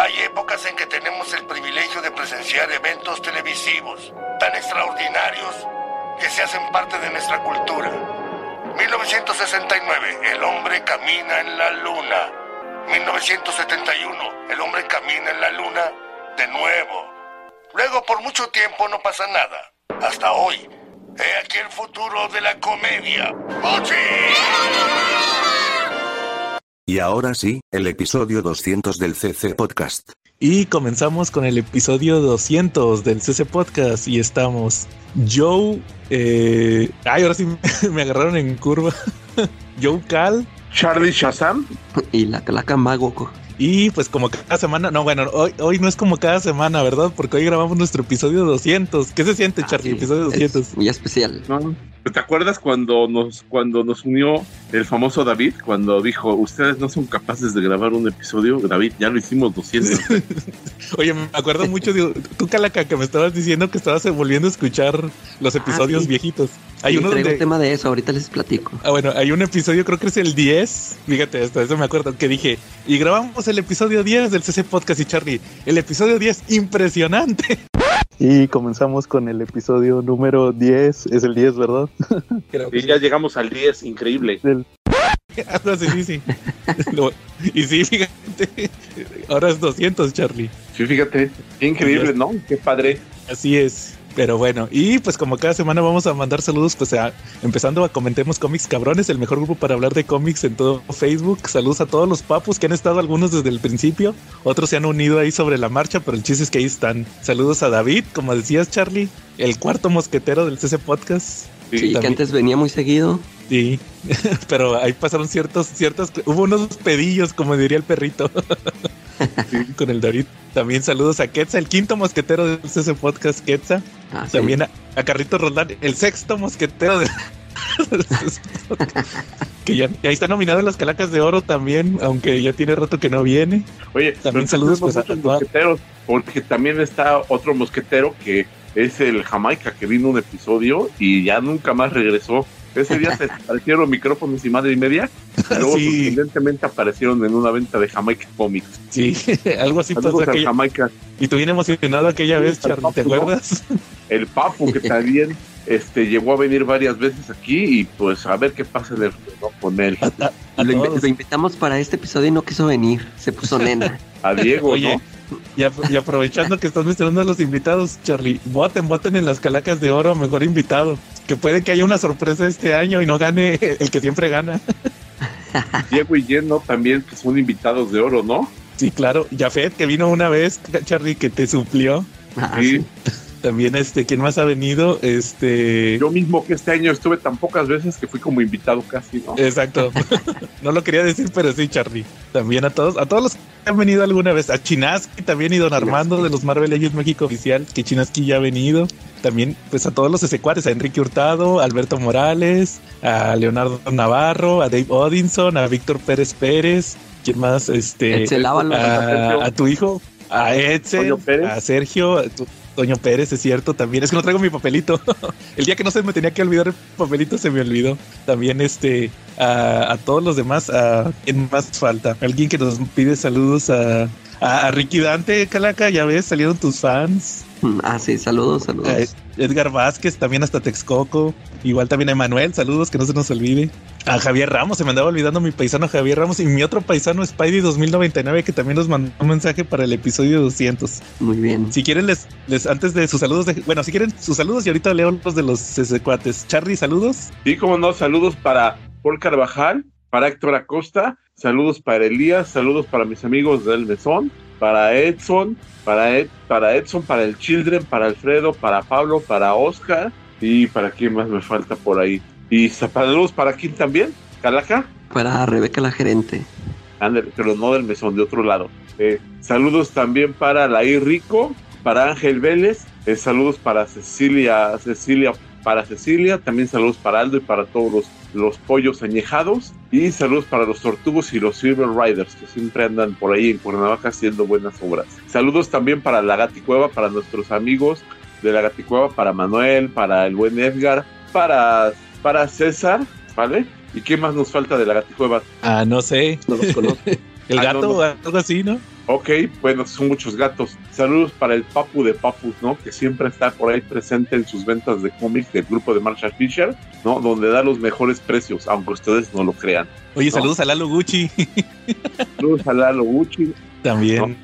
Hay épocas en que tenemos el privilegio de presenciar eventos televisivos tan extraordinarios que se hacen parte de nuestra cultura. 1969, el hombre camina en la luna. 1971, el hombre camina en la luna de nuevo. Luego, por mucho tiempo no pasa nada. Hasta hoy. He aquí el futuro de la comedia. ¡Mochi! Y ahora sí, el episodio 200 del CC Podcast. Y comenzamos con el episodio 200 del CC Podcast y estamos Joe, eh, ay, ahora sí me agarraron en curva. Joe Cal, Charlie Shazam y la Calaca Mago. Y pues como cada semana, no, bueno, hoy, hoy no es como cada semana, ¿verdad? Porque hoy grabamos nuestro episodio 200. ¿Qué se siente, Charlie? Ah, sí, episodio 200. Es muy especial. ¿no? ¿Te acuerdas cuando nos, cuando nos unió el famoso David? Cuando dijo, ustedes no son capaces de grabar un episodio. David, ya lo hicimos 200. Oye, me acuerdo mucho de tú, Calaca, que me estabas diciendo que estabas volviendo a escuchar los episodios sí. viejitos. Hay Sí, uno donde... un tema de eso, ahorita les platico. Ah, bueno, hay un episodio, creo que es el 10. Fíjate, hasta eso me acuerdo que dije, y grabamos el episodio 10 del CC Podcast y Charlie. El episodio 10, impresionante. Y comenzamos con el episodio número 10. Es el 10, ¿verdad? Creo que y ya llegamos al 10, increíble. del- Algo así, sí, sí. Lo- y sí, fíjate. Ahora es 200, Charlie. Sí, fíjate, increíble, ¿no? Qué padre. Así es. Pero bueno, y pues como cada semana vamos a mandar saludos, pues a, empezando a Comentemos Cómics Cabrones, el mejor grupo para hablar de cómics en todo Facebook. Saludos a todos los papus que han estado algunos desde el principio, otros se han unido ahí sobre la marcha, pero el chiste es que ahí están. Saludos a David, como decías Charlie, el cuarto mosquetero del CC Podcast. Sí, Sí, que antes venía muy seguido. Sí, pero ahí pasaron ciertos, ciertas, hubo unos pedillos, como diría el perrito, con el David. También saludos a Quetza, el quinto mosquetero del CC Podcast, Quetza. Ah, sí. También a, a Carrito Roldán, el sexto mosquetero de. que ya, ya está nominado en las Calacas de Oro también, aunque ya tiene rato que no viene. Oye, También saludos, pues, a- mosqueteros, porque también está otro mosquetero que es el Jamaica, que vino un episodio y ya nunca más regresó. Ese día se aparecieron micrófonos y madre y media. y Luego Sí. sorprendentemente aparecieron en una venta de Jamaica Comics. Sí, algo así pasó aquella, Jamaica. Y tú bien emocionado aquella vez, al Charlie, ¿te acuerdas? El Papu, que también este, llegó a venir varias veces aquí y pues a ver qué pasa el ¿no? con él. A, a- a Lo, todos. lo invitamos para este episodio y no quiso venir. Se puso nena. A Diego, Oye, ¿no? Y, a- y aprovechando que estás mencionando a los invitados, Charlie, voten, voten en las calacas de oro, mejor invitado. Que puede que haya una sorpresa este año y no gane el que siempre gana. Diego y Jen, ¿no? También que son invitados de oro, ¿no? Sí, claro. Jafet, que vino una vez, Charlie, que te suplió. Ah, Sí. sí. También, este, ¿quién más ha venido? Este. Yo mismo que este año estuve tan pocas veces que fui como invitado casi, ¿no? Exacto. no lo quería decir, pero sí, Charlie. También a todos, a todos los que han venido alguna vez. A Chinaski también y Don Armando de los Marvel Legends México Oficial, que Chinaski ya ha venido. También, pues a todos los secuares, a Enrique Hurtado, a Alberto Morales, a Leonardo Navarro, a Dave Odinson, a Víctor Pérez Pérez. ¿Quién más? Este. A, a tu hijo, a Edsel, a Sergio, a tu- Toño Pérez, es cierto, también. Es que no traigo mi papelito. el día que no se me tenía que olvidar el papelito se me olvidó. También este a, todos los demás, a ¿quién más falta? Alguien que nos pide saludos a, a, a Ricky Dante, Calaca, ya ves, salieron tus fans. Ah, sí, saludos, saludos. Edgar Vázquez, también hasta Texcoco. Igual también a Emanuel, saludos, que no se nos olvide. A Javier Ramos, se me andaba olvidando mi paisano Javier Ramos y mi otro paisano Spidey 2099 que también nos mandó un mensaje para el episodio 200. Muy bien. Si quieren, les, les antes de sus saludos, de- bueno, si quieren sus saludos y ahorita leo los de los cuates. Charlie, saludos. Sí, como no, saludos para Paul Carvajal, para Héctor Acosta, saludos para Elías, saludos para mis amigos del Mesón, para Edson, para, Ed, para Edson, para el Children, para Alfredo, para Pablo, para Oscar y para quién más me falta por ahí. Y saludos para quién también, Calaca, Para Rebeca la gerente. Ándale, pero no del Mesón, de otro lado. Eh, saludos también para Laí Rico, para Ángel Vélez, eh, saludos para Cecilia, Cecilia, para Cecilia, también saludos para Aldo y para todos los, los pollos añejados, y saludos para los tortugos y los Silver Riders, que siempre andan por ahí en Cuernavaca haciendo buenas obras. Saludos también para la Gaticueva, para nuestros amigos de la Gaticueva, para Manuel, para el buen Edgar, para, para César, ¿vale? ¿Y qué más nos falta de la Gaticueva? Ah, no sé. No los conozco. El Ah, gato no, o no. algo así, ¿no? Ok, bueno, son muchos gatos. Saludos para el Papu de Papus, ¿no? Que siempre está por ahí presente en sus ventas de cómics del grupo de Marshall Fisher, ¿no? Donde da los mejores precios, aunque ustedes no lo crean. Oye, No. saludos a Lalo Gucci Saludos a Lalo Gucci, también.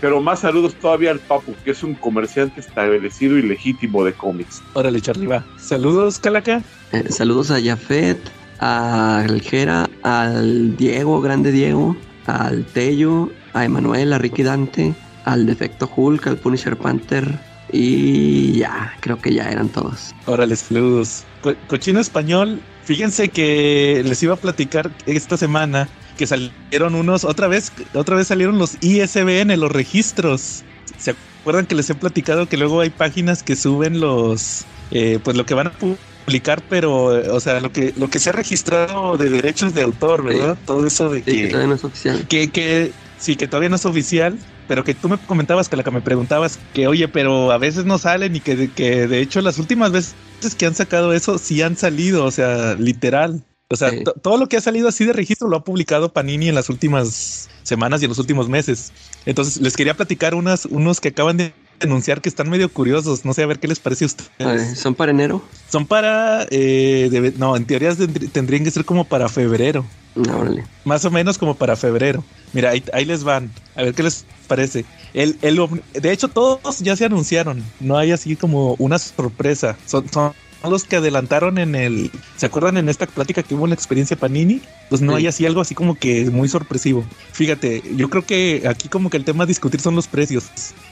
pero más saludos todavía al Papu, que es un comerciante establecido y legítimo de cómics. Órale, Charlie, va. Saludos, Calaca. Eh, saludos a Jafet, a Aljera, al Diego, grande Diego, al Tello, a Emanuel, a Ricky Dante, al Defecto Hulk, al Punisher Panther y ya, creo que ya eran todos. Órale, saludos. Co- cochino español, fíjense que les iba a platicar esta semana que salieron unos, otra vez, otra vez salieron los ISBN, los registros. ¿Se acuerdan que les he platicado que luego hay páginas que suben los, eh, pues lo que van a publicar, pero, eh, o sea, lo que, lo que se ha registrado de derechos de autor, ¿verdad? Todo eso de Sí, que que, todavía no es oficial. que, que sí, que todavía no es oficial, pero que tú me comentabas, que la que me preguntabas, que oye, pero a veces no salen y que, que de hecho las últimas veces que han sacado eso sí han salido, o sea, literal. O sea, Sí. todo lo que ha salido así de registro lo ha publicado Panini en las últimas semanas y en los últimos meses. Entonces les quería platicar unas, unos que acaban de denunciar que están medio curiosos. No sé, a ver qué les parece a ustedes. ¿Son para enero? Son para, eh, no, en teoría tendr- tendrían que ser como para febrero. No, órale. Más o menos como para febrero. Mira, ahí, ahí les van. A ver qué les parece. El, el, de hecho, todos ya se anunciaron. No hay así como una sorpresa. Son, son los que adelantaron en el. ¿Se acuerdan en esta plática que hubo en la experiencia Panini? Pues no Sí. hay así algo así como que muy sorpresivo. Fíjate, yo creo que aquí como que el tema a discutir son los precios.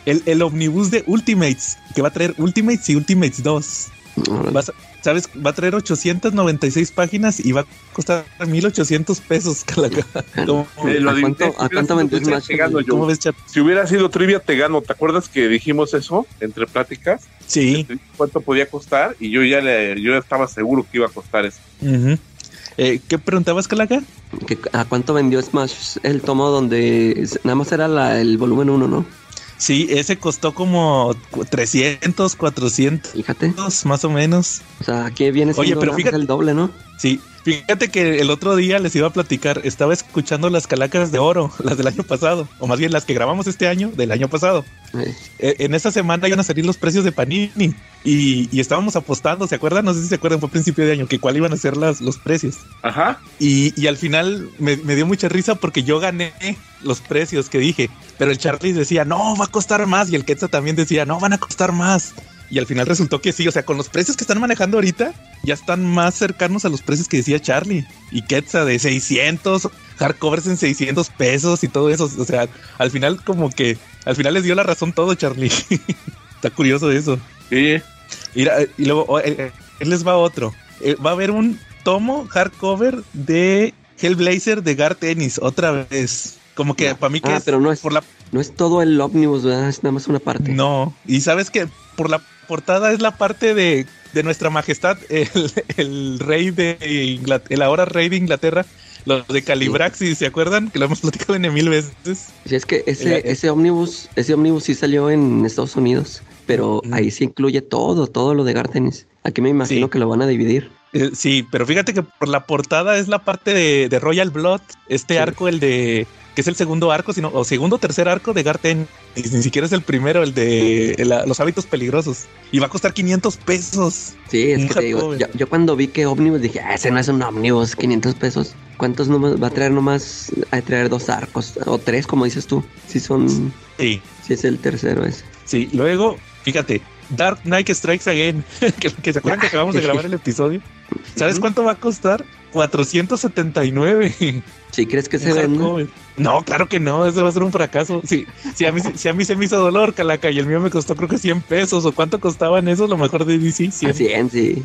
El, el omnibus de Ultimates, que va a traer Ultimates y Ultimates 2. Órale. Vas a- ¿Sabes? Va a traer 896 páginas y va a costar 1800 pesos cada ¿Cómo, Eh, lo ¿A cuánto. Si hubiera sido trivia, te gano. ¿Te acuerdas que dijimos eso entre pláticas? Sí. ¿Cuánto podía costar? Y yo ya le, yo estaba seguro que iba a costar eso. Ujú. Eh, ¿Qué preguntabas, Calaca? ¿Que- ¿A cuánto vendió Smash el tomo donde nada más era la- el volumen 1, no? Sí, ese costó como cu- 300, 400 Fíjate. más o menos. O sea, aquí viene Oye, siendo pero nada más fíjate- el doble, ¿no? Sí, fíjate que el otro día les iba a platicar, estaba escuchando las calacas de oro, las del año pasado, o más bien las que grabamos este año, del año pasado. Eh, Eh, en esa semana iban a salir los precios de Panini y, y estábamos apostando, ¿se acuerdan? No sé si se acuerdan, fue a principio de año, que cuál iban a ser las, los precios. Ajá. Y, y al final me, me dio mucha risa porque yo gané los precios que dije, pero el Charlie decía, no, va a costar más, y el Quetzal también decía, no, van a costar más. Y al final resultó que sí, o sea, con los precios que están manejando ahorita, ya están más cercanos a los precios que decía Charlie. Y Quetzal de 600, hardcovers en 600 pesos y todo eso. O sea, al final como que, al final les dio la razón todo, Charlie. Está curioso eso. Sí. Mira, y luego oh, eh, eh, él les va otro. Eh, va a haber un tomo hardcover de Hellblazer de Gar Tennis otra vez. Como que para mí que Ah, es pero no es- por la no es todo el ómnibus, ¿verdad? Es nada más una parte. no. Y sabes que por la portada es la parte de, de nuestra majestad, el, el rey de Inglaterra, el ahora rey de Inglaterra, los de Calibraxis, ¿se acuerdan? Que lo hemos platicado en mil veces. Sí, es que ese, ese ómnibus, ese ómnibus sí salió en Estados Unidos, pero Mm. ahí sí incluye todo, todo lo de Gartenis. Aquí me imagino Sí. que lo van a dividir. Eh, sí, pero fíjate que por la portada es la parte de, de Royal Blood, este Sí. arco, el de que es el segundo arco, sino o segundo o tercer arco de Garten, y ni siquiera es el primero, el de el- los hábitos peligrosos, y va a costar 500 pesos. Sí, es que te digo, yo, yo cuando vi que ómnibus dije, ah, ese no es un ómnibus, 500 pesos. ¿Cuántos nomás va a traer nomás? A traer dos arcos, o tres, como dices tú. Si son, Sí, si es el tercero ese. sí. Luego, fíjate, Dark Knight Strikes Again, que, que se acuerdan que acabamos de grabar el episodio. ¿Sabes cuánto va a costar? 479. ¿Sí crees que se hardcover. No, claro que no, eso va a ser un fracaso. Sí, si a mí, si a mí se me hizo dolor, Calaca, y el mío me costó creo que 100 pesos, o cuánto costaban esos, lo mejor de DC, 100, A 100, sí.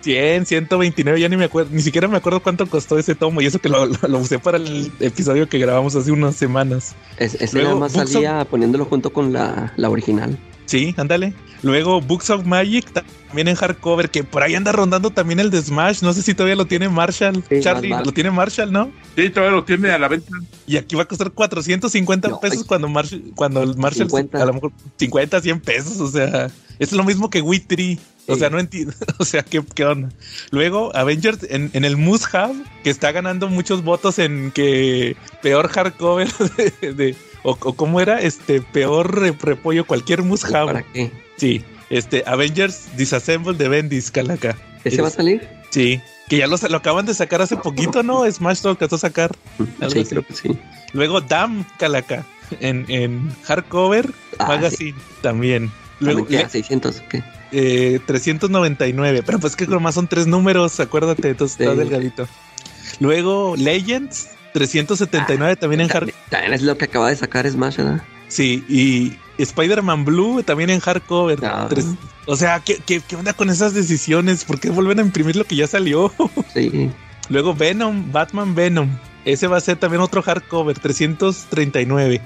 100, 129, ya ni me acuerdo, ni siquiera me acuerdo cuánto costó ese tomo, y eso que lo, lo- lo usé para el episodio que grabamos hace unas semanas. Es- ese Luego, nada más salía poniéndolo junto con la, la original. Sí, ándale. Luego Books of Magic, también en hardcover, que por ahí anda rondando también el de Smash, no sé si todavía lo tiene Marshall. Sí, Charlie, lo tiene Marshall, ¿no? Sí, todavía lo tiene a la venta. Y aquí va a costar 450 No, pesos ay. cuando Marshall, cuando el Marshall 50. a lo mejor 50, 100 pesos, o sea, es lo mismo que Witry. O Sí. sea, no entiendo. O sea, ¿qué, qué onda? Luego, Avengers en, en el Moose Hub, que está ganando muchos votos en que peor hardcover de. de- o, o cómo era, este, peor re- repollo, cualquier Hub. ¿Para qué? Sí, este, Avengers Disassemble de Bendis, Calaca. ¿Ese va a salir? Sí, que ya lo, lo acaban de sacar hace poquito, ¿no? Smash lo alcanzó a sacar. Sí, así. creo que sí. Luego Dam, Calaca, en, en hardcover Ah, magazine también. Luego Luego, ¿qué? le- ¿A 600 o qué? eh, 399, pero pues que nomás son tres números, acuérdate, entonces está delgadito. Luego Legends, 379 también en hard... También, también es lo que acaba de sacar Smash, ¿verdad? Sí, y Spider-Man Blue también en hardcover. Ah. Tres- O sea, ¿qué, qué, qué onda con esas decisiones? ¿Por qué vuelven a imprimir lo que ya salió? Sí. Luego Venom, Batman Venom. Ese va a ser también otro hardcover, 339.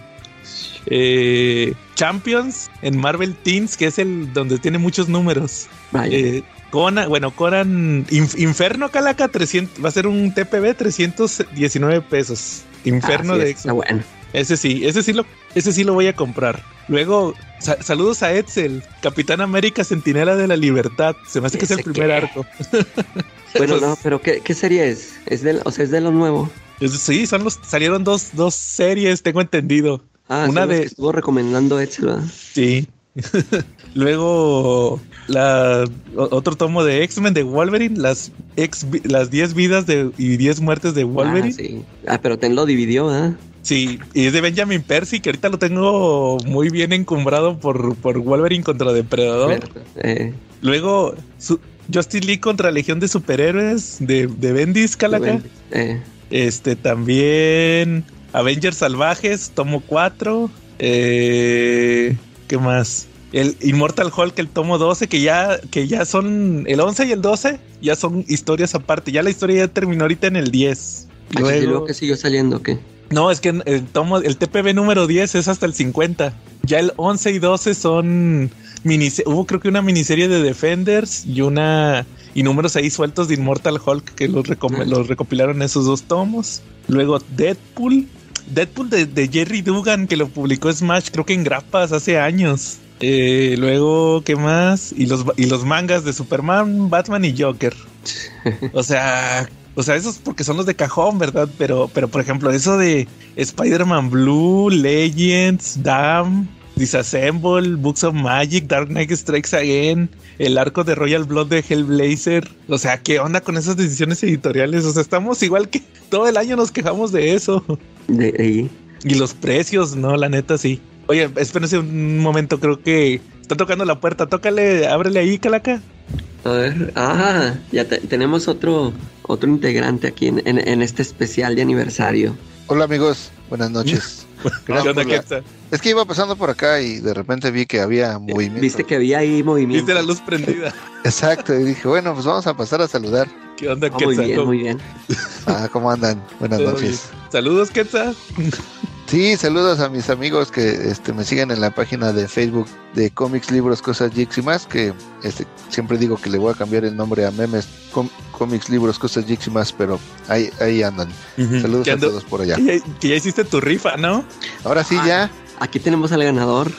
Eh, Champions en Marvel Teens, que es el donde tiene muchos números. Vaya. Eh, Conan, bueno, Conan Inf- Inferno Calaca 300, va a ser un TPB 319 pesos. Inferno de está bueno. ese sí, ese sí lo, ese sí lo voy a comprar. Luego, sa- saludos a Edsel, Capitán América Centinela de la Libertad. Se me hace que es el ¿Ese primer arco. Bueno, no, pero ¿qué, qué serie es? ¿Es de, o sea, es de lo nuevo? Es- Sí, son los, salieron dos, dos series, tengo entendido. Ah, Una de- que estuvo recomendando Edsel, ¿verdad? Sí. Luego, la, otro tomo de X-Men de Wolverine, las, ex, las 10 vidas de, y 10 muertes de Wolverine. Ah, sí. Ah, pero Ten lo dividió, ¿ah? Sí, y es de Benjamin Percy, que ahorita lo tengo muy bien encumbrado por, por Wolverine contra Depredador. Eh, Luego, su, Justice League contra Legión de Superhéroes de, de Bendis, Calaca. eh, Este también Avengers Salvajes, tomo 4. Eh, ¿Qué más? El Immortal Hulk, el tomo 12, que ya, que ya son el 11 y el 12, ya son historias aparte. Ya la historia ya terminó ahorita en el 10. ah, Luego, que siguió saliendo, ¿qué? no, es que el tomo, el TPB número 10 es hasta el 50. Ya el 11 y 12 son hubo creo que una miniserie de Defenders y una y números ahí sueltos de Immortal Hulk que los, Ah. los recopilaron en esos dos tomos. Luego Deadpool, Deadpool de, de Jerry Dugan que lo publicó Smash creo que en grapas hace años. Eh, luego, ¿qué más? Y los, y los mangas de Superman, Batman y Joker. O sea, o sea, esos porque son los de cajón, ¿verdad? Pero, pero por ejemplo, eso de Spider-Man Blue, Legends, Dam, Disassemble, Books of Magic, Dark Knight Strikes Again, el arco de Royal Blood de Hellblazer. O sea, ¿qué onda con esas decisiones editoriales? O sea, estamos igual que todo el año nos quejamos de eso. De ahí. Y los precios, no, la neta sí. Oye, espérense un momento, creo que está tocando la puerta. Tócale, ábrele ahí, Calaca. A ver, ah, ya te- tenemos otro otro integrante aquí en, en- en este especial de aniversario. Hola amigos, buenas noches. ¿Qué Gracias onda, la-? Es que iba pasando por acá y de repente vi que había movimiento. Viste que había ahí movimiento. Viste la luz prendida. Exacto, y dije, bueno, pues vamos a pasar a saludar. ¿Qué onda, Ah, muy bien, muy bien. Ah, ¿cómo andan? Buenas noches. Saludos, Quetzal. Sí, saludos a mis amigos que este, me siguen en la página de Facebook de cómics, libros, cosas, geeks y más, que este, siempre digo que le voy a cambiar el nombre a memes, com- cómics, libros, cosas, geeks y más, pero ahí, ahí andan. Saludos a todos por allá. Que ya, que ya hiciste tu rifa, ¿no? Ahora sí, Ah, ya, Aquí tenemos al ganador.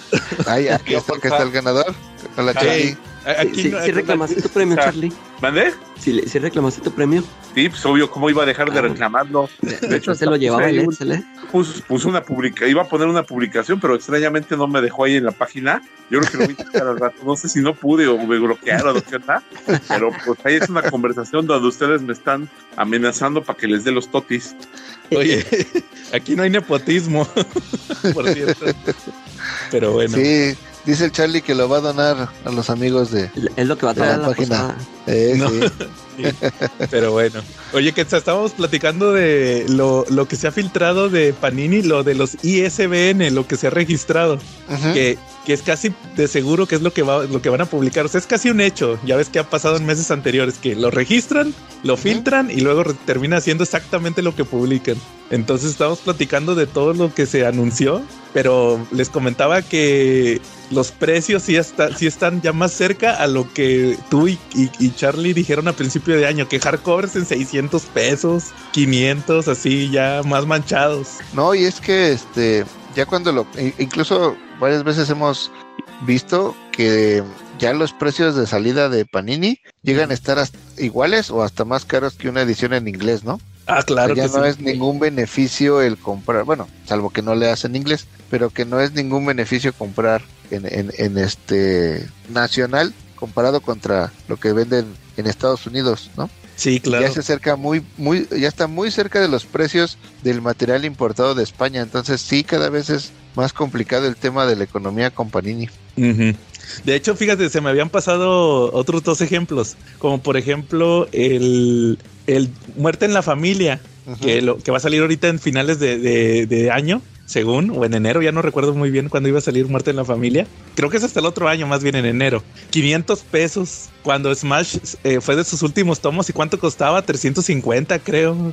ahí, aquí está está el ganador. Hola, Sí, aquí sí, no- sí reclamaste tu premio. Charlie. ¿Mandé? Sí, sí reclamaste tu premio. Sí, pues obvio, ¿cómo iba a dejar de Ah. reclamarlo? De hecho, se lo llevaba el Edsel, ¿eh? pus- puse una publica, iba a poner una publicación, pero extrañamente no me dejó ahí en la página. Yo creo que lo voy a intentar al rato. No sé si no pude o me bloquearon o qué onda, pero pues ahí es una conversación donde ustedes me están amenazando para que les dé los totis. Oye, aquí no hay nepotismo, por cierto. Pero bueno, Sí, dice el Charlie que lo va a donar a los amigos de... Es lo que va a traer La a la página. Eh, No. sí. sí, pero bueno. Oye, que estábamos platicando de lo, lo que se ha filtrado de Panini, lo de los ISBN, lo que se ha registrado. Que, que es casi de seguro que es lo que va, lo que van a publicar. O sea, es casi un hecho. Ya ves que ha pasado en meses anteriores que lo registran, lo filtran y luego termina haciendo exactamente lo que publican. Entonces estamos platicando de todo lo que se anunció, pero les comentaba que los precios sí, está, sí están ya más cerca a lo que tú y, y- y Charlie dijeron a principio de año, que hardcovers en 600 pesos, 500, así ya más manchados. No, y es que este ya cuando lo incluso varias veces hemos visto que ya los precios de salida de Panini llegan a estar hasta iguales o hasta más caros que una edición en inglés, ¿no? Ah, claro ya que no sí. es ningún beneficio el comprar, bueno, salvo que no le hacen inglés, pero que no es ningún beneficio comprar en, en, en este nacional comparado contra lo que venden en Estados Unidos, ¿no? Sí, claro. Ya se acerca muy, muy, ya está muy cerca de los precios del material importado de España, entonces sí, cada vez es más complicado el tema de la economía con Panini. De hecho, fíjate, se me habían pasado otros dos ejemplos, como por ejemplo el, el Muerte en la Familia, que, lo, que va a salir ahorita en finales de, de- de año, según, o en enero, ya no recuerdo muy bien cuándo iba a salir Muerte en la Familia. Creo que es hasta el otro año, más bien en enero. 500 pesos, cuando Smash eh, fue de sus últimos tomos, ¿y cuánto costaba? 350, creo.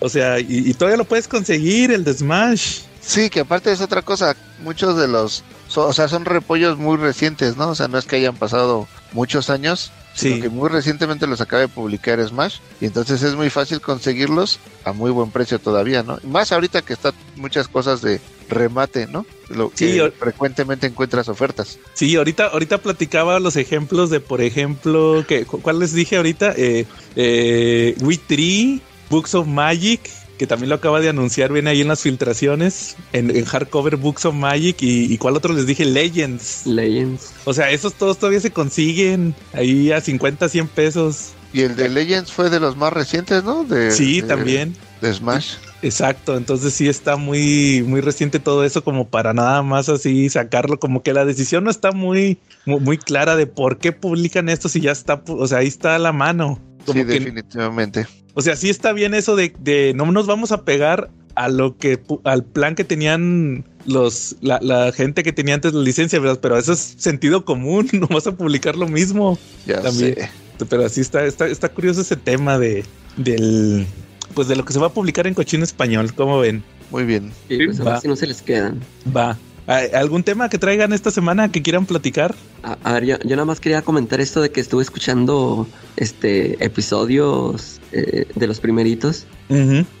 O sea, y, y todavía lo puedes conseguir, el de Smash. Sí, que aparte es otra cosa, muchos de los, so- o sea, son repollos muy recientes, ¿no? O sea, no es que hayan pasado muchos años, sino Sí. que muy recientemente los acaba de publicar Smash y entonces es muy fácil conseguirlos a muy buen precio todavía, ¿no? Más ahorita que están muchas cosas de remate, ¿no? Lo Sí, que frecuentemente encuentras ofertas. Sí, ahorita, ahorita platicaba los ejemplos de, por ejemplo, que, cu- ¿cuál les dije ahorita? Eh, eh, We Tree, Books of Magic, que también lo acaba de anunciar, viene ahí en las filtraciones, en, en hardcover Books of Magic, y, y cuál otro les dije, Legends. Legends. O sea, esos todos todavía se consiguen ahí a 50, 100 pesos. Y el de Legends fue de los más recientes, ¿no? De, Sí, de- también. De Smash. Exacto, entonces sí está muy, muy reciente todo eso como para nada más así sacarlo, como que la decisión no está muy, muy, muy clara de por qué publican esto si ya está, o sea, ahí está a la mano. Como Sí, que, definitivamente. o sea, sí está bien eso de, de no nos vamos a pegar a lo que, al plan que tenían los, la, la gente que tenía antes la licencia, ¿verdad? Pero eso es sentido común, no vas a publicar lo mismo. Ya También. sé. Pero así está, está, está curioso ese tema de, del, pues de lo que se va a publicar en cochino español, ¿cómo ven? Muy bien. Y pues a va. ver si no se les quedan. Va. ¿Hay ¿Algún tema que traigan esta semana que quieran platicar? A, a ver, yo, yo nada más quería comentar esto de que estuve escuchando este episodios eh, de los primeritos.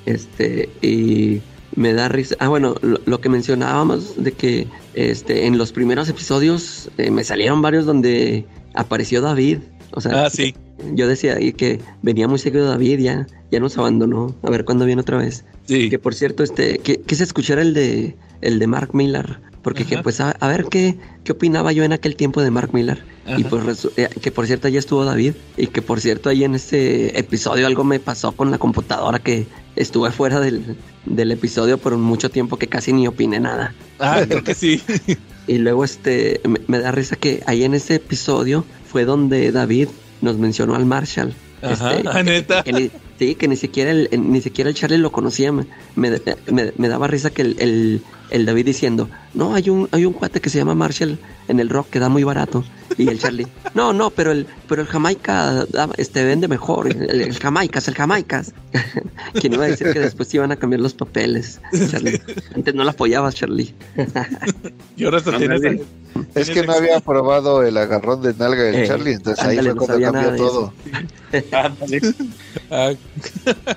Este, y me da risa. Ah, bueno, lo, lo que mencionábamos de que este, en los primeros episodios eh, me salieron varios donde apareció David. O sea, Ah, sí. yo decía ahí que venía muy seguido David, ya, ya nos abandonó. A ver cuándo viene otra vez. Sí. Que por cierto, este, que, que se escuchara el de el de Mark Miller. Porque que pues a, a ver qué, qué opinaba yo en aquel tiempo de Mark Miller. Y pues eh, que por cierto allí estuvo David. Y que por cierto ahí en este episodio algo me pasó con la computadora que estuve fuera del, del episodio por mucho tiempo que casi ni opiné nada. Ah, creo que sí. Y luego este me, me da risa que ahí en ese episodio fue donde David nos mencionó al Marshall. Ajá, Este, neta. que sí, que ni siquiera el, el- ni siquiera el Charlie lo conocía. Me, me, me- me daba risa que el, el, el David diciendo, no, hay un, hay un cuate que se llama Marshall en el rock que da muy barato. Y el Charlie, no, no, pero el, pero el Jamaica este, vende mejor. El, el Jamaicas, el Jamaicas. Quien iba a decir que después iban a cambiar los papeles. Charlie. Antes no lo apoyabas, Charlie. Y ahora hasta tienes. Es que no había probado el agarrón de nalga del Eh, Charlie, entonces ahí fue no cuando cambió todo. Ándale. Ah,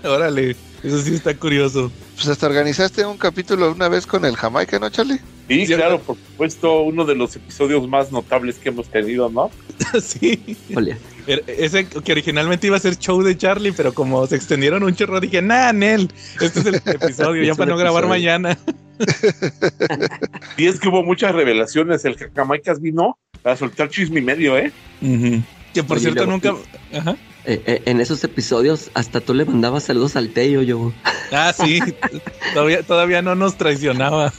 órale. Eso sí está curioso. Pues hasta organizaste un capítulo una vez con el Jamaica, ¿no, Charlie? Sí, Cierto. claro, por supuesto, uno de los episodios más notables que hemos tenido, ¿no? sí. Oye, Er- Ese que originalmente iba a ser show de Charlie, pero como se extendieron un chorro, dije, nah, Nel, este es el episodio, ya para no grabar mañana. Y es que hubo muchas revelaciones. El Jamaicas vino a soltar chisme y medio, ¿eh? Que por Oye, cierto nunca. Ajá. Eh, eh, en esos episodios hasta tú le mandabas saludos al Tello, yo. Ah, sí. todavía, todavía no nos traicionaba.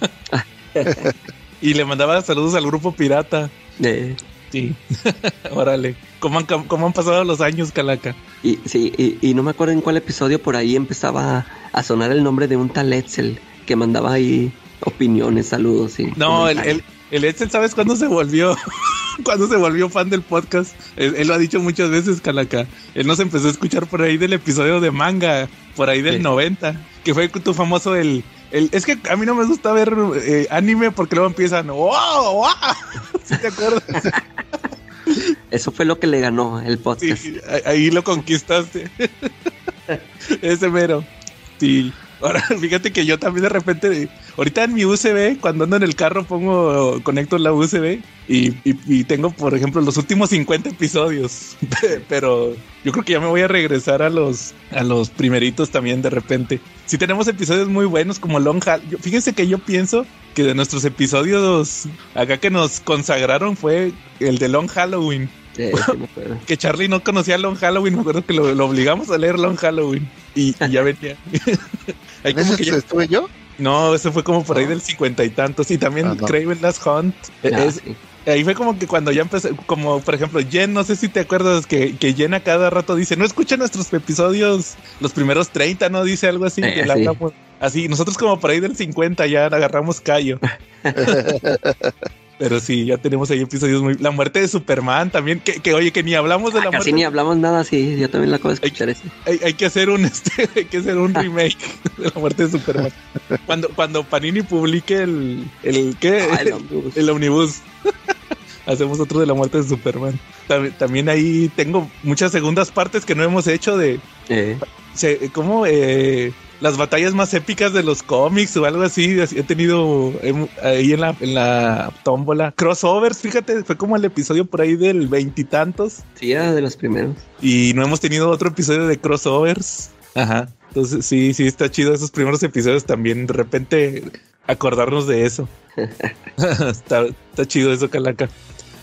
y le mandaba saludos al grupo pirata. Eh, Sí. Órale. ¿Cómo han, ¿Cómo han pasado los años, Calaca? Y sí, y, y no me acuerdo en cuál episodio por ahí empezaba a sonar el nombre de un tal Etzel que mandaba ahí opiniones, saludos y No, el, el, el Edsel, ¿sabes cuándo se volvió? cuándo se volvió fan del podcast. Él, él lo ha dicho muchas veces, Calaca. Él nos empezó a escuchar por ahí del episodio de manga, por ahí del Sí. 90, que fue tu famoso el... el es que a mí no me gusta ver eh, anime porque luego empiezan, ¡wow! wow! ¿Sí te acuerdas? Eso fue lo que le ganó el podcast. Sí, ahí lo conquistaste. Ese mero. Sí. Ahora, fíjate que yo también de repente, ahorita en mi USB, cuando ando en el carro, pongo, conecto la USB y, y- y tengo, por ejemplo, los últimos 50 episodios. Pero yo creo que ya me voy a regresar a los, a los primeritos también de repente. Si tenemos episodios muy buenos como Long Hall. Fíjense que yo pienso que de nuestros episodios acá que nos consagraron fue el de Long Halloween. Sí, sí me acuerdo. Que Charlie no conocía Long Halloween, me acuerdo que lo, lo obligamos a leer Long Halloween y, y ya venía. Ahí ¿En como ese que ya- estuve yo? no, ese fue como por ahí No. del cincuenta y tantos. Y también Ah, no. Craven Last Hunt. Eh, Ah, es- sí. ahí fue como que cuando ya empecé, como por ejemplo, Jen, no sé si te acuerdas que, que Jen a cada rato dice, no escucha nuestros episodios, los primeros 30, ¿no? Dice algo así. Eh, que sí. hablamos así. Nosotros como por ahí del 50 ya agarramos callo. Pero sí, ya tenemos ahí episodios muy... La muerte de Superman también, que, que oye, que ni hablamos de Ah, la casi muerte. ni hablamos nada, sí. Yo también la acabo de escuchar ese. Hay, hay que hacer un este, hay que hacer un remake de la muerte de Superman. Cuando, cuando Panini publique el, el ¿qué? Ah, el Omnibus. el omnibus. Hacemos otro de la muerte de Superman. También, también ahí tengo muchas segundas partes que no hemos hecho de Eh, se- como eh, las batallas más épicas de los cómics o algo así. He tenido em, ahí en la, en la tómbola. Crossovers, fíjate, fue como el episodio por ahí del veintitantos. sí, era de los primeros. Y no hemos tenido otro episodio de crossovers. Ajá. Entonces, sí, sí, está chido esos primeros episodios también. De repente, acordarnos de eso. está, está chido eso, Calaca.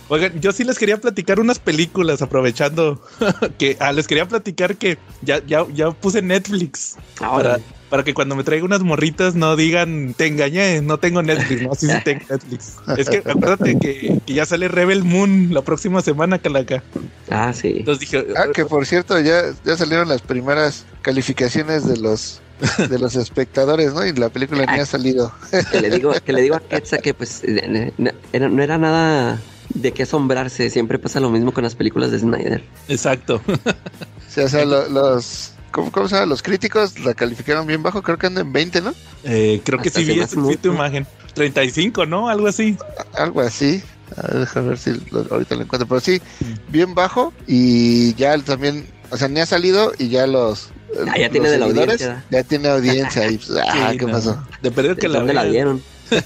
Oigan, yo sí les quería platicar unas películas, aprovechando que ah, les quería platicar que ya, ya, ya puse Netflix Ahora, para, para que cuando me traiga unas morritas no digan te engañé, no tengo Netflix, no, sí, sí tengo Netflix. Es que acuérdate que, que ya sale Rebel Moon la próxima semana, Calaca. ah, sí. Entonces dije, Ah, que por cierto, ya, ya salieron las primeras calificaciones de los de los espectadores, ¿no? Y la película ni ha salido. que le digo, que le digo a Quetzal que pues eh, no era, no era nada de qué asombrarse. Siempre pasa lo mismo con las películas de Snyder. exacto. O sea, o sea, lo- los ¿cómo, cómo se llama? Los críticos la calificaron bien bajo, creo que andan en 20, ¿no? Eh, creo que Hasta sí se vi hace sí tu imagen. 35, ¿no? Algo así. Algo así. A ver, déjame ver si lo- ahorita lo encuentro. Pero sí, bien bajo y ya también, o sea, ni ha salido y ya los... Ah, ya tiene de la audiencia. Ya tiene audiencia y pues, ah, Sí, ¿qué no. pasó? De perder que la, ¿Dónde la dieron?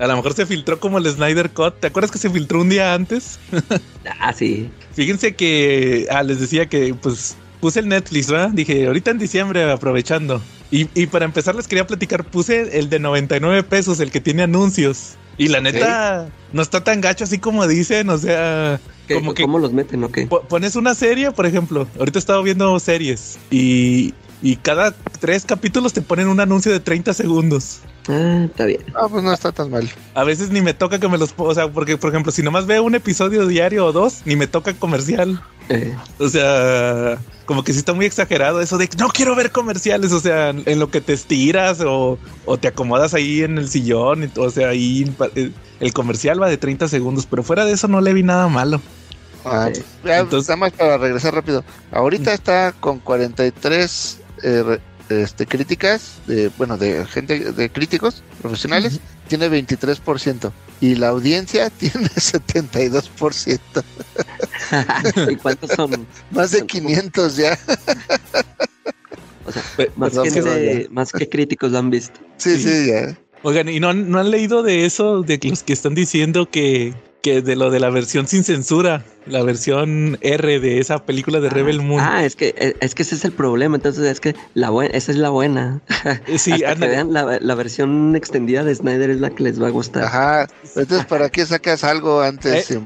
A lo mejor se filtró como el Snyder Cut. ¿Te acuerdas que se filtró un día antes? Ah, sí. Fíjense que ah, les decía que pues puse el Netflix, ¿verdad? Dije, ahorita en diciembre aprovechando. Y, y para empezar les quería platicar, puse el de 99 pesos, el que tiene anuncios. Y la neta, no está tan gacho así como dicen, o sea, ¿Qué- como que ¿Cómo los meten o qué? Po- pones una serie, por ejemplo. Ahorita he estado viendo series y, y cada tres capítulos te ponen un anuncio de 30 segundos. Ah, está bien. Ah, pues no está tan mal. A veces ni me toca que me los... O sea, porque, por ejemplo, si nomás veo un episodio diario o dos, ni me toca comercial. Eh, O sea, como que sí está muy exagerado eso de no quiero ver comerciales. O sea, en lo que te estiras o, o te acomodas ahí en el sillón. y- O sea, ahí eh, el comercial va de 30 segundos, pero fuera de eso no le vi nada malo. Ah, pues, Entonces- nada más para regresar rápido. Ahorita está con 43 eh, este, críticas, de, bueno, de gente, de críticos profesionales, tiene 23%. Y la audiencia tiene 72%. ¿Y cuántos son? Más de 500 ya. O sea, más que críticos lo han visto. Sí, Sí. sí, ya. Oigan, ¿y no, han- no han leído de eso, de los que están diciendo que, que de lo de la versión sin censura, la versión R de esa película de Rebel Moon? Ah, es que, es, es que ese es el problema. Entonces, es que la buena, esa es la buena. Eh, sí, Hasta que ándale. vean la, la versión extendida de Snyder es la que les va a gustar. Ajá. Entonces, ¿para qué sacas algo antes? Eh.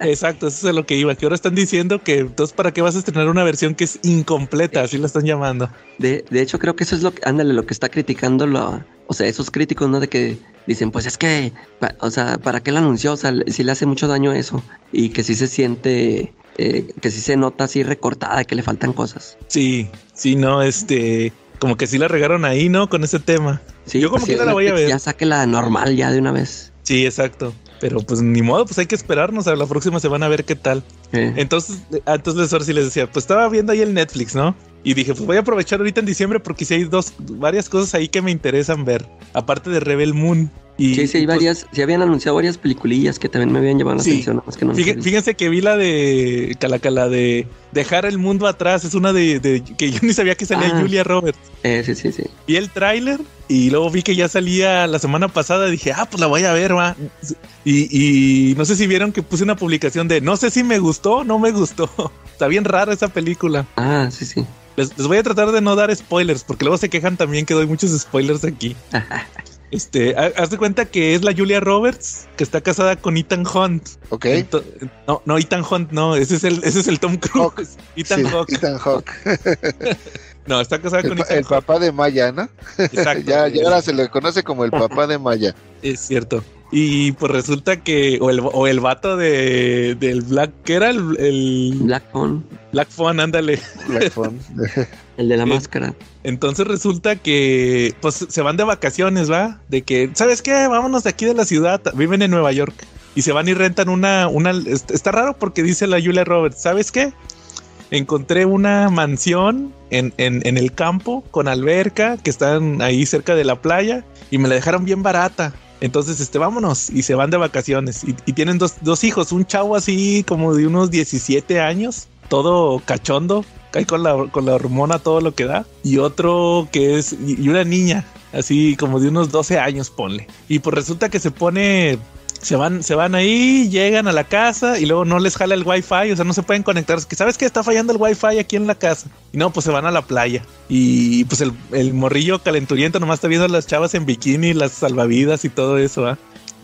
Exacto, eso es a lo que iba. Que ahora están diciendo que entonces, ¿para qué vas a estrenar una versión que es incompleta? Así la están llamando. De, de hecho, creo que eso es lo que, ándale, lo que está criticando lo, o sea, esos críticos, ¿no? De que dicen, pues es que, o sea, ¿para qué la anunció? O sea, si le hace mucho daño eso. Y que sí se siente, eh, que sí se nota así recortada, que le faltan cosas. Sí, sí, no, este, como que sí la regaron ahí, ¿no? Con ese tema. Sí, Yo como pues, quiera la voy a ver. Ya saque la normal ya de una vez. Sí, exacto. Pero pues ni modo, pues hay que esperarnos a la próxima semana a ver qué tal. Eh, Entonces, entonces ahora sí les decía, pues estaba viendo ahí el Netflix, ¿no? Y dije, pues voy a aprovechar ahorita en diciembre porque sí hay dos, varias cosas ahí que me interesan ver, aparte de Rebel Moon. Y, sí, sí, hay pues, varias, sí habían anunciado varias peliculillas que también me habían llamado la Sí. atención, nada más que no las Fíjense, que vi la de Calacala de Dejar el mundo atrás. Es una de, de- que yo ni sabía que salía Ah. Julia Roberts. Eh, sí, sí, sí. Vi el tráiler y luego vi que ya salía la semana pasada. Dije, ah, pues la voy a ver, va. Y, y no sé si vieron que puse una publicación de no sé si me gustó o no me gustó. Está bien rara esa película. Ah, sí, sí. Les, les voy a tratar de no dar spoilers porque luego se quejan también que doy muchos spoilers aquí. Este, ha- haz de cuenta que es la Julia Roberts que está casada con Ethan Hunt. Ok. Ento- no, no, Ethan Hunt, no, ese es el, ese es el Tom Cruise. Hawk. Ethan Sí, Hawke. Ethan Hawke. No, está casada El, con Ethan el papá de Maya, ¿no? Exacto. Ya, ya ahora se le conoce como el papá de Maya. Es cierto. Y pues resulta que, o el, o el vato de, del Black, ¿qué era? El, el Black Phone, Black Phone, ándale. Black Phone. el de la Eh, máscara. Entonces resulta que, pues se van de vacaciones, ¿va? De que, ¿sabes qué? Vámonos de aquí de la ciudad. Viven en Nueva York. Y se van y rentan una, una, est- está raro porque dice la Julia Roberts, ¿sabes qué? Encontré una mansión en, en, en el campo con alberca que están ahí cerca de la playa y me la dejaron bien barata. Entonces, este, vámonos y se van de vacaciones. Y, tienen dos, dos hijos, un chavo así como de unos 17 años, todo cachondo, ahí con la, con la hormona todo lo que da. Y otro que es, y una niña, así como de unos 12 años, ponle. Y pues resulta que se pone se van, se van ahí, llegan a la casa y luego no les jala el wifi, o sea, no se pueden conectar. Es que sabes que está fallando el wifi aquí en la casa. Y no, pues se van a la playa. Y pues el, el morrillo calenturiento nomás está viendo las chavas en bikini, las salvavidas y todo eso, ¿ah?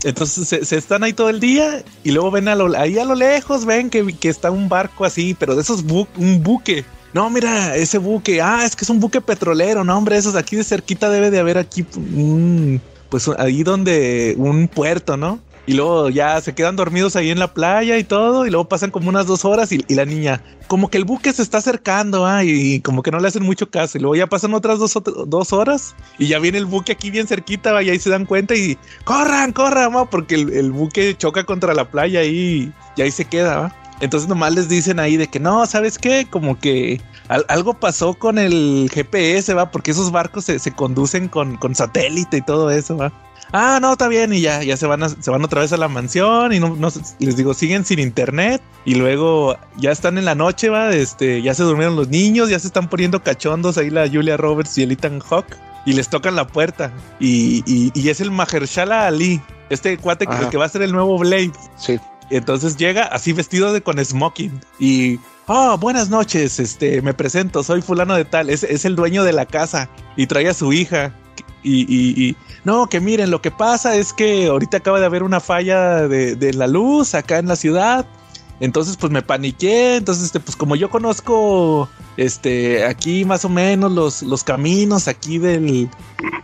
Entonces se, están ahí todo el día y luego ven a lo, ahí a lo lejos, ven que, que está un barco así, pero de esos bu un buque. No, mira, ese buque, ah, es que es un buque petrolero, no, hombre, esos aquí de cerquita debe de haber aquí un, pues ahí donde un puerto, ¿no? Y luego ya se quedan dormidos ahí en la playa y todo, y luego pasan como unas dos horas y, la niña, como que el buque se está acercando, ah, y, como que no le hacen mucho caso, y luego ya pasan otras dos, dos horas y ya viene el buque aquí bien cerquita, va, y ahí se dan cuenta y corran, corran, porque el, el buque choca contra la playa y, y ahí se queda. Entonces nomás les dicen ahí de que no, ¿sabes qué? Como que al- algo pasó con el GPS, va, porque esos barcos se, se conducen con, con satélite y todo eso, va. Ah, no, está bien, y ya, ya se van, a- se van otra vez a la mansión y no, no les digo, siguen sin internet y luego ya están en la noche, va, este, ya se durmieron los niños, ya se están poniendo cachondos ahí la Julia Roberts y el Ethan Hawke y les tocan la puerta y, y, y es el Mahershala Ali, este cuate que va a ser el nuevo Blade. Sí. Entonces llega así vestido de con smoking y oh, buenas noches, este, me presento, soy fulano de tal, es, es el dueño de la casa y trae a su hija y, y- y, no, que miren, lo que pasa es que ahorita acaba de haber una falla de, de la luz acá en la ciudad. Entonces, pues me paniqué. Entonces, este, pues como yo conozco este aquí más o menos los, los caminos aquí del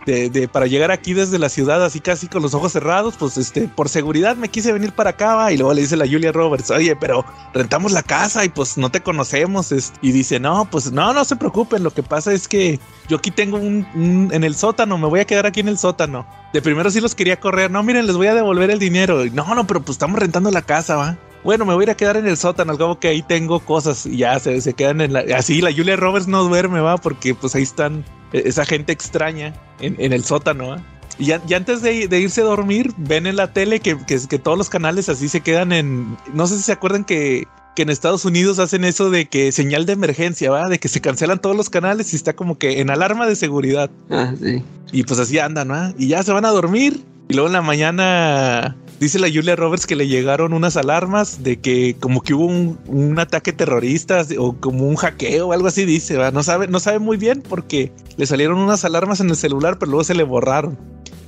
de, de- para llegar aquí desde la ciudad, así casi con los ojos cerrados, pues este, por seguridad me quise venir para acá, va, y luego le dice la Julia Roberts, oye, pero rentamos la casa y pues no te conocemos. es- Y dice, no, pues no, no se preocupen, lo que pasa es que yo aquí tengo un, un- en el sótano, me voy a quedar aquí en el sótano. De primero sí los quería correr, no, miren, les voy a devolver el dinero. No, no, pero pues estamos rentando la casa, va. Bueno, me voy a ir a quedar en el sótano, cabo que ahí tengo cosas y ya se, se quedan en la... Así la Julia Roberts no duerme, va, porque pues ahí están eh, esa gente extraña en, en el sótano, ¿va? Y ya antes de, de irse a dormir, ven en la tele que, que, que todos los canales así se quedan en... No sé si se acuerdan que, que en Estados Unidos hacen eso de que señal de emergencia, ¿va? De que se cancelan todos los canales y está como que en alarma de seguridad. Ah, sí. Y pues así andan, ¿no? Y ya se van a dormir. Y luego en la mañana dice la Julia Roberts que le llegaron unas alarmas de que como que hubo un, un ataque terrorista o como un hackeo o algo así dice, ¿va? No sabe, no sabe muy bien porque le salieron unas alarmas en el celular, pero luego se le borraron.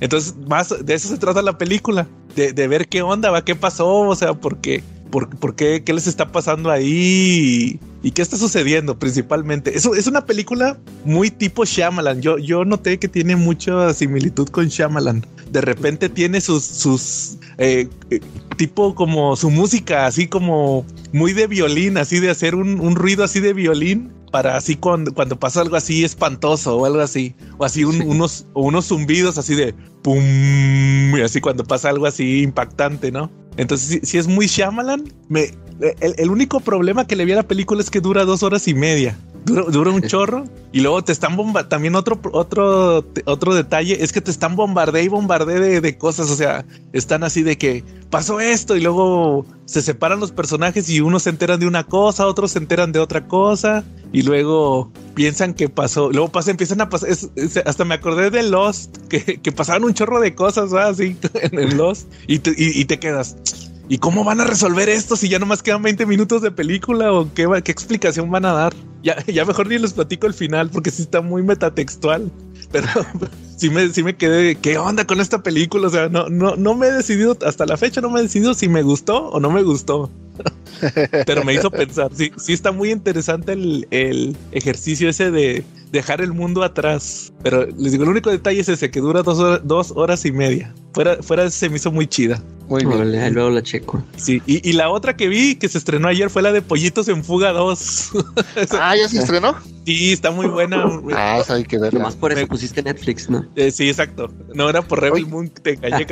Entonces, más de eso se trata la película, de, de ver qué onda, va, qué pasó, o sea, por qué, por, qué, qué les está pasando ahí y, y qué está sucediendo principalmente. Eso es una película muy tipo Shyamalan. Yo, yo noté que tiene mucha similitud con Shyamalan. De repente tiene sus, sus eh, eh, tipo como su música, así como muy de violín, así de hacer un, un ruido así de violín para así cuando, cuando pasa algo así espantoso o algo así, o así un- Sí. unos, unos zumbidos así de pum, y así cuando pasa algo así impactante, ¿no? Entonces, si, si es muy Shyamalan, me, el, el único problema que le vi a la película es que dura dos horas y media. Dura, dura un chorro y luego te están bomba también otro otro otro detalle es que te están bombardee y bombardee de, de, cosas o sea están así de que pasó esto y luego se separan los personajes y unos se enteran de una cosa otros se enteran de otra cosa y luego piensan que pasó luego pasa empiezan a pasar es, es, hasta me acordé de Lost que, que pasaban un chorro de cosas ¿verdad? así en Lost y te, y, y te quedas ¿Y cómo van a resolver esto si ya nomás quedan 20 minutos de película o qué, qué explicación van a dar? Ya, ya mejor ni les platico el final porque sí está muy metatextual. Pero sí me, sí me quedé, ¿qué onda con esta película? O sea, no, no, no me he decidido, hasta la fecha no me he decidido si me gustó o no me gustó. Pero me hizo pensar, sí, sí está muy interesante el, el ejercicio ese de dejar el mundo atrás. Pero les digo, el único detalle es ese, que dura dos horas, dos horas y media. Fuera, fuera se me hizo muy chida. Muy bien. Vale, luego la checo. Sí, y, y, la otra que vi que se estrenó ayer fue la de Pollitos en Fuga 2. ah, ¿ya se estrenó? Sí, está muy buena. ah, esa hay que verla. Nomás por eso me... pusiste Netflix, ¿no? Eh, sí, exacto. No era por Rebel Oye. Moon, te callé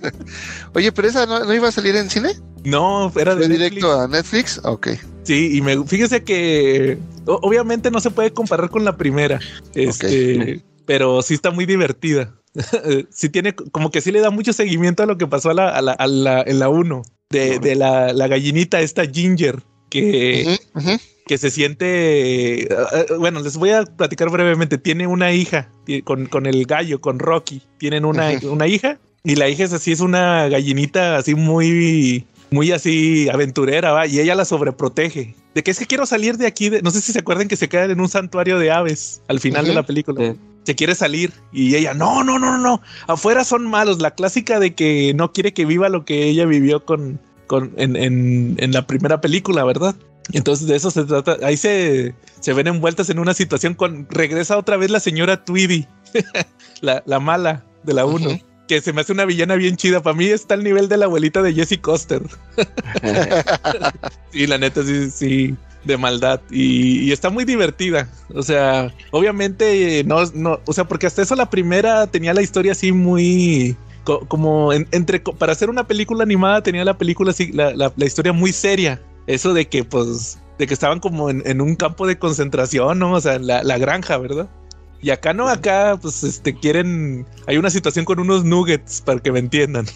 Oye, pero esa no, no, iba a salir en cine? No, era de directo a Netflix. Ok. Sí, y me fíjese que obviamente no se puede comparar con la primera. Este, okay. pero sí está muy divertida. sí tiene como que sí le da mucho seguimiento a lo que pasó a la, a la, a la en la 1 de, de la, la, gallinita esta Ginger que, uh -huh, uh -huh. que se siente uh, bueno les voy a platicar brevemente tiene una hija con, con el gallo con Rocky tienen una, -huh. una hija y la hija es así es una gallinita así muy muy así aventurera va y ella la sobreprotege de que es que quiero salir de aquí de, no sé si se acuerdan que se quedan en un santuario de aves al final de la película sí se quiere salir y ella no, no, no, no, afuera son malos, la clásica de que no quiere que viva lo que ella vivió con, con en, en, en, la primera película, ¿verdad? Entonces de eso se trata, ahí se, se ven envueltas en una situación con, regresa otra vez la señora Tweedy, la, la, mala de la 1. Uh -huh. Que se me hace una villana bien chida. Para mí está al nivel de la abuelita de Jessie Coster. sí, la neta, sí, sí de maldad y, y, está muy divertida. O sea, obviamente no, no, o sea, porque hasta eso la primera tenía la historia así muy co como en, entre para hacer una película animada tenía la película así, la, la, la, historia muy seria. Eso de que pues de que estaban como en, en un campo de concentración, ¿no? O sea, la, la granja, ¿verdad? Y acá no, acá pues este quieren, hay una situación con unos nuggets para que me entiendan.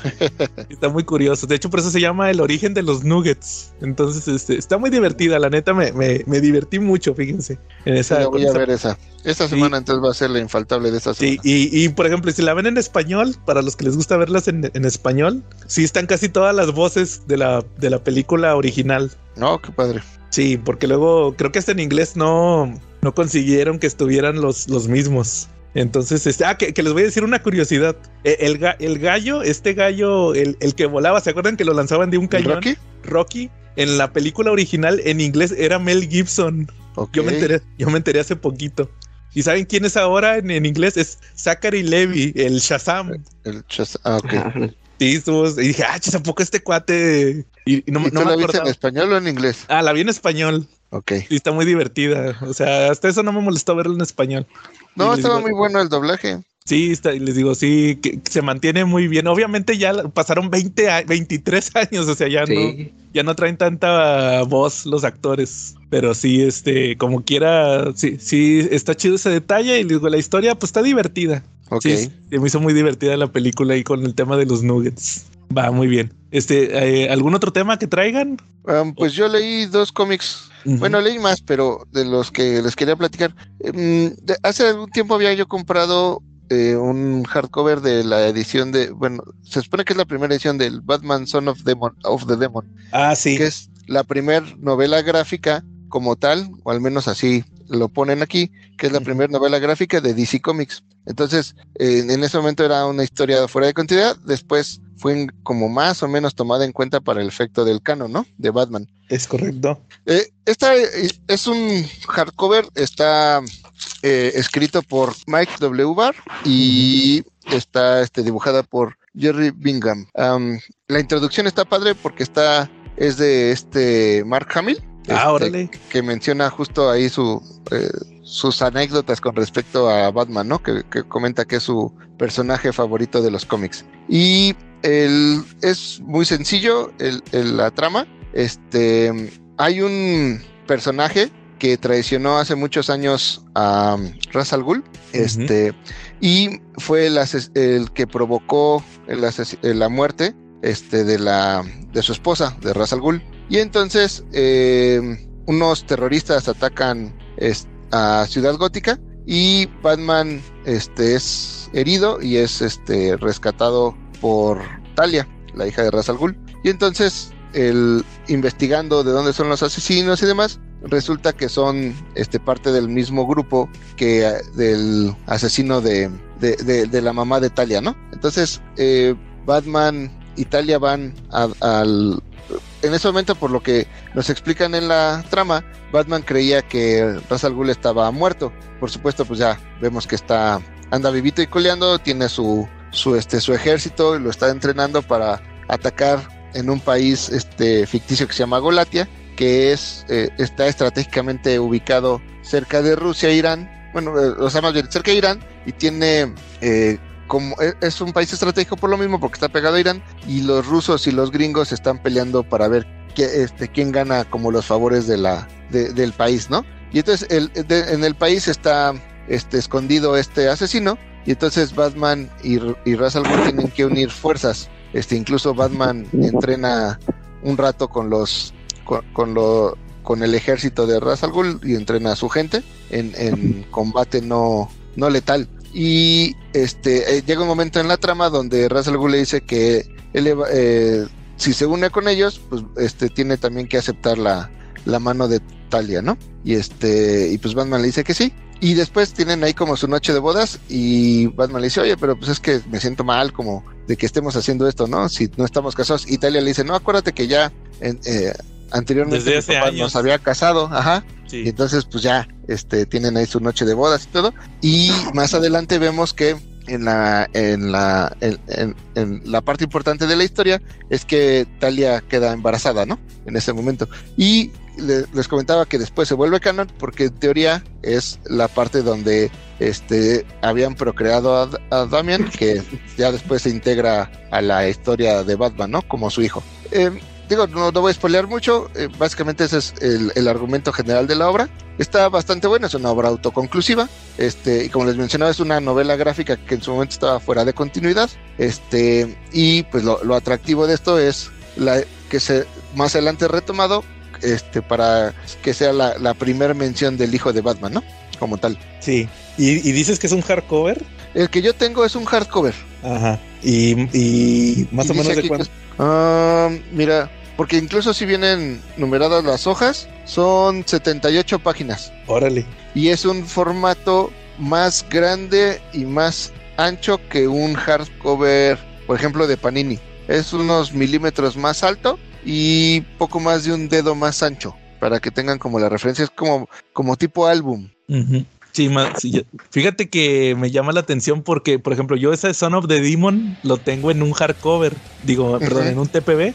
está muy curioso. De hecho, por eso se llama el origen de los nuggets. Entonces, este, está muy divertida. La neta me, me, me divertí mucho, fíjense. En esa, sí, voy a ver esa. Esta semana sí. entonces va a ser la infaltable de esta semana. Sí, y, y, por ejemplo, si la ven en español, para los que les gusta verlas en, en español, sí están casi todas las voces de la, de la película original. No, qué padre. Sí, porque luego creo que hasta en inglés no, no consiguieron que estuvieran los, los mismos. Entonces, este, ah, que, que, les voy a decir una curiosidad. E, el, el, el gallo, este gallo, el, el, que volaba, ¿se acuerdan que lo lanzaban de un cañón? ¿Rocky? Rocky, en la película original en inglés era Mel Gibson. Okay. Yo, me enteré, yo me enteré hace poquito. ¿Y saben quién es ahora en, en inglés? Es Zachary Levy, el Shazam. El Shazam, ah, ok. Sí, estuvo, y dije, ah, ¿a poco este cuate? Y, y no, ¿Y no la viste en español o en inglés? Ah, la vi en español. Ok. Y está muy divertida. O sea, hasta eso no me molestó verlo en español. No, estaba digo, muy bueno el doblaje. Sí, está, y les digo, sí, que, que, se mantiene muy bien. Obviamente ya pasaron 20, 23 años, o sea, ya sí. no, ya no traen tanta voz los actores. Pero sí, este, como quiera, sí, sí, está chido ese detalle. Y digo, la historia, pues está divertida. Ok. Sí, me hizo muy divertida la película y con el tema de los nuggets. Va muy bien. Este, eh, ¿algún otro tema que traigan? Um, pues yo leí dos cómics. Uh -huh. Bueno, leí más, pero de los que les quería platicar. De, hace algún tiempo había yo comprado eh, un hardcover de la edición de, bueno, se supone que es la primera edición del Batman Son of, Demon, of the Demon. Ah, sí. Que es la primera novela gráfica como tal, o al menos así lo ponen aquí, que es la primera novela gráfica de DC Comics. Entonces, eh, en ese momento era una historia fuera de continuidad, después fue como más o menos tomada en cuenta para el efecto del canon, ¿no? De Batman. Es correcto. Eh, esta es un hardcover, está eh, escrito por Mike W. Barr y está este, dibujada por Jerry Bingham. Um, la introducción está padre porque está, es de este Mark Hamill. Ah, órale. Que menciona justo ahí su, eh, sus anécdotas con respecto a Batman, ¿no? Que, que, comenta que es su personaje favorito de los cómics. Y el, es muy sencillo el, el, la trama. Este, hay un personaje que traicionó hace muchos años a um, Ra's al Ghul, este, y fue el, que provocó la muerte este, de, la, de su esposa, de Ra's al Ghul. Y entonces eh, unos terroristas atacan a Ciudad Gótica y Batman este, es herido y es este, rescatado por Talia, la hija de Ra's Ghul. Y entonces, el, investigando de dónde son los asesinos y demás, resulta que son este, parte del mismo grupo que eh, del asesino de- de la mamá de Talia, ¿no? Entonces, eh, Batman y Talia van a- al... En ese momento, por lo que nos explican en la trama, Batman creía que Ra's al Ghul estaba muerto. Por supuesto, pues ya vemos que está anda vivito y coleando, tiene su su este su ejército y lo está entrenando para atacar en un país este ficticio que se llama Golatia, que es eh, está estratégicamente ubicado cerca de Rusia e Irán. Bueno, eh, o sea, más bien cerca de Irán y tiene eh, como e- es un país estratégico por lo mismo porque está pegado a Irán y los rusos y los gringos están peleando para ver este, quién gana como los favores de la de- del país, ¿no? Y entonces el, de- en el país está este escondido este asesino y entonces Batman y, y Ra's tienen que unir fuerzas. Este incluso Batman entrena un rato con los con, lo con el ejército de Ra's al Ghul y entrena a su gente en, en combate no no letal. Y este eh, llega un momento en la trama donde Ra's al Ghul le dice que él eh, si se une con ellos, pues este tiene también que aceptar la, la mano de Talia, ¿no? Y este, y pues Batman le dice que sí. Y después tienen ahí como su noche de bodas y Batman le dice, oye, pero pues es que me siento mal como de que estemos haciendo esto, ¿no? Si no estamos casados. Y Talia le dice, no, acuérdate que ya eh, anteriormente Desde mi hace papá años. nos había casado, ajá. Y Sí. entonces pues ya este tienen ahí su noche de bodas y todo. Y más adelante vemos que en la en la en, en- en la parte importante de la historia es que Talia queda embarazada, ¿no? En ese momento. Y le- les comentaba que después se vuelve canon porque en teoría es la parte donde este habían procreado a, a Damian que ya después se integra a la historia de Batman, ¿no? Como su hijo. Eh, digo, no, no voy a spoilear mucho, eh, básicamente ese es el, el argumento general de la obra. Está bastante buena, es una obra autoconclusiva, este, y como les mencionaba, es una novela gráfica que en su momento estaba fuera de continuidad, este, y pues lo, lo atractivo de esto es la, que se más adelante retomado, este, para que sea la, la primer mención del hijo de Batman, ¿no? Como tal. Sí. ¿Y, y dices que es un hardcover? El que yo tengo es un hardcover. Ajá. Y, y más Y o menos de cuánto. que Ah, mira, porque incluso si vienen numeradas las hojas, son 78 páginas. Órale. Y es un formato más grande y más ancho que un hardcover, por ejemplo, de Panini. Es unos milímetros más alto y poco más de un dedo más ancho. Para que tengan como la referencia, es como, como tipo álbum. Sí, ma- sí, ya- fíjate que me llama la atención porque, por ejemplo, yo ese Son of the Demon lo tengo en un hardcover, digo, perdón, en un TPB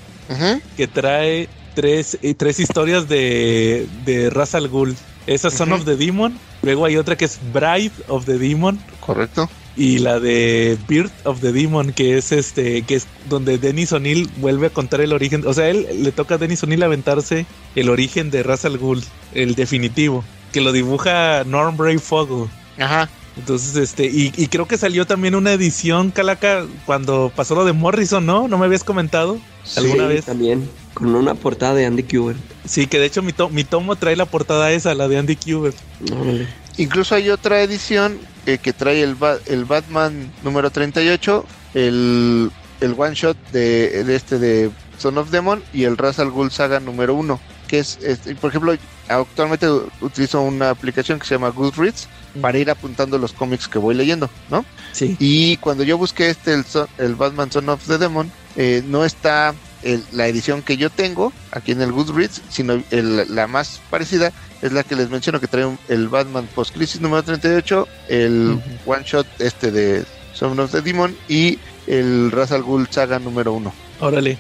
que trae tres, eh, tres historias de, de Ra's al Ghul. Esa es Son of the Demon, luego hay otra que es Bride of the Demon Correcto. y la de Birth of the Demon, que es este, que es donde Dennis O'Neill vuelve a contar el origen. O sea, él le toca a Dennis O'Neill aventarse el origen de Ra's al Ghul, el definitivo, que lo dibuja Norm Brave Fogel. Ajá. Entonces, este, y, y creo que salió también una edición, Calaca, cuando pasó lo de Morrison, ¿no? ¿No me habías comentado? ¿Alguna Sí, vez? También, con una portada de Andy Kubert. Sí, que de hecho mi, to- mi tomo trae la portada esa, la de Andy Kubert. Órale. Incluso hay otra edición eh, que trae el, Ba- el Batman número 38, el, el one shot de, de este de Son of Demon y el Ra's al Ghul Saga número 1, que es, este, por ejemplo, actualmente utilizo una aplicación que se llama Goodreads para ir apuntando los cómics que voy leyendo, ¿no? Sí. Y cuando yo busqué este, el, el Batman Son of the Demon, eh, no está el- la edición que yo tengo aquí en el Goodreads, sino el- la más parecida es la que les menciono que trae un- el Batman Post Crisis número 38, el Ujú. one shot este de Son of the Demon y el Ra's al Ghul Saga número 1. Órale.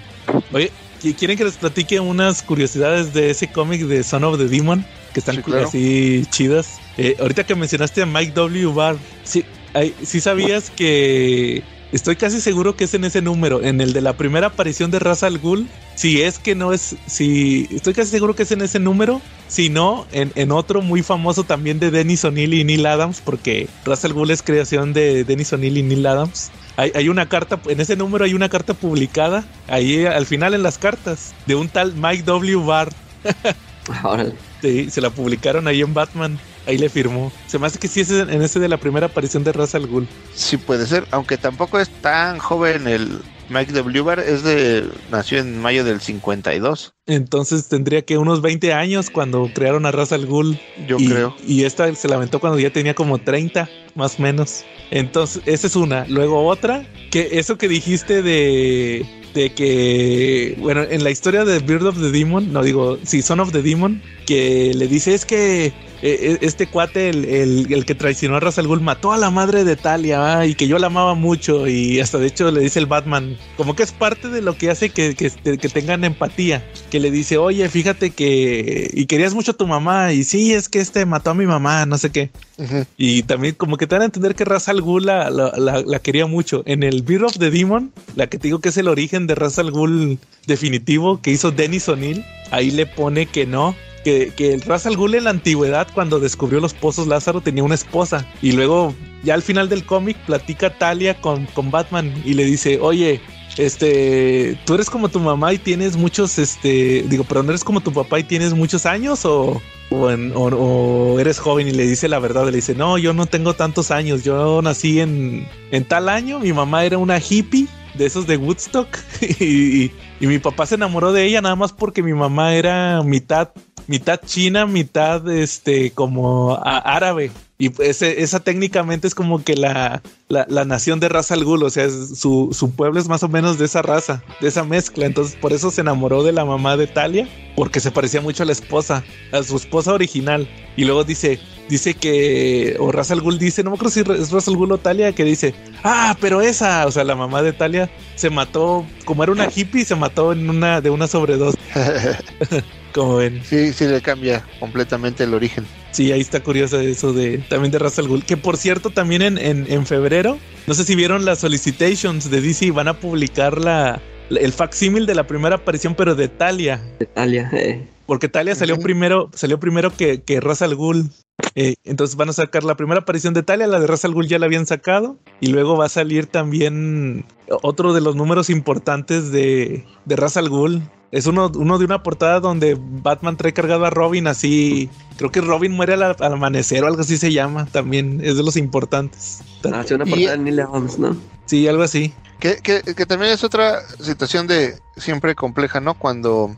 Oye, ¿qui- ¿quieren que les platique unas curiosidades de ese cómic de Son of the Demon? Que están Sí, claro. así chidas. Eh, ahorita que mencionaste a Mike W. Barr, sí, ¿sí sabías que Estoy casi seguro que es en ese número, en el de la primera aparición de Ra's al Ghul. Si es que no es, si estoy casi seguro que es en ese número, si no, en, en otro muy famoso también de Dennis O'Neill y Neil Adams, porque Ra's al Ghul es creación de Dennis O'Neill y Neil Adams. Hay, hay una carta, en ese número hay una carta publicada, ahí al final en las cartas, de un tal Mike W. Barr. Órale. Sí, se la publicaron ahí en Batman. Ahí le firmó. Se me hace que sí es en ese de la primera aparición de Ra's al Ghul. Sí puede ser, aunque tampoco es tan joven el Mike W. Barr, es de nació en mayo del 52, Entonces tendría que unos 20 años cuando crearon a Ra's al Ghul. yo y, creo. Y esta se la aventó cuando ya tenía como 30, más o menos. Entonces, esa es una. Luego otra, que eso que dijiste de, de que, bueno, en la historia de Bird of the Demon, no digo, sí, Son of the Demon, que le dice es que eh, este cuate, el, el- el que traicionó a Ra's al Ghul, mató a la madre de Talia ah, y que yo la amaba mucho y hasta de hecho le dice el Batman, como que es parte de lo que hace que, que, que tengan empatía, que le dice, oye, fíjate que... y querías mucho a tu mamá y sí, es que este mató a mi mamá, no sé qué. Y también como que te dan a entender que Ra's al Ghul la, la- la- la quería mucho. En el Beer of the Demon, la que te digo que es el origen de Ra's al Ghul definitivo que hizo Dennis O'Neill, ahí le pone que no. Que, el Ra's al en la antigüedad, cuando descubrió los pozos Lázaro, tenía una esposa. Y luego, ya al final del cómic, platica Talia con, con Batman y le dice, oye, este, tú eres como tu mamá y tienes muchos, este, digo, pero no eres como tu papá y tienes muchos años o- o eres joven y le dice la verdad, le dice, no, yo no tengo tantos años, yo nací en, en tal año, mi mamá era una hippie de esos de Woodstock y, y- y mi papá se enamoró de ella nada más porque mi mamá era mitad, mitad china, mitad, este, como árabe. Y ese- esa técnicamente es como que la, la, la nación de raza al Ghul, o sea, su, su pueblo es más o menos de esa raza, de esa mezcla. Entonces, por eso se enamoró de la mamá de Talia, porque se parecía mucho a la esposa, a su esposa original. Y luego dice, dice que, o Ra's al Ghul dice, no me acuerdo si es Ra's al Ghul o Talia, que dice, ah, pero esa, o sea, la mamá de Talia se mató, como era una hippie, se mató en una, de una sobredosis, como ven. sí, sí le cambia completamente el origen. Sí, ahí está curioso eso de también de Ra's al Ghul. Que por cierto, también en, en, en febrero, no sé si vieron las solicitations de DC, van a publicar la, la- el facsímil de la primera aparición, pero de Talia. De Talia, eh. Porque Talia salió primero, salió primero que, que Ra's al Ghul. Eh, entonces van a sacar la primera aparición de Talia, la de Ra's al Ghul ya la habían sacado. Y luego va a salir también otro de los números importantes de, de Ra's al Ghul. Es uno, uno de una portada donde Batman trae cargado a Robin así. Creo que Robin muere al, al amanecer o algo así se llama. También es de los importantes. Hace una Y- portada de Neil Adams, ¿no? Sí, algo así. Que, que, que también es otra situación de siempre compleja, ¿no? Cuando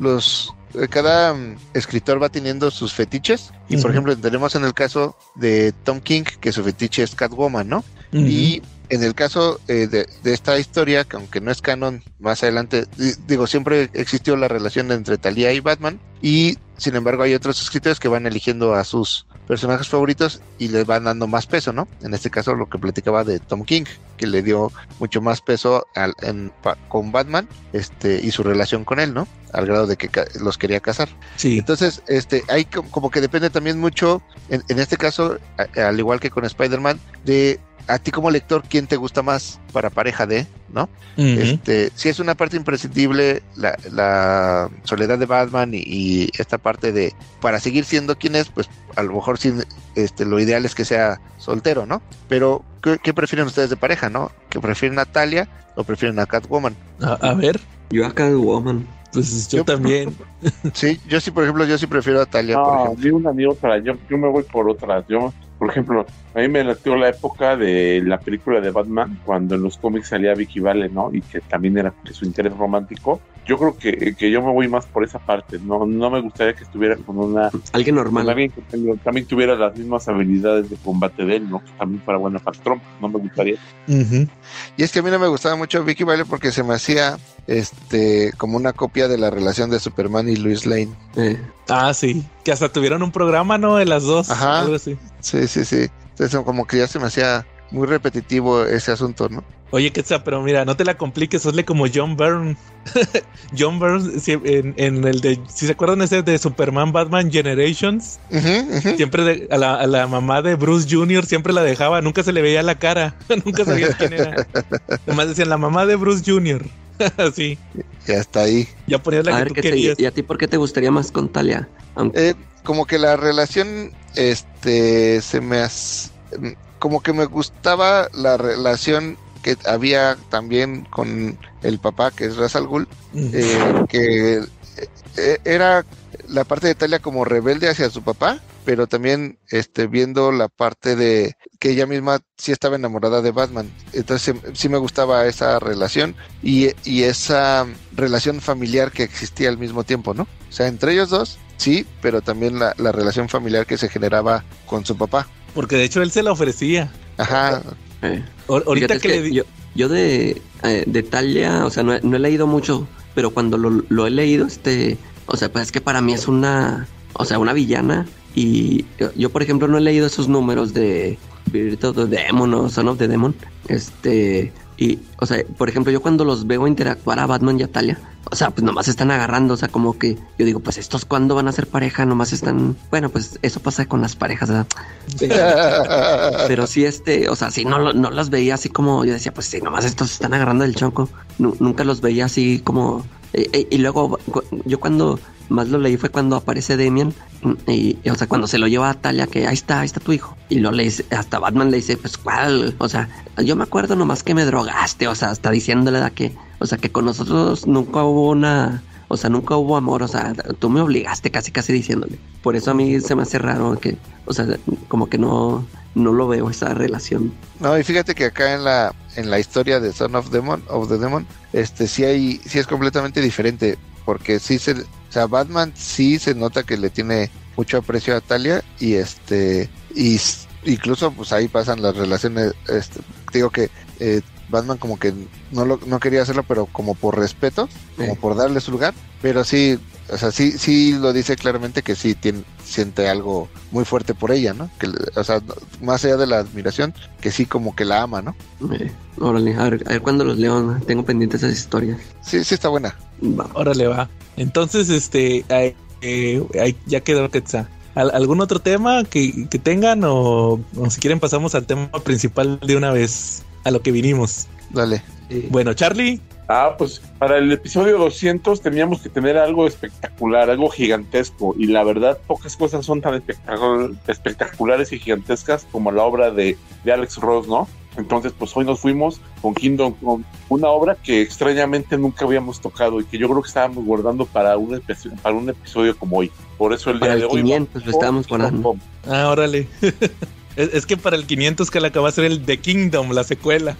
los eh, cada mm, escritor va teniendo sus fetiches y por ejemplo tenemos en el caso de Tom King que su fetiche es Catwoman, ¿no? Y en el caso eh, de, de esta historia, que aunque no es canon, más adelante, di- digo, siempre existió la relación entre Talia y Batman, y sin embargo hay otros escritores que van eligiendo a sus personajes favoritos y les van dando más peso, ¿no? En este caso lo que platicaba de Tom King, que le dio mucho más peso al- en- pa- con Batman este, y su relación con él, ¿no? Al grado de que los quería casar. Sí. Entonces, este, hay co- como que depende también mucho, en, en este caso, a- al igual que con Spider-Man, de a ti como lector, quién te gusta más para pareja de, ¿no? Este, si es una parte imprescindible la, la soledad de Batman y, y esta parte de para seguir siendo quien es, pues a lo mejor sí, este, lo ideal es que sea soltero, ¿no? Pero, ¿qué, qué prefieren ustedes de pareja, no? ¿Que prefieren a Talia o prefieren a Catwoman? A, a ver, Yo a Catwoman. pues yo Yo- también. Sí, yo sí, por ejemplo, yo sí prefiero a Talia, por No, ejemplo. ni una ni otra. Yo, yo me voy por otras. Yo, por ejemplo, a mí me latió la época de la película de Batman, cuando en los cómics salía Vicky Vale, ¿no? Y que también era su interés romántico. Yo creo que, que yo me voy más por esa parte. No, no me gustaría que estuviera con una Alguien con normal. alguien que tenga- también tuviera las mismas habilidades de combate de él, ¿no? Que también fuera buena para Trump. No me gustaría. Y es que a mí no me gustaba mucho Vicky Vale porque se me hacía este como una copia de la relación de Superman y Luis Lane. Eh. Ah, sí. Que hasta tuvieron un programa, ¿no? De las dos. Ajá. Algo así. Sí, sí, sí. Entonces como que ya se me hacía muy repetitivo ese asunto, ¿no? Oye, Quetzal, pero mira, no te la compliques, hazle como John Byrne. John Byrne, sí, en, en el de, si se acuerdan ese de Superman Batman Generations, siempre de- a, la, a la mamá de Bruce Jr. siempre la dejaba, nunca se le veía la cara, nunca sabías quién era. Nomás decían la mamá de Bruce Jr. Así, Ya está ahí. ya ponías la A que ver, tú ¿qué te, querías. ¿y a ti por qué te gustaría más con Talia? Aunque, Eh, como que la relación, este, se me as- como que me gustaba la relación que había también con el papá, que es Ra's al Ghul, Ujú. eh, que eh, era la parte de Talia como rebelde hacia su papá, pero también este, viendo la parte de que ella misma sí estaba enamorada de Batman. Entonces sí- sí me gustaba esa relación y, y esa relación familiar que existía al mismo tiempo, ¿no? O sea, entre ellos dos, sí, pero también la, la relación familiar que se generaba con su papá. Porque de hecho él se la ofrecía. Ajá, eh, Ahor- Ahorita fíjate, que, es le di- yo, yo de, eh, de Talia, o sea, no he, no he leído mucho, pero cuando lo, lo he leído, este, o sea, pues es que para mí es una, o sea, una villana. Y yo, yo, por ejemplo, no he leído esos números de of the Demon o Son of the Demon. Este, y, o sea, por ejemplo, yo cuando los veo interactuar a Batman y a Talia, o sea, pues nomás están agarrando, o sea, como que yo digo, pues estos cuándo van a ser pareja, nomás están, bueno, pues eso pasa con las parejas, ¿verdad? Pero sí, este, o sea, sí, no, no los veía así como, yo decía, pues sí, nomás estos están agarrando del chonco. Nu- nunca los veía así como... eh, eh, y luego, yo cuando más lo leí fue cuando aparece Demian, y, y, o sea, cuando se lo lleva a Talia, que ahí está, ahí está tu hijo. Y lo le dice, hasta Batman le dice, pues cuál, o sea, yo me acuerdo nomás que me drogaste, o sea, hasta diciéndole da que, o sea, que con nosotros nunca hubo una... O sea, nunca hubo amor, o sea, tú me obligaste casi, casi diciéndole. Por eso a mí se me hace raro que, o sea, como que no, no lo veo esa relación. No, y fíjate que acá en la en la historia de Son of Demon of the Demon, este sí hay sí es completamente diferente, porque sí se, o sea, Batman sí se nota que le tiene mucho aprecio a Talia y este y incluso pues ahí pasan las relaciones este digo que eh, Batman como que no lo no quería hacerlo, pero como por respeto, como Sí. por darle su lugar, pero sí o sea, sí, sí lo dice claramente que sí tiene, siente algo muy fuerte por ella, ¿no? Que, o sea, más allá de la admiración, que sí como que la ama, ¿no? Eh, órale, a ver, a ver cuándo los leo, ¿no? tengo pendientes esas historias. Sí, sí está buena. Va. Órale, va. Entonces, este, ahí, eh, ahí ya quedó Quetzal. ¿Al- ¿Algún otro tema que, que tengan o, o si quieren pasamos al tema principal de una vez, a lo que vinimos? Dale. Bueno, Charlie, Ah, pues para el episodio 200 teníamos que tener algo espectacular, algo gigantesco. Y la verdad, pocas cosas son tan espectacu- espectaculares y gigantescas como la obra de, de Alex Ross, ¿no? Entonces, pues hoy nos fuimos con Kingdom Come, una obra que extrañamente nunca habíamos tocado y que yo creo que estábamos guardando para un, episodio, para un episodio como hoy. Por eso el día Para de el hoy. 500 lo estábamos guardando. Ah, órale. es, es que para el 500 que le acaba de ser el The Kingdom, la secuela.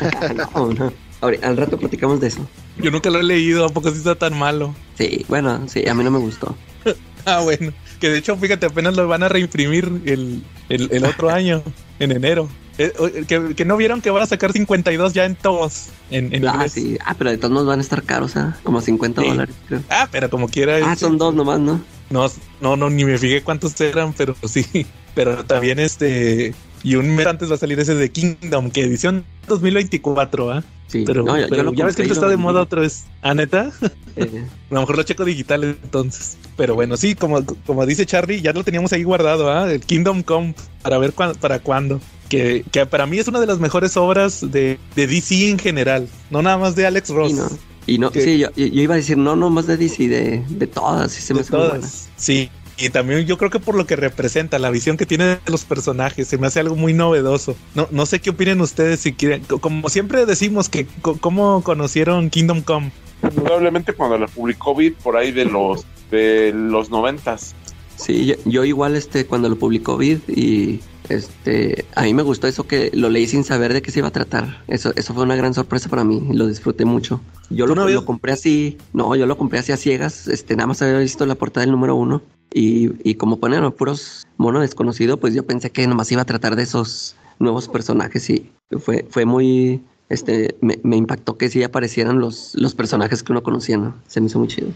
no, no. Ahora, al rato platicamos de eso. Yo nunca lo he leído, ¿a poco sí está tan malo? Sí, bueno, sí, a mí no me gustó. Ah, bueno. Que de hecho, fíjate, apenas lo van a reimprimir el, el, el otro año, en enero. Eh, o- que, que no vieron que van a sacar 52 ya en todos. En, en Ah, inglés. sí. Ah, pero de todos modos van a estar caros, ¿ah? Como 50 Sí. dólares, creo. Ah, pero como quiera. Ah, son dos nomás, ¿no? No, no, no, ni me fijé cuántos eran, pero sí. Pero también este. Y un mes antes va a salir ese de Kingdom, que edición 2024, ¿ah? Sí. Pero, No, yo- pero ya ves que esto está de moda otra vez. ¿Ah, neta? Eh, A lo mejor lo checo digital entonces. Pero bueno, sí, como, como dice Charlie, ya lo teníamos ahí guardado, ¿ah? El Kingdom Come, para ver para cuándo. Que, que para mí es una de las mejores obras de, de DC en general, no nada más de Alex Ross. y no, y no Que- sí, yo, yo iba a decir, no, no más de DC, de, de todas, sí se me muy buena. Sí, y también yo creo que por lo que representa, la visión que tiene de los personajes, se me hace algo muy novedoso. No, no sé qué opinen ustedes si quieren, co- como siempre decimos que co- cómo conocieron Kingdom Come. Probablemente cuando la publicó Vid por ahí de los de los noventas. Sí, yo, yo igual este cuando lo publicó Vid y este a mí me gustó eso que lo leí sin saber de qué se iba a tratar. Eso eso fue una gran sorpresa para mí, lo disfruté mucho. Yo ¿Tú lo, no lo compré así, no, yo lo compré así a ciegas, este nada más había visto la portada del número uno y, y como ponen puros mono desconocido, pues yo pensé que nomás iba a tratar de esos nuevos personajes y fue fue muy este me, me impactó que sí aparecieran los los personajes que uno conocía, ¿no? Se me hizo muy chido.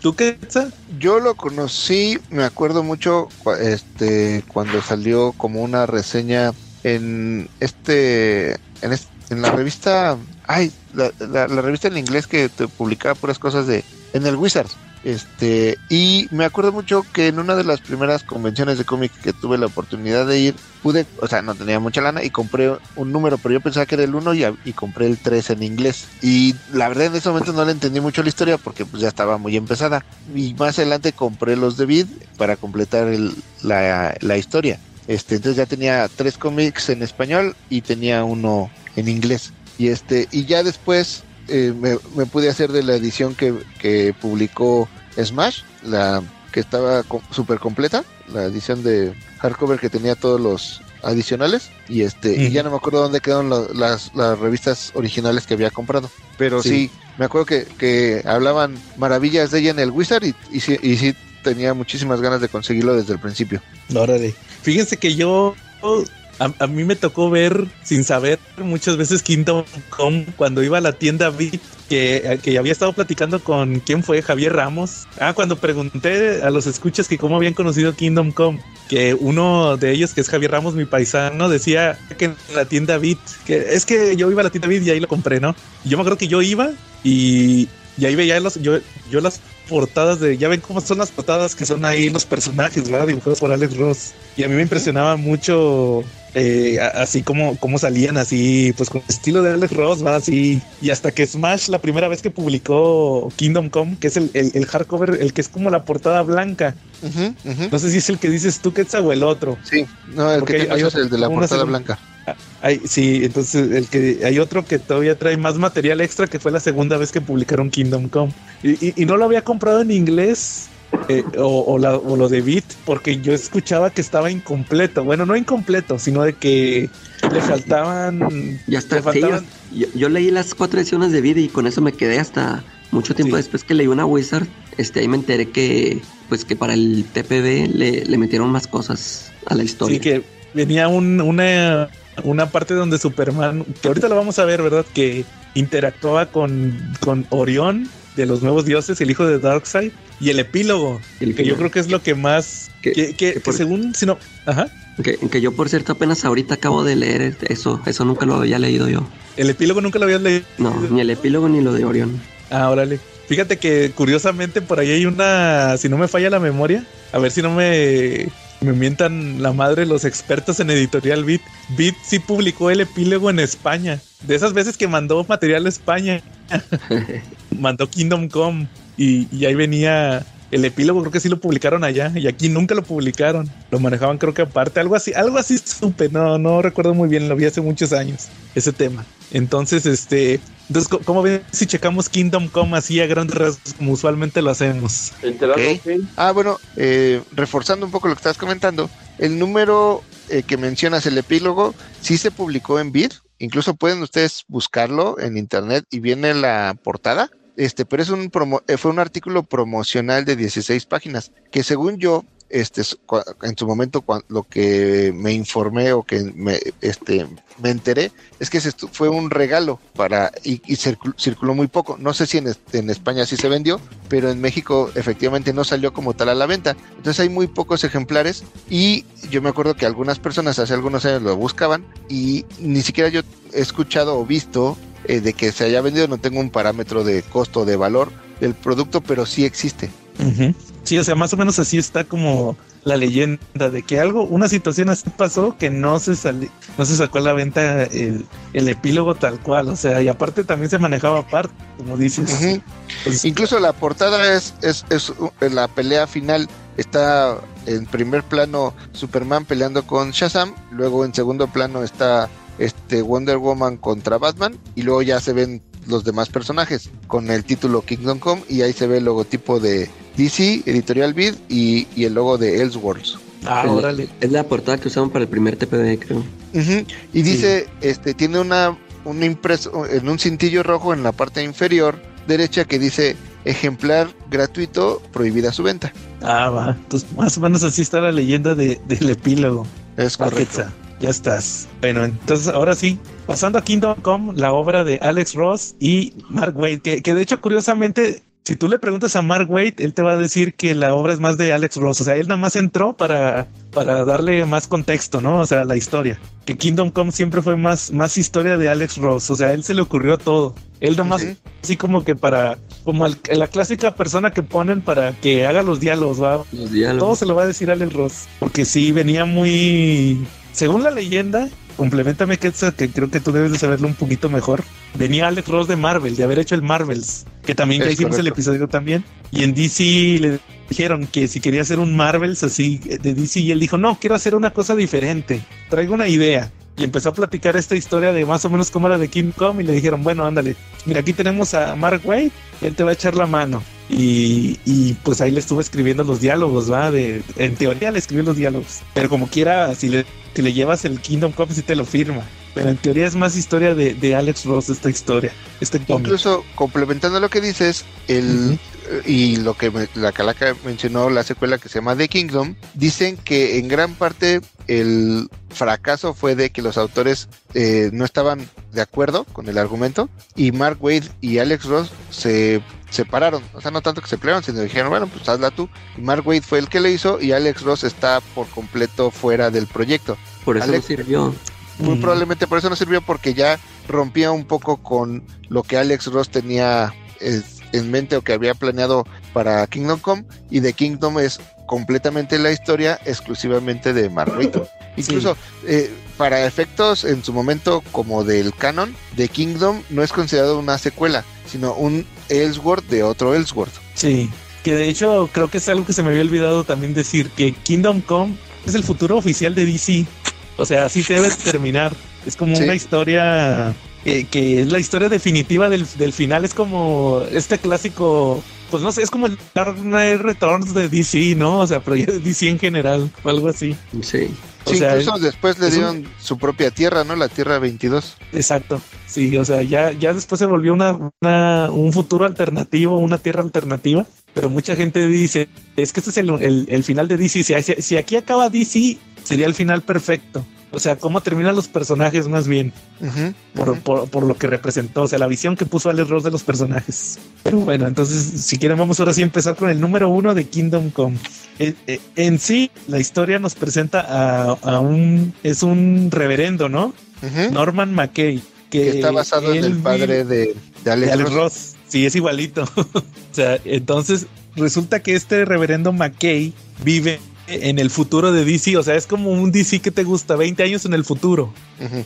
¿Tú qué? Yo lo conocí, me acuerdo mucho este cuando salió como una reseña en este, en, es- en la revista, ay, la, la- la revista en inglés que te publicaba puras cosas de, en el Wizard. Este, y me acuerdo mucho que en una de las primeras convenciones de cómic que tuve la oportunidad de ir, pude, o sea, no tenía mucha lana y compré un número, pero yo pensaba que era el 1 y, y compré el 3 en inglés. Y la verdad en ese momento no le entendí mucho la historia porque pues ya estaba muy empezada. Y más adelante compré los de Vid para completar la, la historia. Este, entonces ya tenía tres cómics en español y tenía uno en inglés. Y este, y ya después eh, me, me pude hacer de la edición que, que publicó Smash, la que estaba co- súper completa, la edición de hardcover que tenía todos los adicionales y este y ya no me acuerdo dónde quedaron las, las revistas originales que había comprado pero sí, Sí. me acuerdo que, que hablaban maravillas de ella en el Wizard y, y, sí, y sí tenía muchísimas ganas de conseguirlo desde el principio Órale. Fíjense que yo. A, a mí me tocó ver, sin saber, muchas veces Kingdom Come cuando iba a la tienda Beat, que, que había estado platicando con quién fue Javier Ramos. Ah, cuando pregunté a los escuchas que cómo habían conocido Kingdom Come, que uno de ellos, que es Javier Ramos, mi paisano, decía que en la tienda Beat, que es que yo iba a la tienda Beat y ahí lo compré, ¿no? Yo me acuerdo que yo iba y, y ahí veía los, yo, yo las portadas de, ya ven cómo son las portadas que son ahí los personajes, ¿verdad? Dibujados por Alex Ross. Y a mí me impresionaba mucho eh, así como, como salían así, pues con el estilo de Alex Ross, va así. Y hasta que Smash, la primera vez que publicó Kingdom Come, que es el, el, el hardcover, el que es como la portada blanca. No sé si es el que dices tú, Quetzal, o el otro. sí no el Porque que hay yo es el de la portada blanca Hay, sí, entonces el que hay otro que todavía trae más material extra que fue la segunda vez que publicaron Kingdom Come. Y, y- y no lo había comprado en inglés eh, o, o la- o lo de Beat porque yo escuchaba que estaba incompleto. Bueno, no incompleto, sino de que le faltaban. Ya está. Sí, yo, leí las cuatro ediciones de vida y con eso me quedé hasta mucho tiempo Sí. después que leí una Wizard. Este, ahí me enteré que, pues, que para el TPB le, le metieron más cosas a la historia. Sí, que venía un- una, una parte donde Superman, que ahorita lo vamos a ver, ¿verdad? Que interactuaba con, con Orión de los nuevos dioses, el hijo de Darkseid, y el epílogo, El que yo creo que es lo que más... Que- Que, que- que que por- según, si no... Ajá. Que, que yo, por cierto, apenas ahorita acabo de leer eso. Eso nunca lo había leído yo. El epílogo nunca lo habías leído. No, ni el epílogo ni lo de Orión. Ah, órale. Fíjate que curiosamente por ahí hay una, si no me falla la memoria, a ver si no me, me mientan la madre los expertos en editorial Bit. Bit sí publicó el epílogo en España. De esas veces que mandó material a España, mandó Kingdom Come y, y ahí venía el epílogo, creo que sí lo publicaron allá y aquí nunca lo publicaron. Lo manejaban creo que aparte, algo así, algo así supe, no, no recuerdo muy bien, lo vi hace muchos años, ese tema. Entonces, este, entonces, ¿cómo ven si checamos Kingdom Come así a grandes rasgos como usualmente lo hacemos? Ah, bueno, eh, reforzando un poco lo que estás comentando, el número eh, que mencionas, el epílogo, sí se publicó en Vid. Incluso pueden ustedes buscarlo en internet y viene la portada. Este, pero es un promo- eh, fue un artículo promocional de 16 páginas que según yo, este, en su momento lo que me informé o que me, este, me enteré es que fue un regalo para y, y circul- circuló muy poco. No sé si en, en España sí se vendió, pero en México efectivamente no salió como tal a la venta. Entonces hay muy pocos ejemplares y yo me acuerdo que algunas personas hace algunos años lo buscaban y ni siquiera yo he escuchado o visto eh, de que se haya vendido, no tengo un parámetro de costo de valor del producto, pero sí existe. Sí, o sea, más o menos así está como la leyenda de que algo, una situación así pasó que no se salió, no se sacó a la venta el, el epílogo tal cual, o sea, y aparte también se manejaba aparte, como dices. Pues, Incluso la portada es, es, es uh, la pelea final. Está en primer plano Superman peleando con Shazam. Luego en segundo plano está este Wonder Woman contra Batman. Y luego ya se ven los demás personajes con el título Kingdom Come. Y ahí se ve el logotipo de DC, Editorial Vid y, y el logo de Elseworlds. ah, El- órale. Es la portada que usaron para el primer TPB, creo. Y dice, este, tiene una, un impreso en un cintillo rojo en la parte inferior derecha que dice ejemplar gratuito, prohibida su venta. Ah, va. Entonces, más o menos así está la leyenda de, del epílogo. Es correcto. Ya estás. Bueno, entonces ahora sí, pasando a Kingdom Come, la obra de Alex Ross y Mark Wade, que, que de hecho curiosamente si tú le preguntas a Mark Waid, él te va a decir que la obra es más de Alex Ross. O sea, él nada más entró para, para darle más contexto, ¿no? O sea, la historia. Que Kingdom Come siempre fue más, más historia de Alex Ross. O sea, él se le ocurrió todo. Él nada más, así como que para, como el- la clásica persona que ponen para que haga los diálogos, va. Los Todo diálogos. se lo va a decir Alex Ross. Porque sí, venía muy. Según la leyenda, complementame que, que creo que tú debes de saberlo un poquito mejor. Venía Alex Ross de Marvel, de haber hecho el Marvels, que también hicimos el episodio también. Y en DC le dijeron que si quería hacer un Marvels así de DC, y él dijo: No, quiero hacer una cosa diferente. Traigo una idea. Y empezó a platicar esta historia de más o menos como la de King Kong. Y le dijeron: Bueno, ándale, mira, aquí tenemos a Mark Wade, él te va a echar la mano. Y, y, pues ahí le estuve escribiendo los diálogos, ¿va? De, en teoría le escribió los diálogos, pero como quiera, si le, si le llevas el Kingdom Come, sí te lo firma. Pero en teoría es más historia de, de Alex Ross esta historia, este cómic. Incluso complementando lo que dices, el y lo que me- la Calaca mencionó, la secuela que se llama The Kingdom, dicen que en gran parte el fracaso fue de que los autores eh, no estaban de acuerdo con el argumento y Mark Wade y Alex Ross se separaron, o sea, no tanto que se pelearon, sino dijeron, bueno, pues hazla tú. Y Mark Wade fue el que le hizo y Alex Ross está por completo fuera del proyecto. Por eso Alex- no sirvió. Muy Mm. probablemente por eso no sirvió porque ya rompía un poco con lo que Alex Ross tenía en mente o que había planeado para Kingdom Come y de Kingdom es completamente la historia exclusivamente de Mark. Incluso eh, para efectos en su momento como del canon de Kingdom no es considerado una secuela, sino un Ellsworth de otro Ellsworth. Sí, que de hecho creo que es algo que se me había olvidado también decir, que Kingdom Come es el futuro oficial de DC. O sea, así debe terminar. Es como Sí. una historia eh, que es la historia definitiva del, del final. Es como este clásico, pues no sé, es como el Dark Knight Returns de DC, ¿no? O sea, pero ya de DC en general o algo así. Sí. O Sí, sea, incluso después le un- dieron su propia tierra, ¿no? La Tierra 22. Exacto, sí, o sea, ya, ya después se volvió una, una- un futuro alternativo, una tierra alternativa, pero mucha gente dice, es que este es el, el- el final de DC, si, si- si aquí acaba DC, sería el final perfecto. O sea, cómo terminan los personajes más bien, por, por- por lo que representó, o sea, la visión que puso Alex Ross de los personajes. Pero bueno, entonces, si quieren, vamos ahora sí a empezar con el número uno de Kingdom Come. Eh, eh, en sí, la historia nos presenta a, a un, es un reverendo, ¿no? Norman McKay. Que que está basado en el padre de, de Alex de Alex Ross. Ross. Sí, es igualito. o sea, entonces resulta que este reverendo McKay vive en el futuro de DC. O sea, es como un DC que te gusta, 20 años en el futuro.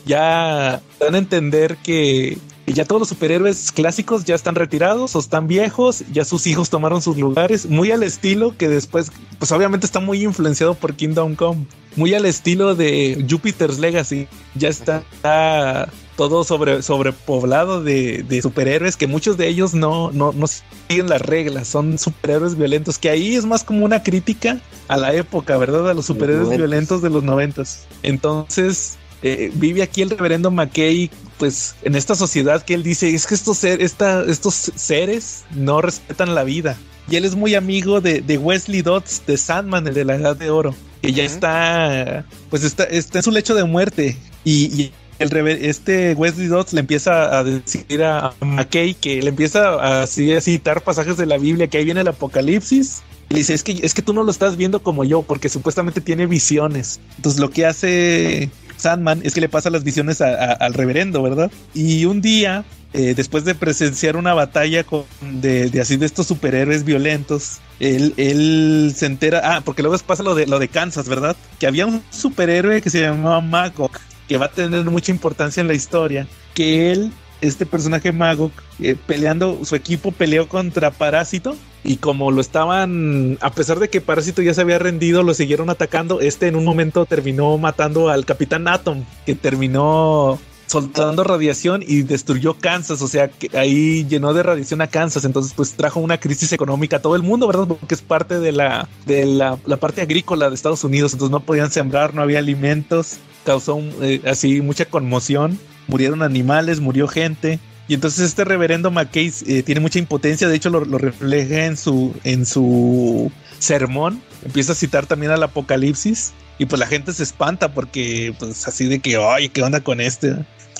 Ya dan a entender que ya todos los superhéroes clásicos ya están retirados o están viejos, ya sus hijos tomaron sus lugares, muy al estilo que después, pues obviamente está muy influenciado por Kingdom Come, muy al estilo de Jupiter's Legacy, ya está, está todo sobre, sobrepoblado de, de superhéroes que muchos de ellos no, no, no siguen las reglas, son superhéroes violentos, que ahí es más como una crítica a la época, ¿verdad? A los superhéroes violentos de los noventas. Entonces, eh, vive aquí el reverendo McKay, pues en esta sociedad que él dice, es que estos, ser- esta- estos seres no respetan la vida. Y él es muy amigo de, de Wesley Dodds, de Sandman, el de la Edad de Oro, que ya está, pues está, está en su lecho de muerte. Y, y el este Wesley Dodds le empieza a decir a McKay que le empieza a, citar pasajes de la Biblia, que ahí viene el apocalipsis. Y le dice, es que, es que tú no lo estás viendo como yo, porque supuestamente tiene visiones. Entonces lo que hace Sandman es que le pasa las visiones al reverendo, ¿verdad? Y un día, eh, después de presenciar una batalla de así de estos superhéroes violentos, él, él se entera, ah, porque luego pasa lo de, lo de Kansas, ¿verdad? Que había un superhéroe que se llamaba Magog, que va a tener mucha importancia en la historia, que él, este personaje Magog, eh, peleando, su equipo peleó contra Parásito, y como lo estaban, a pesar de que Parásito ya se había rendido, lo siguieron atacando. Este en un momento terminó matando al Capitán Atom, que terminó soltando radiación y destruyó Kansas. O sea, que ahí llenó de radiación a Kansas. Entonces, pues trajo una crisis económica a todo el mundo, ¿verdad? Porque es parte de la, de la, la parte agrícola de Estados Unidos. Entonces no podían sembrar, no había alimentos. Causó eh, así mucha conmoción. Murieron animales, murió gente. Y entonces este reverendo McKay eh, tiene mucha impotencia, de hecho lo, lo refleja en su, en su sermón, empieza a citar también al Apocalipsis y pues la gente se espanta porque pues así de que, ay, ¿qué onda con este?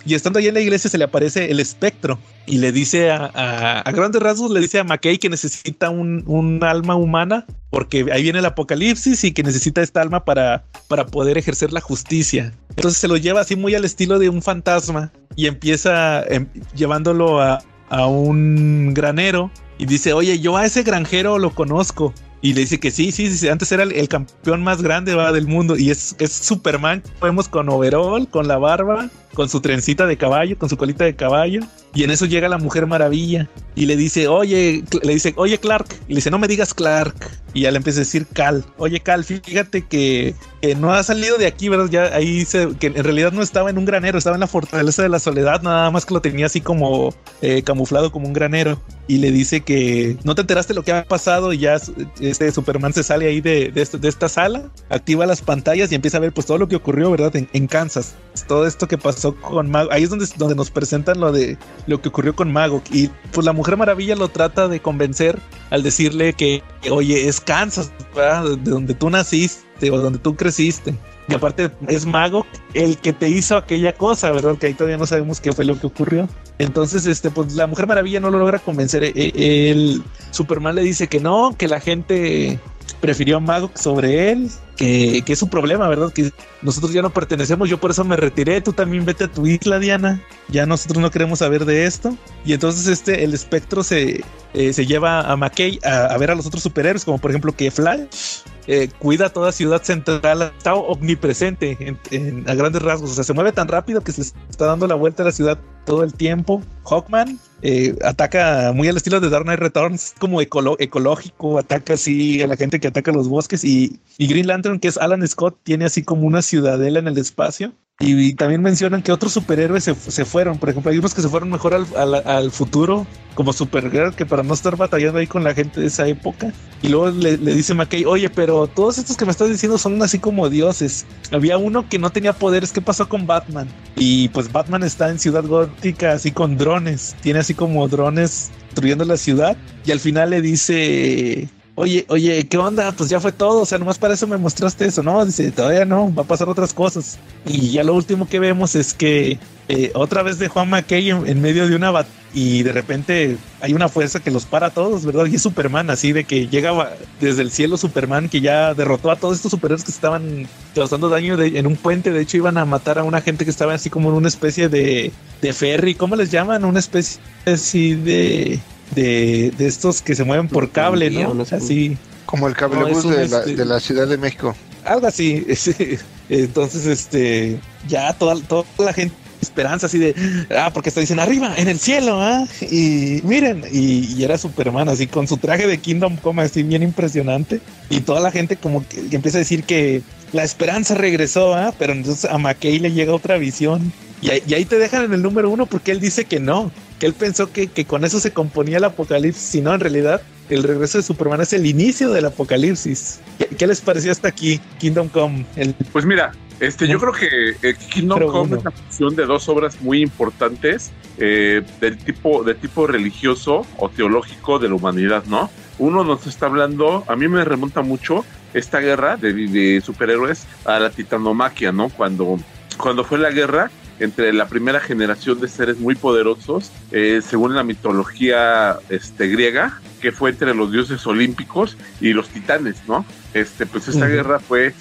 Y estando ahí en la iglesia se le aparece el espectro y le dice a, a, a grandes rasgos, le dice a McKay que necesita un, un, alma humana porque ahí viene el apocalipsis y que necesita esta alma para, para poder ejercer la justicia. Entonces se lo lleva así muy al estilo de un fantasma y empieza em, llevándolo a, a un granero y dice, oye, yo a ese granjero lo conozco. Y le dice que sí, sí, sí, antes era el, el campeón más grande del mundo y es, es Superman. Vemos con overall, con la barba, con su trencita de caballo, con su colita de caballo. Y en eso llega la Mujer Maravilla y le dice, oye, le dice, oye Clark. Y le dice, no me digas Clark. Y ya le empieza a decir Cal. Oye Cal, fíjate que, no ha salido de aquí, ¿verdad? Ya ahí se, que en realidad no estaba en un granero, estaba en la fortaleza de la soledad, nada más que lo tenía así como eh, camuflado como un granero. Y le dice que no te enteraste lo que ha pasado y ya este Superman se sale ahí de, de, este, de esta sala, activa las pantallas y empieza a ver pues todo lo que ocurrió, ¿verdad? En, en Kansas. Todo esto que pasó con Mago. Ahí es donde, donde nos presentan lo de lo que ocurrió con Mago. Y pues la Mujer Maravilla lo trata de convencer al decirle que, oye, es Kansas, ¿verdad? de donde tú naciste o donde tú creciste. Y aparte es Mago el que te hizo aquella cosa, ¿verdad? Que ahí todavía no sabemos qué fue lo que ocurrió. Entonces, este, pues la Mujer Maravilla no lo logra convencer. El Superman le dice que no, que la gente prefirió a Mago sobre él, que, que, es un problema, ¿verdad? Que nosotros ya no pertenecemos, yo por eso me retiré, tú también vete a tu isla, Diana, ya nosotros no queremos saber de esto. Y entonces este, el espectro se, eh, se lleva a McKay a, a, ver a los otros superhéroes, como por ejemplo que Flash. Eh, cuida toda ciudad central, está omnipresente en, a grandes rasgos, o sea, se mueve tan rápido que se está dando la vuelta a la ciudad todo el tiempo. Hawkman eh, ataca muy al estilo de Dark Knight Returns, como ecológico, ataca así a la gente que ataca los bosques y, y, Green Lantern, que es Alan Scott, tiene así como una ciudadela en el espacio. Y, también mencionan que otros superhéroes se, se, fueron, por ejemplo, hay unos que se fueron mejor al, al, al, futuro, como Supergirl, que para no estar batallando ahí con la gente de esa época. Y luego le, le dice McKay, oye, pero todos estos que me estás diciendo son así como dioses. Había uno que no tenía poderes, ¿qué pasó con Batman? Y pues Batman está en Ciudad Gótica, así con drones, tiene así como drones destruyendo la ciudad. Y al final le dice, oye, oye, ¿qué onda? Pues ya fue todo, o sea, nomás para eso me mostraste eso, ¿no? Dice, todavía no, va a pasar otras cosas. Y ya lo último que vemos es que eh, otra vez dejó a McKay en, medio de una batalla y de repente hay una fuerza que los para a todos, ¿verdad? Y es Superman, así de que llega desde el cielo Superman que ya derrotó a todos estos superhéroes que estaban causando daño de, en un puente, de hecho iban a matar a una gente que estaba así como en una especie de, de ferry, ¿cómo les llaman? Una especie de... De, de, estos que se mueven por cable, ¿no? Así. Como el cable no, de, la, de, la, Ciudad de México. Algo así. Entonces, este, ya toda, toda la gente esperanza así de, ah, porque está dicen arriba, en el cielo, ¿ah? Y miren, y, y, era Superman así con su traje de Kingdom Come así bien impresionante y toda la gente como que, que empieza a decir que la esperanza regresó, ¿ah? Pero entonces a McKay le llega otra visión y, y, ahí te dejan en el número uno porque él dice que no, que él pensó que, que con eso se componía el apocalipsis, si no, en realidad el regreso de Superman es el inicio del apocalipsis. ¿Qué, qué les pareció hasta aquí Kingdom Come? El... Pues mira, este, yo creo que eh, Kingdom Come es la fusión de dos obras muy importantes eh, del tipo, de tipo religioso o teológico de la humanidad, ¿no? Uno nos está hablando, a mí me remonta mucho esta guerra de, de superhéroes a la titanomaquia, ¿no? Cuando, cuando fue la guerra entre la primera generación de seres muy poderosos, eh, según la mitología este, griega, que fue entre los dioses olímpicos y los titanes, ¿no? Este, pues esta uh -huh. guerra fue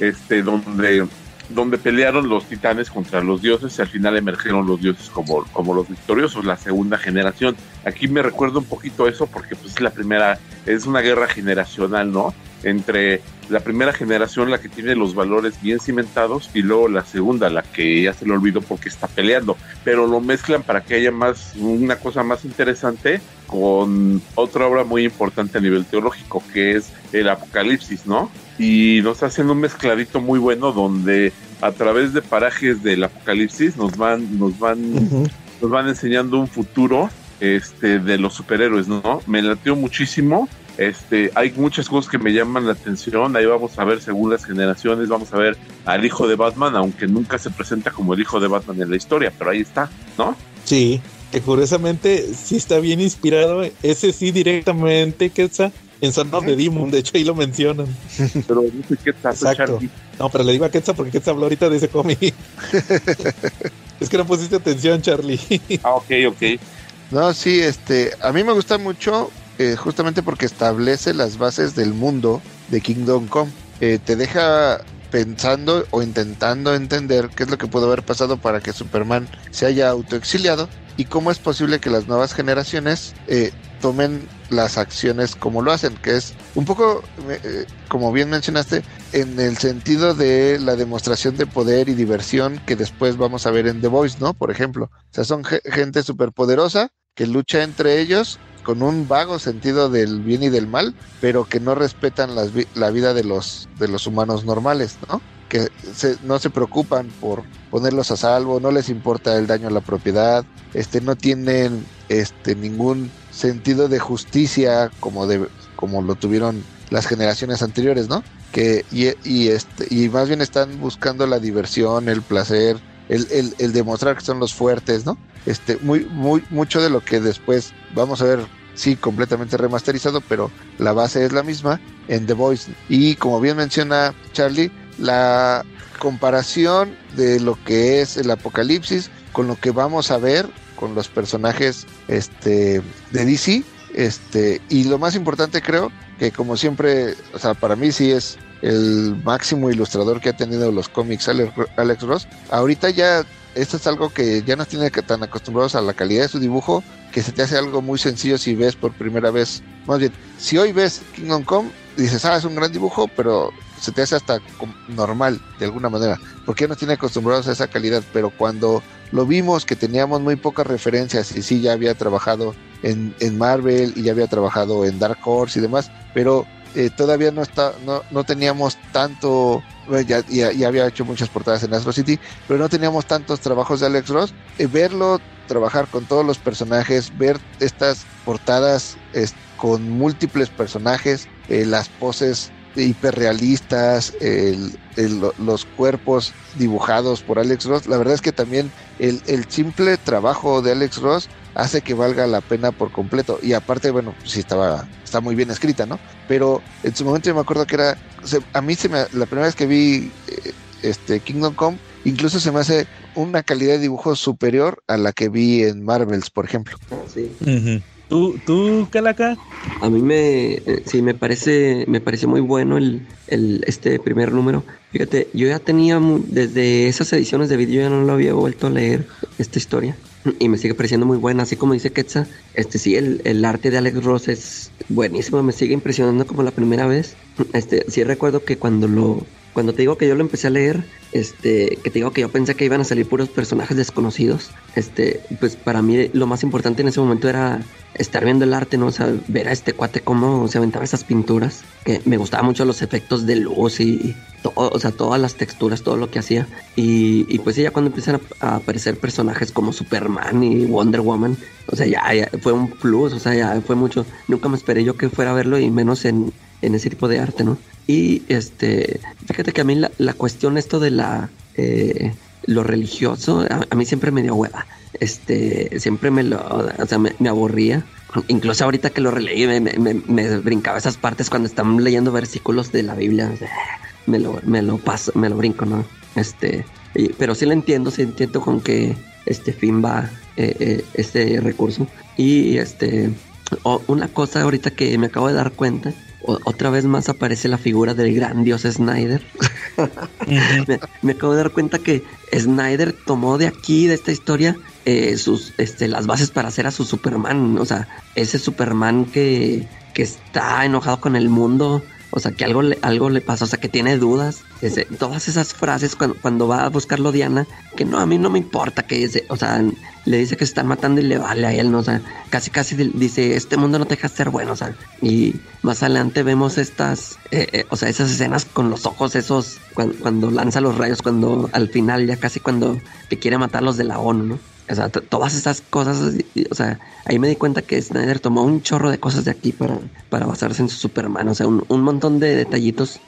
este, donde donde pelearon los titanes contra los dioses y al final emergieron los dioses como, como los victoriosos, la segunda generación. Aquí me recuerdo un poquito eso porque pues es la primera, es una guerra generacional, ¿no? Entre la primera generación, la que tiene los valores bien cimentados, y luego la segunda, la que ya se le olvidó porque está peleando. Pero lo mezclan para que haya más, una cosa más interesante con otra obra muy importante a nivel teológico, que es el Apocalipsis, ¿no? Y nos hacen un mezcladito muy bueno donde a través de parajes del Apocalipsis nos van, nos van, uh -huh. nos van enseñando un futuro este, de los superhéroes, ¿no? Me latió muchísimo este, hay muchas cosas que me llaman la atención. Ahí vamos a ver, según las generaciones, vamos a ver al hijo de Batman, aunque nunca se presenta como el hijo de Batman en la historia, pero ahí está, ¿no? Sí, que curiosamente sí está bien inspirado. Ese sí, directamente, Quetzal, en Son of the Demon. De hecho, ahí lo mencionan. Pero dice Quetzal, Exacto. No, pero le digo a Quetzal porque Quetzal habló ahorita de ese cómic. Es que no pusiste atención, Charlie. Ah, ok, ok. No, sí, este, a mí me gusta mucho eh, justamente porque establece las bases del mundo de Kingdom Come. Eh, te deja pensando o intentando entender qué es lo que pudo haber pasado para que Superman se haya autoexiliado y cómo es posible que las nuevas generaciones eh, tomen las acciones como lo hacen, que es un poco, como bien mencionaste, en el sentido de la demostración de poder y diversión que después vamos a ver en The Voice, ¿no? Por ejemplo, o sea, son ge- gente superpoderosa que lucha entre ellos con un vago sentido del bien y del mal, pero que no respetan las vi- la vida de los, de los humanos normales, ¿no? Que se- no se preocupan por ponerlos a salvo, no les importa el daño a la propiedad, este, no tienen este, ningún sentido de justicia como, de, como lo tuvieron las generaciones anteriores, ¿no? Que, y, y, este, y más bien están buscando la diversión, el placer, el, el, demostrar que son los fuertes, ¿no? Este, muy, muy, mucho de lo que después vamos a ver, sí, completamente remasterizado, pero la base es la misma en The Voice. Y como bien menciona Charlie, la comparación de lo que es el apocalipsis con lo que vamos a ver con los personajes este, de DC. Este, y lo más importante creo que como siempre, o sea, para mí sí es el máximo ilustrador que ha tenido los cómics Alex, Ross. Ahorita ya esto es algo que ya nos tiene tan acostumbrados a la calidad de su dibujo que se te hace algo muy sencillo si ves por primera vez. Más bien, si hoy ves Kingdom Come, dices, ah, es un gran dibujo, pero se te hace hasta normal de alguna manera, porque ya nos tiene acostumbrados a esa calidad, pero cuando lo vimos que teníamos muy pocas referencias y sí ya había trabajado en, Marvel y ya había trabajado en Dark Horse y demás, pero eh, todavía no está, no, no teníamos tanto, ya, ya, había hecho muchas portadas en Astro City, pero no teníamos tantos trabajos de Alex Ross, eh, verlo trabajar con todos los personajes, ver estas portadas con múltiples personajes, eh, las poses hiperrealistas, el, los cuerpos dibujados por Alex Ross. La verdad es que también el, el, simple trabajo de Alex Ross hace que valga la pena por completo. Y aparte, bueno, sí estaba, está muy bien escrita, ¿no? Pero en su momento yo me acuerdo que era, o sea, a mí se me, la primera vez que vi eh, este Kingdom Come, incluso se me hace una calidad de dibujo superior a la que vi en Marvels, por ejemplo. Sí. Uh -huh. ¿Tú, tú, Calaca? A mí me, eh, sí, me parece, me pareció muy bueno el, el, este primer número. Fíjate, yo ya tenía, desde esas ediciones de vídeo ya no lo había vuelto a leer, esta historia. Y me sigue pareciendo muy buena, así como dice Quetzal, este sí, el, el arte de Alex Ross es buenísimo, me sigue impresionando como la primera vez. Este, sí recuerdo que cuando lo, cuando te digo que yo lo empecé a leer, este, que te digo que yo pensé que iban a salir puros personajes desconocidos, este, pues para mí lo más importante en ese momento era estar viendo el arte, ¿no? O sea, ver a este cuate cómo se aventaba esas pinturas, que me gustaban mucho los efectos de luz y todo, o sea, todas las texturas, todo lo que hacía. Y, y pues ya cuando empiezan a, a, aparecer personajes como Superman y Wonder Woman, o sea, ya, ya, fue un plus, o sea, ya fue mucho. Nunca me esperé yo que fuera a verlo y menos en, en ese tipo de arte, ¿no? Y este, fíjate que a mí la, la cuestión esto de la... Eh, lo religioso a, mí siempre me dio hueva. Este, siempre me lo, o sea, me, aburría. Incluso ahorita que lo releí, me, me, brincaba esas partes cuando están leyendo versículos de la Biblia. Me lo, me lo paso, me lo brinco, ¿no? Este, pero sí lo entiendo, sí entiendo con que este fin va eh, eh, este recurso. Y este, una cosa ahorita que me acabo de dar cuenta otra vez más aparece la figura del gran dios Snyder. me, acabo de dar cuenta que Snyder tomó de aquí, de esta historia, eh, sus, este, las bases para hacer a su Superman. O sea, ese Superman que, que está enojado con el mundo. O sea, que algo le, algo le pasa, o sea, que tiene dudas. Ese, todas esas frases cuando, cuando, va a buscarlo Diana, que no, a mí no me importa que ese, o sea, le dice que se están matando y le vale a él, ¿no? O sea, casi casi dice, este mundo no te deja ser bueno, o sea, y más adelante vemos estas, eh, eh, o sea, esas escenas con los ojos esos, cuando, cuando, lanza los rayos, cuando al final ya casi cuando que quiere matar los de la ONU, ¿no? O sea, todas esas cosas, o sea, ahí me di cuenta que Snyder tomó un chorro de cosas de aquí para, para basarse en su Superman, o sea, un, un montón de detallitos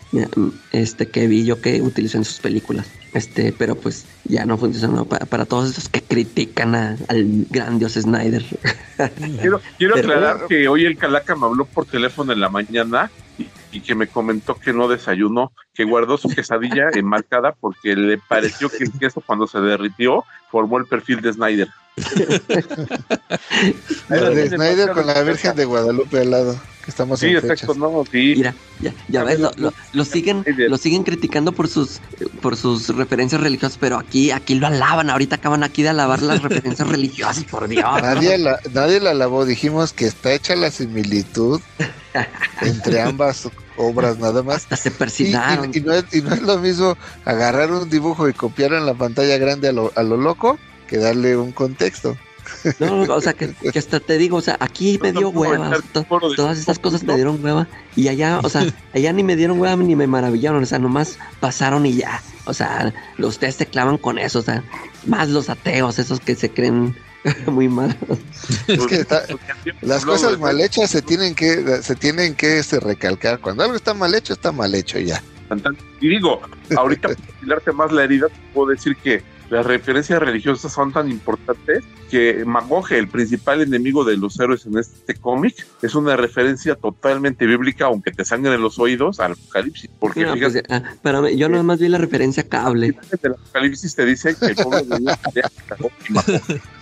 este, que vi yo que utilizó en sus películas. Este, pero pues ya no funcionó para, para todos esos que critican a, al gran dios Snyder. quiero quiero pero, aclarar que hoy el Calaca me habló por teléfono en la mañana y que me comentó que no desayunó, que guardó su quesadilla enmarcada porque le pareció que el queso cuando se derritió formó el perfil de Snyder. Era de Snyder con la Virgen de Guadalupe al lado. Que estamos Sí, en exacto, no, sí. Mira, ya, ya ves, lo, lo- lo siguen, lo siguen criticando por sus por sus referencias religiosas, pero aquí, aquí lo alaban, ahorita acaban aquí de alabar las referencias religiosas, por Dios. Nadie la, nadie la alabó, dijimos que está hecha la similitud entre ambas obras nada más. Hasta se Y, persignaron. y- y no es, y no es lo mismo agarrar un dibujo y copiar en la pantalla grande a lo, a lo loco que darle un contexto. No, no, o sea, que, que hasta te digo, o sea, aquí me dio huevas. to- todas estas cosas me dieron hueva. Y allá, o sea, allá ni me dieron hueva ni me maravillaron. O sea, nomás pasaron y ya. O sea, los- ustedes se clavan con eso. O sea, más los ateos, esos que se creen muy malos. Es que está- las cosas mal hechas se tienen que se tienen que este, recalcar. Cuando algo está mal hecho, está mal hecho ya. Y digo, ahorita para afilarte más la herida, puedo decir que las referencias religiosas son tan importantes que Magog, el principal enemigo de los héroes en este cómic, es una referencia totalmente bíblica, aunque te sangren los oídos, al Apocalipsis. Porque No, fíjate, pues, ah, pero yo nada más vi la referencia cable. el Apocalipsis te dice que el pueblo de Dios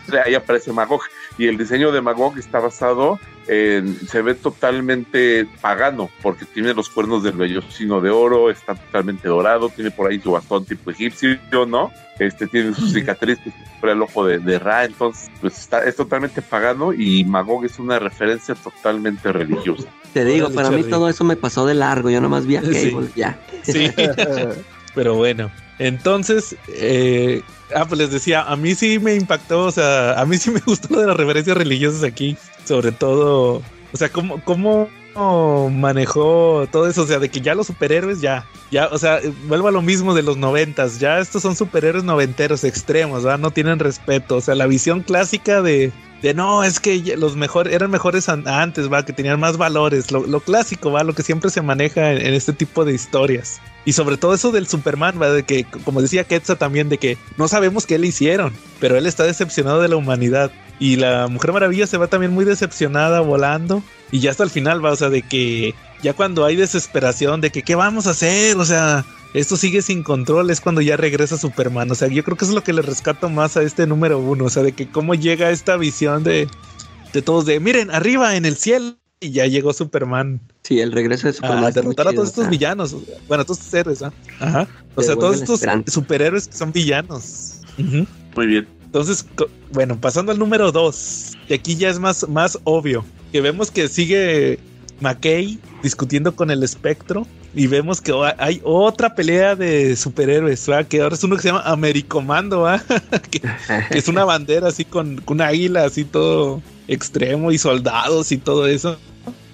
Ahí aparece Magog. Y el diseño de Magog está basado en. Se ve totalmente pagano, porque tiene los cuernos del vellocino de oro, está totalmente dorado, tiene por ahí su bastón tipo egipcio, ¿no? Este tiene sus cicatrices por el ojo de, de Ra, entonces, pues está, es totalmente pagano y Magog es una referencia totalmente religiosa. Te digo, para mí todo eso me pasó de largo. Yo nada más vi a Sí. Cable, ya. Sí. Pero bueno, entonces, eh, ah, pues les decía, a mí sí me impactó, o sea, a mí sí me gustó lo de las referencias religiosas aquí, sobre todo, o sea, cómo, cómo manejó todo eso, o sea, de que ya los superhéroes ya, ya, o sea, vuelvo a lo mismo de los noventas, ya estos son superhéroes noventeros extremos, ¿verdad? No tienen respeto, o sea, la visión clásica de, de no, es que los mejores eran mejores an- antes, va, que tenían más valores, lo, clásico, va, lo que siempre se maneja en este tipo de historias. Y sobre todo eso del Superman, va, de que, como decía Ketza también, de que no sabemos qué le hicieron, pero él está decepcionado de la humanidad. Y la Mujer Maravilla se va también muy decepcionada volando. Y ya hasta el final va, o sea, de que ya cuando hay desesperación, de que qué vamos a hacer, o sea, esto sigue sin control, es cuando ya regresa Superman. O sea, yo creo que eso es lo que le rescato más a este número uno, o sea, de que cómo llega esta visión de, de todos, de miren, arriba en el cielo. Y ya llegó Superman Sí, el regreso de Superman. a derrotar a chido, todos estos o sea, villanos. Bueno, a todos estos héroes, ¿ah? Ajá. O sea, todos estos esperanza. superhéroes que son villanos. Muy bien. Entonces, bueno, pasando al número 2, que aquí ya es más, más obvio, que vemos que sigue McKay discutiendo con el espectro y vemos que hay otra pelea de superhéroes, ¿va? que ahora es uno que se llama Americomando, ¿va? que, que es una bandera así con, con un águila así todo extremo y soldados y todo eso.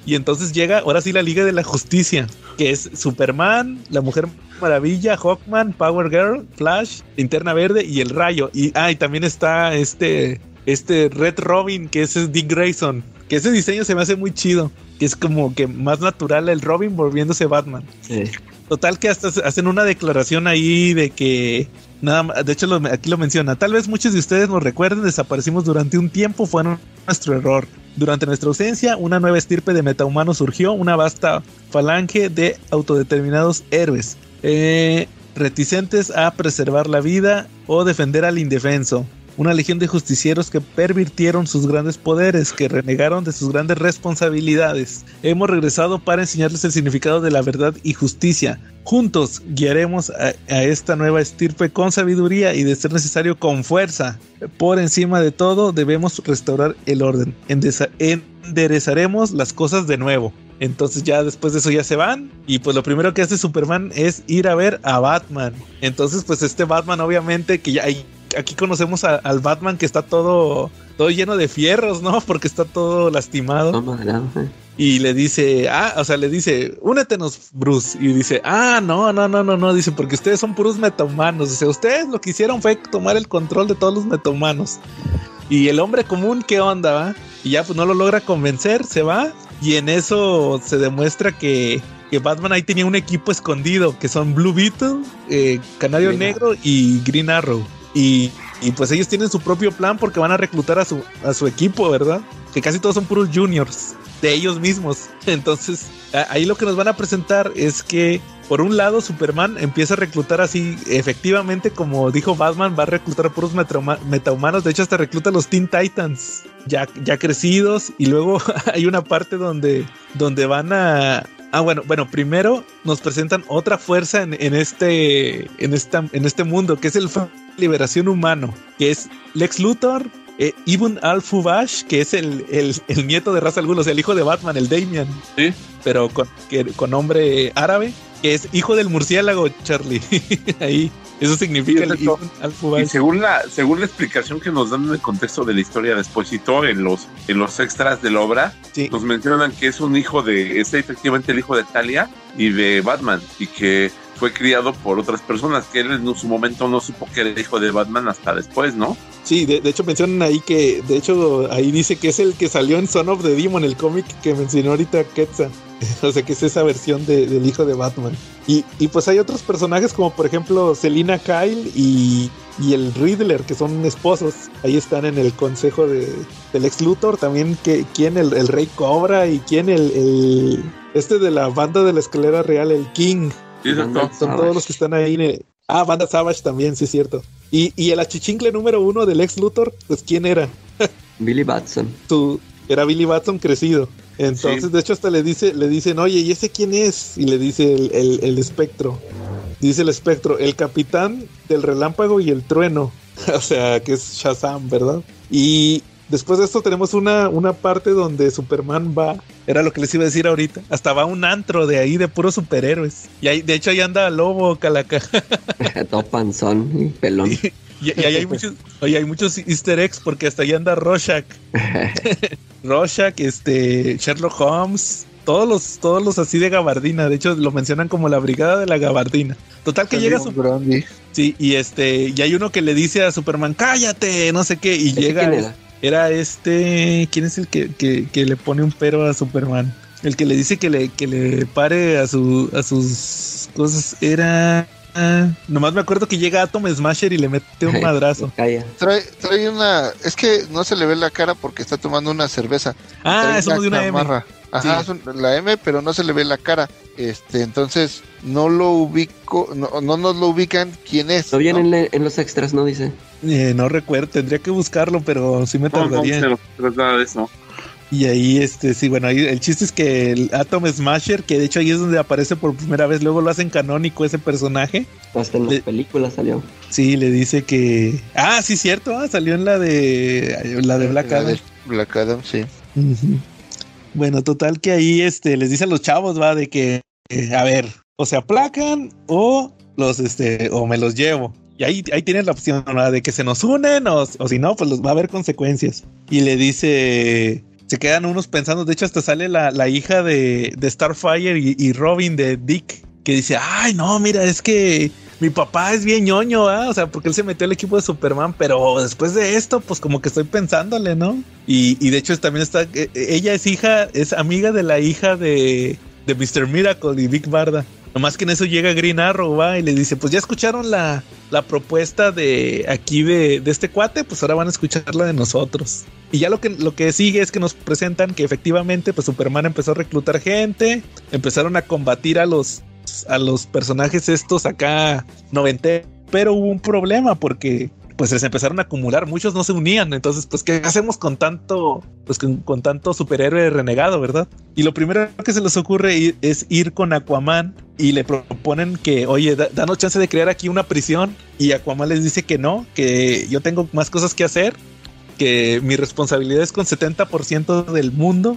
Y entonces llega ahora sí la Liga de la Justicia, que es Superman, la Mujer Maravilla, Hawkman, Power Girl, Flash, Linterna Verde y el Rayo. Y, ah, y también está este, este Red Robin, que ese es Dick Grayson. Que ese diseño se me hace muy chido. Que es como que más natural el Robin volviéndose Batman. sí. Total que hasta hacen una declaración ahí de que nada más, de hecho lo- aquí lo menciona, tal vez muchos de ustedes nos recuerden, desaparecimos durante un tiempo, fue nuestro error. Durante nuestra ausencia, una nueva estirpe de metahumanos surgió, una vasta falange de autodeterminados héroes, eh, reticentes a preservar la vida o defender al indefenso. Una legión de justicieros que pervirtieron sus grandes poderes, que renegaron de sus grandes responsabilidades. Hemos regresado para enseñarles el significado de la verdad y justicia. Juntos guiaremos a, esta nueva estirpe con sabiduría y de ser necesario con fuerza. Por encima de todo debemos restaurar el orden. Enderezaremos las cosas de nuevo. Entonces ya después de eso ya se van y pues lo primero que hace Superman es ir a ver a Batman. Entonces pues este Batman obviamente que ya ahí- aquí conocemos a- al Batman que está todo todo lleno de fierros, ¿no? Porque está todo lastimado. No, no, no, eh. Y le dice, ah, o sea, le dice, únetenos, Bruce. Y dice, ah, no, no, no, no, no. Dice, porque ustedes son puros metahumanos. Sea, ustedes lo que hicieron fue tomar el control de todos los metahumanos. Y el hombre común, ¿qué onda, va? Y ya pues no lo logra convencer, se va. Y en eso se demuestra que, que Batman ahí tenía un equipo escondido, que son Blue Beetle, eh, Canario Negro y Green Arrow. Y, y, pues ellos tienen su propio plan porque van a reclutar a su, a su equipo, ¿verdad? Que casi todos son puros juniors. de ellos mismos. Entonces, ahí lo que nos van a presentar es que, por un lado, Superman empieza a reclutar así, efectivamente, como dijo Batman, va a reclutar puros metahumanos. De hecho, hasta recluta a los Teen Titans ya, ya crecidos. Y luego hay una parte donde, donde van a, Ah, bueno, bueno, primero nos presentan otra fuerza en, este, en, esta, en este mundo, que es el Liberación Humano, que es Lex Luthor, eh, Ibn al-Fubash, que es el, el, nieto de Ra's al Ghul, o sea, el hijo de Batman, el Damian. Sí. Pero con, con nombre árabe, que es hijo del murciélago, Charlie. Ahí. Eso significa el Ibn al-Fubash. Y según la, según la explicación que nos dan en el contexto de la historia despuésito, en los, en los extras de la obra, nos mencionan que es un hijo de, es efectivamente el hijo de Talia y de Batman, y que fue criado por otras personas, que él en su momento no supo que era hijo de Batman hasta después, ¿no? Sí, de, hecho mencionan ahí que, de hecho ahí dice que es el que salió en Son of the Demon, el cómic que mencionó ahorita Quetzal. o sea que es esa versión del hijo de Batman. Y, pues hay otros personajes como por ejemplo Selina Kyle y, el Riddler, que son esposos. Ahí están en el consejo de, del ex Luthor. También que, quién el, Rey Cobra y quién el, este de la banda de la escalera real, el King. Son todos los que están ahí. Ah, Banda Savage también, sí es cierto. Y, y el achichincle número uno del ex Luthor, pues ¿quién era? Billy Batson. Era Billy Batson crecido. Entonces, de hecho, hasta le dice, le dicen, oye, ¿y ese quién es? Y le dice el, el, el espectro. Dice el espectro, el capitán del relámpago y el trueno. o sea, que es Shazam, ¿verdad? Y Después de esto tenemos una, una parte donde Superman va, era lo que les iba a decir ahorita, hasta va un antro de ahí de puros superhéroes. Y ahí, de hecho ahí anda Lobo, Calaca. Todo panzón, pelón. Y, ahí hay muchos, hay muchos easter eggs porque hasta ahí anda Rorschach. Rorschach, este, Sherlock Holmes, todos los, todos los así de gabardina. De hecho, lo mencionan como la brigada de la gabardina. Total que llega Superman. Sí, y este, y hay uno que le dice a Superman, cállate, no sé qué, y llega. Era este. ¿Quién es el que, que, le pone un pero a Superman? El que le dice que le, que le pare a, su, a sus cosas. Era. nomás me acuerdo que llega Atom Smasher y le mete un madrazo. trae, trae una. Es que no se le ve la cara porque está tomando una cerveza. Ah, es de una M. Ajá, la M, pero no se le ve la cara. Este, entonces no lo ubico, no, no nos lo ubican quién es. No viene En, los extras, no dice. Eh, no recuerdo, tendría que buscarlo, pero sí me tardaría. No, no, de eso. Y ahí, este, sí, bueno, ahí el chiste es que el Atom Smasher, que de hecho ahí es donde aparece por primera vez, luego lo hacen canónico ese personaje. Hasta en las películas salió. Sí, le dice que. Ah, sí, cierto, ah, salió en la de. La de Black Adam. Black Adam, sí. Bueno, total que ahí este, les dice a los chavos, va, de que, eh, a ver, o se aplacan o los, este, o me los llevo. Y ahí, ahí tienen la opción. De que se nos unen o, si no, pues los va a haber consecuencias. Y le dice, se quedan unos pensando, de hecho hasta sale la, la hija de, de Starfire y, Robin de Dick, que dice, ay, no, mira, es que mi papá es bien ñoño, ¿ah? O sea, porque él se metió al equipo de Superman, pero después de esto, pues como que estoy pensándole, ¿no? Y, de hecho también está, eh, ella es hija, es amiga de la hija de, de Mr. Miracle y Big Barda. Nomás que en eso llega Green Arrow, va, y le dice, pues ya escucharon la, la propuesta de aquí de, de, este cuate, pues ahora van a escuchar la de nosotros. Y ya lo que, lo que sigue es que nos presentan que efectivamente, pues Superman empezó a reclutar gente, empezaron a combatir a los, a los personajes estos acá 90, pero hubo un problema porque pues se empezaron a acumular, muchos no se unían, entonces pues qué hacemos con tanto pues con, tanto superhéroe renegado, ¿verdad? Y lo primero que se les ocurre es ir con Aquaman y le proponen que, oye, danos chance de crear aquí una prisión y Aquaman les dice que no, que yo tengo más cosas que hacer, que mi responsabilidad es con 70% del mundo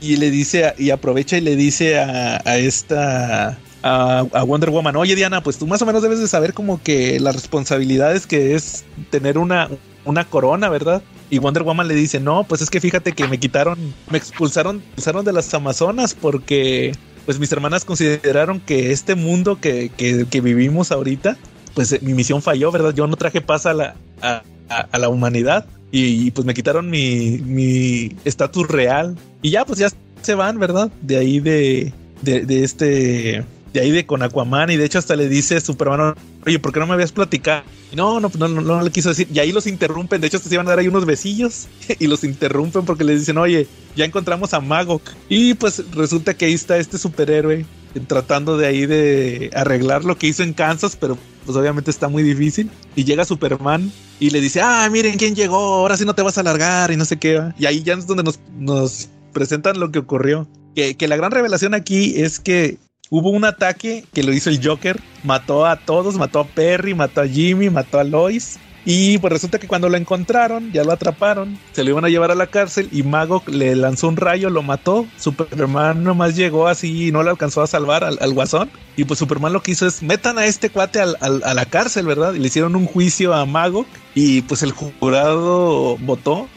y le dice y aprovecha y le dice a esta a, Wonder Woman, oye Diana, pues tú más o menos debes de saber como que las responsabilidades que es tener una, una corona, ¿verdad? Y Wonder Woman le dice, no, pues es que fíjate que me quitaron, me expulsaron, expulsaron de las Amazonas porque pues mis hermanas consideraron que este mundo que, que, vivimos ahorita, pues eh, mi misión falló, ¿verdad? Yo no traje paz a la, a, a, la humanidad y, pues me quitaron mi estatus real y ya pues ya se van, ¿verdad? De ahí de, de, de este de ahí de con Aquaman y de hecho hasta le dice Superman, oye, ¿por qué no me habías platicado? No, no, no, no, le quiso decir. Y ahí los interrumpen, de hecho se iban a dar ahí unos besillos y los interrumpen porque les dicen, oye, ya encontramos a Magok. Y pues resulta que ahí está este superhéroe tratando de ahí de arreglar lo que hizo en Kansas, pero pues obviamente está muy difícil. Y llega Superman y le dice, ah, miren quién llegó, ahora sí no te vas a alargar y no sé qué. Y ahí ya es donde nos, nos presentan lo que ocurrió. Que, que la gran revelación aquí es que hubo un ataque que lo hizo el Joker, mató a todos, mató a Perry, mató a Jimmy, mató a Lois. Y pues resulta que cuando lo encontraron, ya lo atraparon, se lo iban a llevar a la cárcel y Mago le lanzó un rayo, lo mató. Superman nomás llegó así y no le alcanzó a salvar al, al guasón. Y pues Superman lo que hizo es metan a este cuate al, al, a la cárcel, ¿verdad? Y le hicieron un juicio a Mago y pues el jurado votó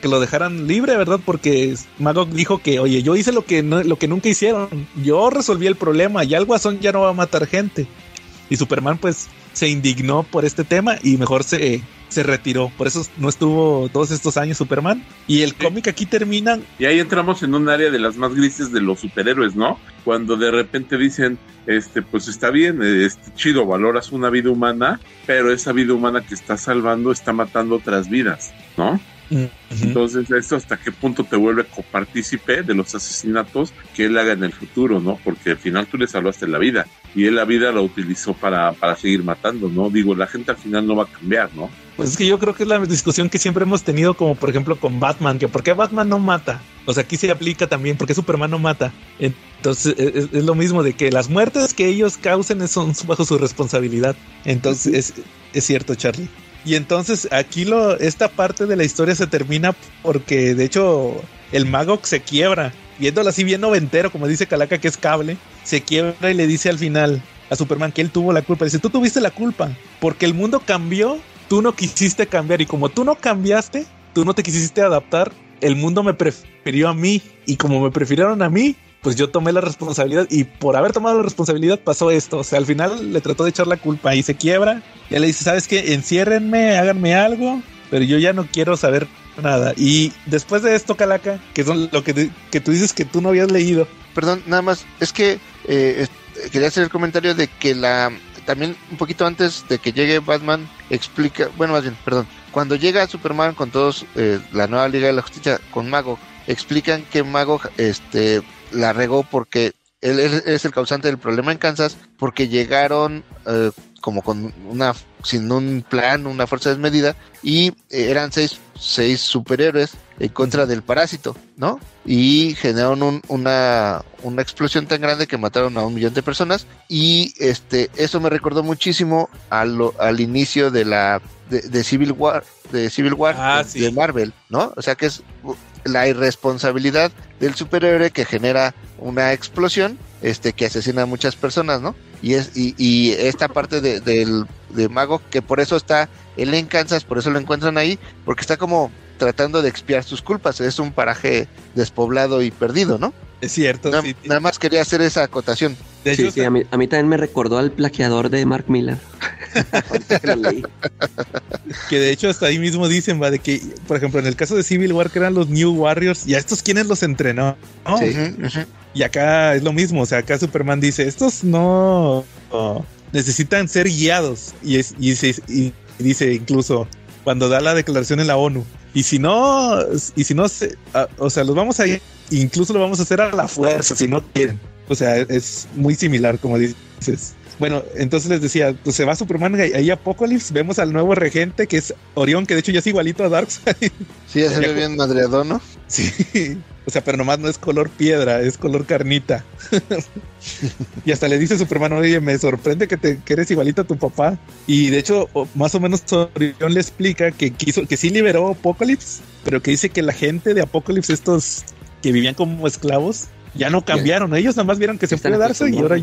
que lo dejaran libre, ¿verdad? Porque Magog dijo que, oye, yo hice lo que, no, lo que nunca hicieron. Yo resolví el problema. Ya el guasón ya no va a matar gente. Y Superman, pues, se indignó por este tema y mejor se, se retiró. Por eso no estuvo todos estos años Superman. Y el cómic aquí termina. Y ahí entramos en un área de las más grises de los superhéroes, ¿no? Cuando de repente dicen, este, pues está bien, este, chido, valoras una vida humana, pero esa vida humana que está salvando está matando otras vidas, ¿no? Entonces, ¿esto hasta qué punto te vuelve copartícipe de los asesinatos que él haga en el futuro, ¿no? Porque al final tú le salvaste la vida y él la vida la utilizó para, para seguir matando, ¿no? Digo, la gente al final no va a cambiar, ¿no? Pues es que yo creo que es la discusión que siempre hemos tenido, como por ejemplo con Batman, que por qué Batman no mata. O sea, aquí se aplica también, porque Superman no mata. Entonces, es, es, lo mismo de que las muertes que ellos causen son bajo su responsabilidad. Entonces, es, es cierto, Charlie. Y entonces aquí lo, esta parte de la historia se termina porque de hecho el mago se quiebra. Viéndolo así bien noventero, como dice Calaca que es cable, se quiebra y le dice al final a Superman que él tuvo la culpa. Dice, tú tuviste la culpa porque el mundo cambió, tú no quisiste cambiar y como tú no cambiaste, tú no te quisiste adaptar, el mundo me prefirió a mí y como me prefirieron a mí, pues yo tomé la responsabilidad y por haber tomado la responsabilidad pasó esto. O sea, al final le trató de echar la culpa y se quiebra. Y le dice, ¿sabes qué? Enciérrenme, háganme algo, pero yo ya no quiero saber nada. Y después de esto, Calaca, que son lo que, que tú dices que tú no habías leído. Perdón, nada más, es que eh, quería hacer el comentario de que la también un poquito antes de que llegue Batman explica, bueno, más bien, perdón, cuando llega Superman con todos eh, la nueva Liga de la Justicia con Mago, explican que Mago este la regó porque él es el causante del problema en Kansas porque llegaron eh, como con una sin un plan, una fuerza desmedida y eh, eran seis, seis superhéroes en contra del parásito, ¿no? Y generaron un, una, una explosión tan grande que mataron a un millón de personas y este eso me recordó muchísimo al, al inicio de la de, de Civil War de Civil War Ah, de, sí. de Marvel, ¿no? O sea que es la irresponsabilidad del superhéroe que genera una explosión este que asesina a muchas personas, ¿no? Y es y, y esta parte de, del de Mago que por eso está él en Kansas, por eso lo encuentran ahí, porque está como tratando de expiar sus culpas, es un paraje despoblado y perdido, ¿no? Es cierto, Na- sí. nada más quería hacer esa acotación. De Sí, hecho, sí, a mí, a mí también me recordó al plagiador de Mark Miller. Que de hecho hasta ahí mismo dicen, va, de que, por ejemplo, en el caso de Civil War, que eran los New Warriors, y a estos quienes los entrenó, ¿no? Sí. Y acá es lo mismo, o sea, acá Superman dice, estos no oh, necesitan ser guiados. Y, es, y, se- y dice incluso cuando da la declaración en la ONU. Y si no, y si no, se, o sea, los vamos a, incluso lo vamos a hacer a la fuerza, si no quieren. O sea, es muy similar, como dices. Bueno, entonces les decía, pues se va Superman ahí ahí Apocalypse, vemos al nuevo regente que es Orión, que de hecho ya es igualito a Darkseid. Sí, ya se ve bien madreado, ¿no? Sí, o sea, pero nomás no es color piedra, es color carnita. y hasta le dice Superman, oye, me sorprende que, te, que eres igualito a tu papá. Y de hecho, más o menos Orión le explica que quiso, que sí liberó Apocalypse, pero que dice que la gente de Apocalypse, estos que vivían como esclavos, ya no cambiaron. Ellos nada más vieron que se fue darse y ahora,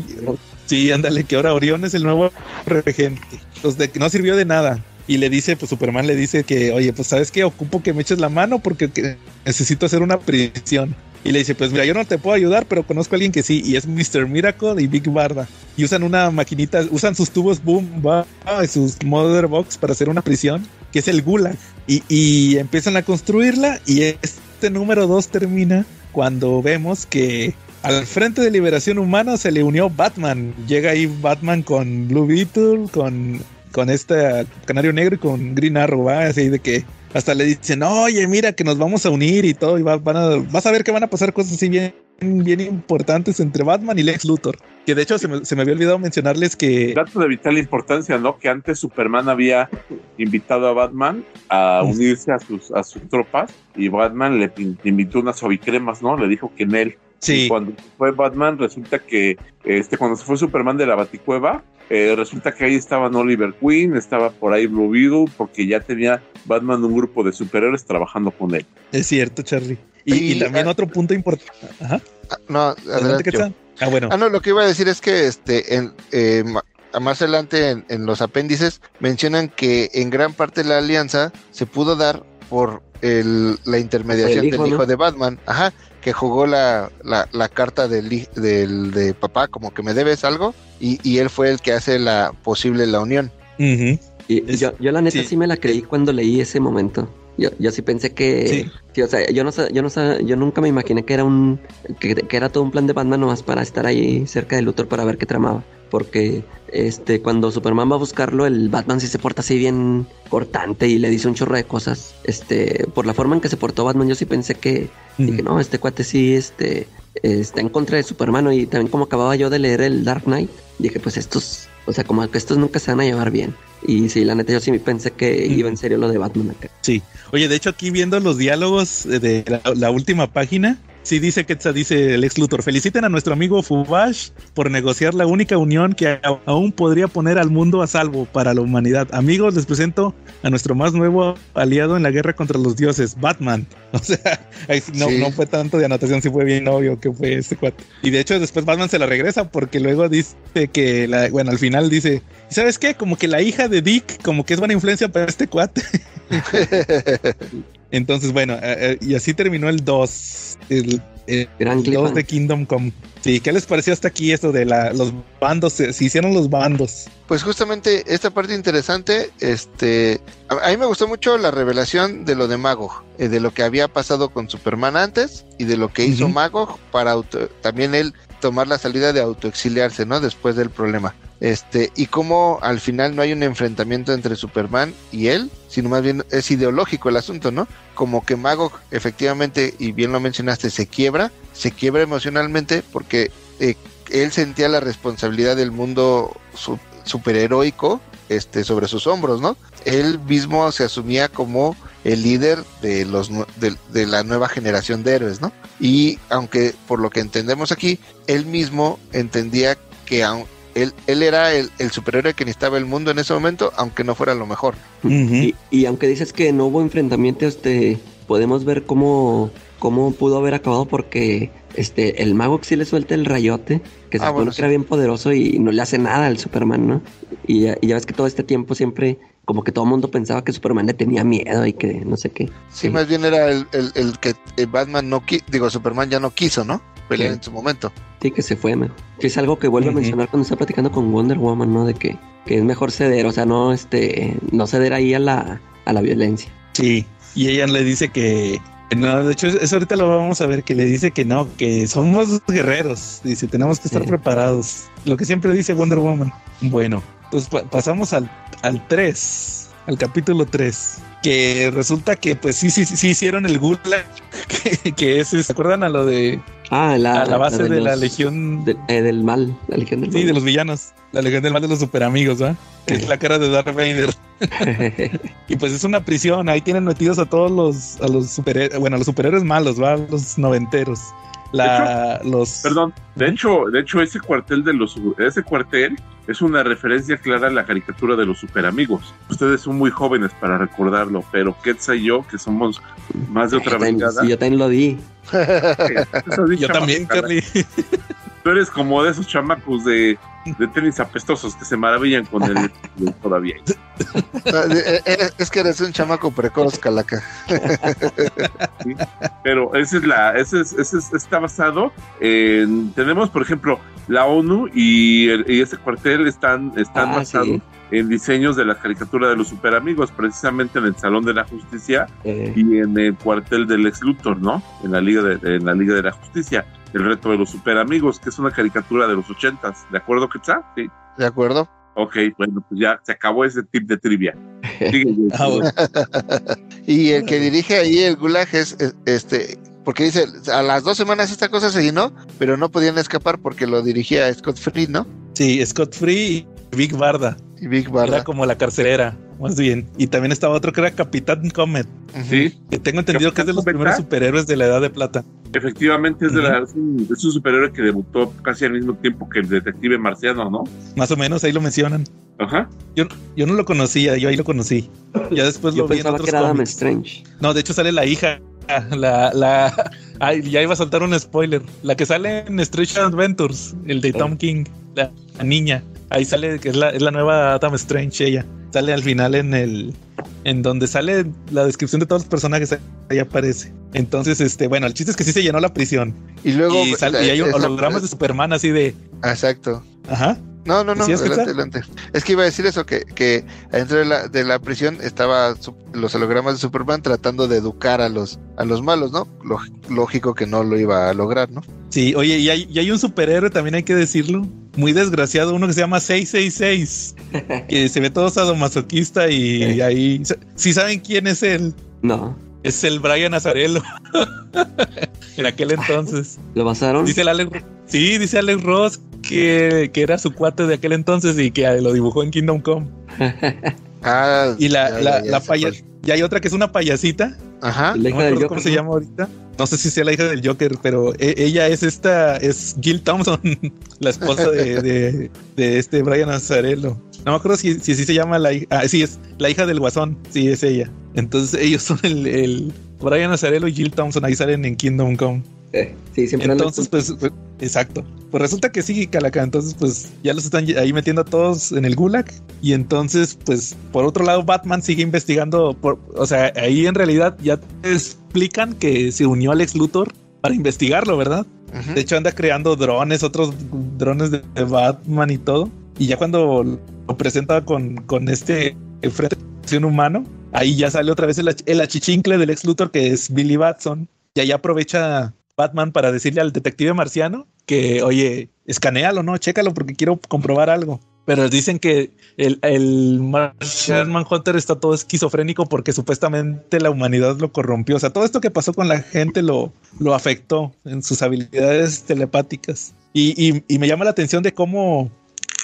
sí, ándale, que ahora Orión es el nuevo regente. Los de que no sirvió de nada. Y le dice, pues Superman le dice que, oye, pues sabes qué, ocupo que me eches la mano porque que necesito hacer una prisión. Y le dice, pues mira, yo no te puedo ayudar, pero conozco a alguien que sí, y es Mr. Miracle y Big Barda. Y usan una maquinita, usan sus tubos Boom, va, y sus Mother Box para hacer una prisión, que es el Gulag. Y, y empiezan a construirla, y este número 2 termina cuando vemos que al Frente de Liberación Humana se le unió Batman. Llega ahí Batman con Blue Beetle, con, con este Canario Negro y con Green Arrow. Así de que hasta le dicen, oye, mira que nos vamos a unir y todo, y va- van a, vas a ver que van a pasar cosas así bien, bien importantes entre Batman y Lex Luthor. Que de hecho se me, se me había olvidado mencionarles que... Dato de vital importancia, ¿no? Que antes Superman había invitado a Batman a unirse a sus, a sus tropas y Batman le invitó unas suavicremas, ¿no? Le dijo que en él. Y Sí, cuando fue Batman, resulta que este, cuando se fue Superman de la Baticueva, eh, resulta que ahí estaban Oliver Queen, estaba por ahí Blue Beetle, porque ya tenía Batman un grupo de superhéroes trabajando con él. es cierto, Charlie. Y, Y- y también ah- otro punto importante. Ajá. Ah, no, Adelante, adelante. Ah, bueno. Ah, no, lo que iba a decir es que este, en, eh, más adelante en, en los apéndices mencionan que en gran parte la alianza se pudo dar por el- la intermediación El hijo, del hijo ¿no? de Batman, ajá, que jugó la, la, la carta del, del de papá, como que me debes algo, y, y él fue el que hace la posible la unión. Y Es- yo, yo la neta sí. sí. me la creí cuando leí ese momento. Yo, yo sí pensé que, Sí. sí, o sea, yo no, yo no, yo nunca me imaginé que era un, que, que era todo un plan de Batman nomás para estar ahí cerca de Luthor para ver qué tramaba. Porque, este, cuando Superman va a buscarlo, el Batman sí se porta así bien cortante y le dice un chorro de cosas. Este, por la forma en que se portó Batman, yo sí pensé que, dije, no, este cuate sí, este, está en contra de Superman y también como acababa yo de leer el Dark Knight, dije, pues estos, o sea, como que estos nunca se van a llevar bien. Y sí, la neta, yo sí pensé que iba en serio lo de Batman acá. Sí. Oye, de hecho, aquí viendo los diálogos de la, la última página, sí dice que dice el ex Luthor. Feliciten a nuestro amigo Fubash por negociar la única unión que aún podría poner al mundo a salvo para la humanidad. Amigos, les presento a nuestro más nuevo aliado en la guerra contra los dioses, Batman. O sea, no, Sí. no fue tanto de anotación, sí fue bien obvio que fue este cuate. Y de hecho, después Batman se la regresa porque luego dice que, la, bueno, al final dice, "¿Y ¿sabes qué? Como que la hija de Dick, como que es buena influencia para este cuate. Entonces, bueno, eh, eh, y así terminó el 2. El, el Gran 2 cliffhanger. de Kingdom Come. Sí, ¿qué les pareció hasta aquí esto de la, los bandos? Se, se hicieron los bandos. Pues justamente esta parte interesante, este, a, a mí me gustó mucho la revelación de lo de Magog, eh, de lo que había pasado con Superman antes y de lo que hizo. Magog para auto- también él tomar la salida de autoexiliarse, ¿no? Después del problema. Este, y cómo al final no hay un enfrentamiento entre Superman y él, sino más bien es ideológico el asunto, ¿no? Como que Magog efectivamente, y bien lo mencionaste, se quiebra, se quiebra emocionalmente porque eh, él sentía la responsabilidad del mundo su- superheroico este, sobre sus hombros, ¿no? Él mismo se asumía como el líder de, los, de, de la nueva generación de héroes, ¿no? Y aunque por lo que entendemos aquí, él mismo entendía que aun- él, él era el, el superhéroe que necesitaba el mundo en ese momento, aunque no fuera lo mejor. Y, y aunque dices que no hubo enfrentamiento, este, podemos ver cómo, cómo pudo haber acabado porque este, el mago sí le suelta el rayote, que se Ah, supone bueno, que sí. era bien poderoso y no le hace nada al Superman, ¿no? Y ya, y ya ves que todo este tiempo siempre, como que todo el mundo pensaba que Superman le tenía miedo y que no sé qué. Sí, Sí. más bien era el, el- el que eh, Batman no qui- digo, Superman ya no quiso, ¿no? Pelear Sí. en su momento. Sí, que se fue, man. Que es algo que vuelve Ujú. a mencionar cuando está platicando con Wonder Woman, ¿no? De que, que es mejor ceder, o sea, no, este, no ceder ahí a la, a la violencia. Sí. Y ella le dice que. No, de hecho, eso ahorita lo vamos a ver, que le dice que no, que somos guerreros. Dice, tenemos que estar Sí. preparados. Lo que siempre dice Wonder Woman. Bueno, pues pa- pasamos al, al 3, al capítulo 3. Que resulta que, pues sí, sí, sí, sí hicieron el Gulag, que, que es, ¿se acuerdan a lo de Ah, la, a la base de, la los- legión de- eh, del mal, la legión del Sí, mal. de los villanos. La legión del mal de los super amigos, ¿va? Que es la cara de Darth Vader. Y pues es una prisión. Ahí tienen metidos a todos los, a los superhéroes, bueno, a los superhéroes malos, ¿va? Los noventeros. La, los. Perdón, de hecho, de hecho ese cuartel de los ese cuartel es una referencia clara a la caricatura de los superamigos. Ustedes son muy jóvenes para recordarlo, pero Ketsa y yo, que somos más de otra sí, yo también lo di. sí, Yo también, Carly. Tú eres como de esos chamacos de, de tenis apestosos que se maravillan con el todavía. Ah, eh, eh, es que eres un chamaco precoz, Calaca. Pero ese es la, ese es, ese es- está basado en, tenemos por ejemplo la ONU y, el- y ese cuartel están, están Ah, basados sí. En diseños de la caricatura de los super amigos, precisamente en el Salón de la Justicia Eh, y en el cuartel del ex Luthor, ¿no? En la Liga de, en la Liga de la Justicia. El reto de los super amigos, que es una caricatura de los ochentas. ¿De acuerdo, Quetzal? Sí. ¿De acuerdo? Ok, bueno, pues ya se acabó ese tip de trivia. Sigue. Ah. Y el que dirige ahí el gulag es es- este, porque dice, a las dos semanas esta cosa se llenó, pero no podían escapar porque lo dirigía Scott Free, ¿no? Sí, Scott Free y Big Barda. Y Big Era Barda. como la carcelera, más bien. Y también estaba otro que era Capitán Comet. Sí, que tengo entendido que es de los primeros superhéroes de la Edad de Plata. efectivamente es, de la- es un, es un superhéroe que debutó casi al mismo tiempo que el detective marciano, ¿no? Más o menos, ahí lo mencionan. Ajá. Yo, yo no lo conocía, yo ahí lo conocí. Ya después yo lo vi en otros que era Adam cómics. Strange. No, de hecho sale la hija. La, la, ay, ya iba a soltar un spoiler. La que sale en Strange Adventures, el de Tom King, la, la niña. Ahí sale que es la, es la nueva Adam Strange, ella. Sale al final en el. En donde sale la descripción de todos los personajes, ahí aparece. Entonces, este, bueno, el chiste es que sí se llenó la prisión. Y luego. y, sale- y hay esa- hologramas de Superman así de. Exacto. Ajá. No, no, no, ¿Decías, adelante, adelante. Es que iba a decir eso, que, que adentro de la, de la prisión estaba su- los hologramas de Superman tratando de educar a los, a los malos, ¿no? Lo- lógico que no lo iba a lograr, ¿no? Sí, oye, y hay, y hay un superhéroe, también hay que decirlo, muy desgraciado, uno que se llama 666, que se ve todo sadomasoquista y, Eh. ahí... Si saben quién es él, No. es el Brian Azarello. en aquel entonces. ¿Lo basaron? Dice el Alex, sí, dice Alex Ross que, que era su cuate de aquel entonces y que lo dibujó en Kingdom Come. Ah, Y la, ya, la, ya, la paya- y hay otra que es una payasita, Ajá. La no hija me del Joker. cómo se llama ahorita. No sé si sea la hija del Joker, pero e- ella es esta, es Jill Thompson, la esposa de, de, de este Brian Azarello. No me acuerdo si, si así se llama la hija. Ah, sí, es la hija del guasón. Sí, es ella. Entonces ellos son el, el Brian Azarello y Jill Thompson. Ahí salen en Kingdom Come. Eh, sí, siempre Entonces, pues, pues, exacto. Pues resulta que sí, Calaca. Entonces, pues ya los están ahí metiendo a todos en el gulag. Y entonces, pues, por otro lado, Batman sigue investigando. Por, o sea, ahí en realidad ya te explican que se unió Alex Luthor para investigarlo, ¿verdad? De hecho, anda creando drones, otros drones de Batman y todo. Y ya cuando lo presenta con, con este frente humano, ahí ya sale otra vez el, el achichincle del ex Luthor, que es Billy Batson. Y ahí aprovecha Batman para decirle al detective marciano que, oye, escanealo, ¿no? Chécalo porque quiero comprobar algo. Pero dicen que el, el Martian Manhunter está todo esquizofrénico porque supuestamente la humanidad lo corrompió. O sea, todo esto que pasó con la gente lo, lo afectó en sus habilidades telepáticas. Y- y me llama la atención de cómo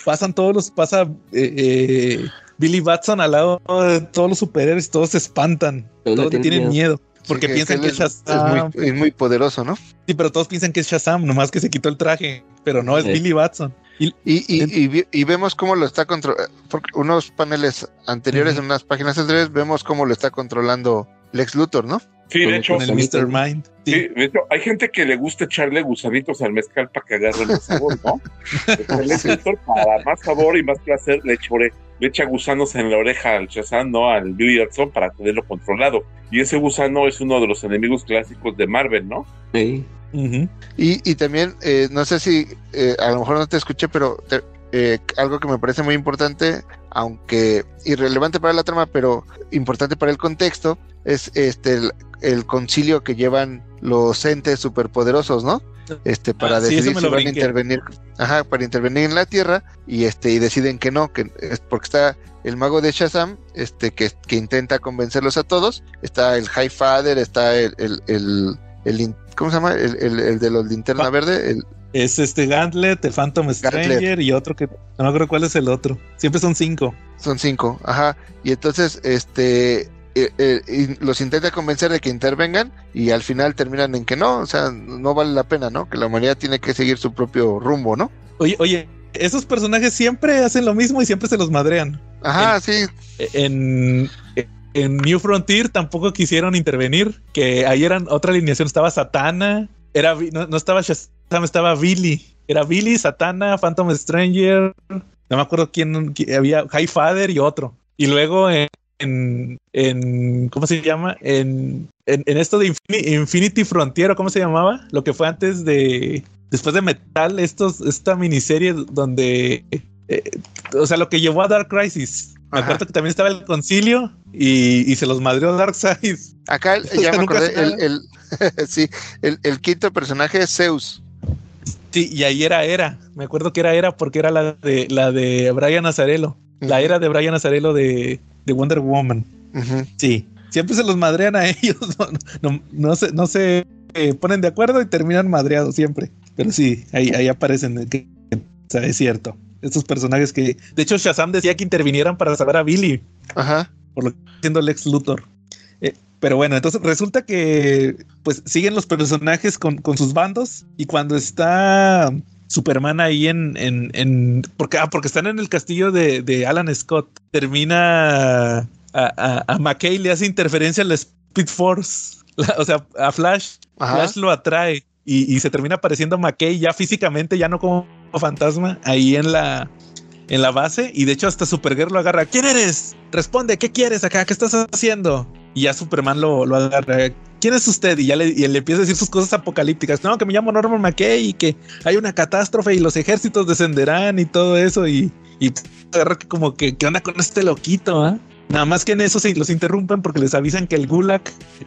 pasan todos los, pasa eh, eh, Billy Batson al lado de todos los superhéroes y todos se espantan. Todos le Todos le tienen tienen miedo. Porque Sí, piensan que es, Shazam. muy, es muy poderoso, ¿no? Sí, pero todos piensan que es Shazam, nomás que se quitó el traje. Pero no, es Sí. Billy Batson. Y, Y, y, y vi- y vemos cómo lo está controlando. Unos paneles anteriores, en unas páginas anteriores, vemos cómo lo está controlando Lex Luthor, ¿no? Sí, de hecho, con el. Mr. Mind. Sí. Sí, de hecho, hay gente que le gusta echarle gusanitos al mezcal para que agarre el sabor, ¿no? El para más sabor y más placer, le, echore- le echa gusanos en la oreja al Shazam, ¿no? Al Billy para tenerlo controlado. Y ese gusano es uno de los enemigos clásicos de Marvel, ¿no? Sí. Y, y también, eh, no sé si eh, a lo mejor no te escuché, pero te- eh, algo que me parece muy importante, aunque irrelevante para la trama, pero importante para el contexto, es este el, el concilio que llevan los entes superpoderosos, ¿no? Este, para Ah, eso decidir si van a intervenir, ajá, para intervenir en la Tierra, y este, y deciden que no, que es porque está el mago de Shazam, este, que, que intenta convencerlos a todos, está el High Father, está el, el, el, el ¿cómo se llama? El, el, el de los linterna verde, el, Es este Gantlet, el Phantom Stranger y otro que no acuerdo cuál es el otro. Siempre son cinco. son cinco, ajá, y entonces, este, eh, eh, y los intenta convencer de que intervengan y al final terminan en que no, o sea, no vale la pena, ¿no? Que la humanidad tiene que seguir su propio rumbo, ¿no? Oye, oye, esos personajes siempre hacen lo mismo y siempre se los madrean. Ajá, sí, En, en New Frontier tampoco quisieron intervenir, que ahí eran otra alineación, estaba Satana, era no, no estaba estaba Billy. Era Billy, Satana, Phantom Stranger, no me acuerdo quién, quién- había, High Father y otro. Y luego en, en, en- ¿cómo se llama? En, en, en esto de Infini- Infinity Frontier, ¿o cómo se llamaba? Lo que fue antes de, después de Metal, estos, esta miniserie donde eh, o sea, lo que llevó a Dark Crisis. Me Ajá. acuerdo que también estaba el concilio y, y se los madreó Darkseid. Acá O ya sea, me acordé, el, el- sí, el, el quinto personaje es Zeus. Sí, y ahí era Era. Me acuerdo que era Era porque era la de la de Brian Azarelo. La Ujú. era de Brian Azarelo de, de Wonder Woman. Sí. Siempre se los madrean a ellos. No, no, no se, no se eh, ponen de acuerdo y terminan madreados siempre. Pero sí, ahí, ahí aparecen. Que, o sea, es cierto. Estos personajes que. De hecho, Shazam decía que intervinieran para salvar a Billy. Ajá. por lo que siendo Lex Luthor. Pero bueno, entonces resulta que pues siguen los personajes con, con sus bandos y cuando está Superman ahí en, en, en porque, ah, porque están en el castillo de, de Alan Scott, termina a, a, a McKay le hace interferencia a la Speed Force, La- o sea, a Flash, Ajá. Flash lo atrae y, y se termina apareciendo McKay ya físicamente, ya no como fantasma, ahí en la, en la base y de hecho hasta Supergirl lo agarra. ¿Quién eres? Responde, ¿qué quieres acá? ¿Qué estás haciendo? Y ya Superman lo, lo agarra. ¿Quién es usted? Y ya le, y le empieza a decir sus cosas apocalípticas. No, que me llamo Norman McKay y que hay una catástrofe y los ejércitos descenderán y todo eso. Y, y agarra que como que, ¿qué onda con este loquito? ah? Nada más que en eso se los interrumpen porque les avisan que el Gulag,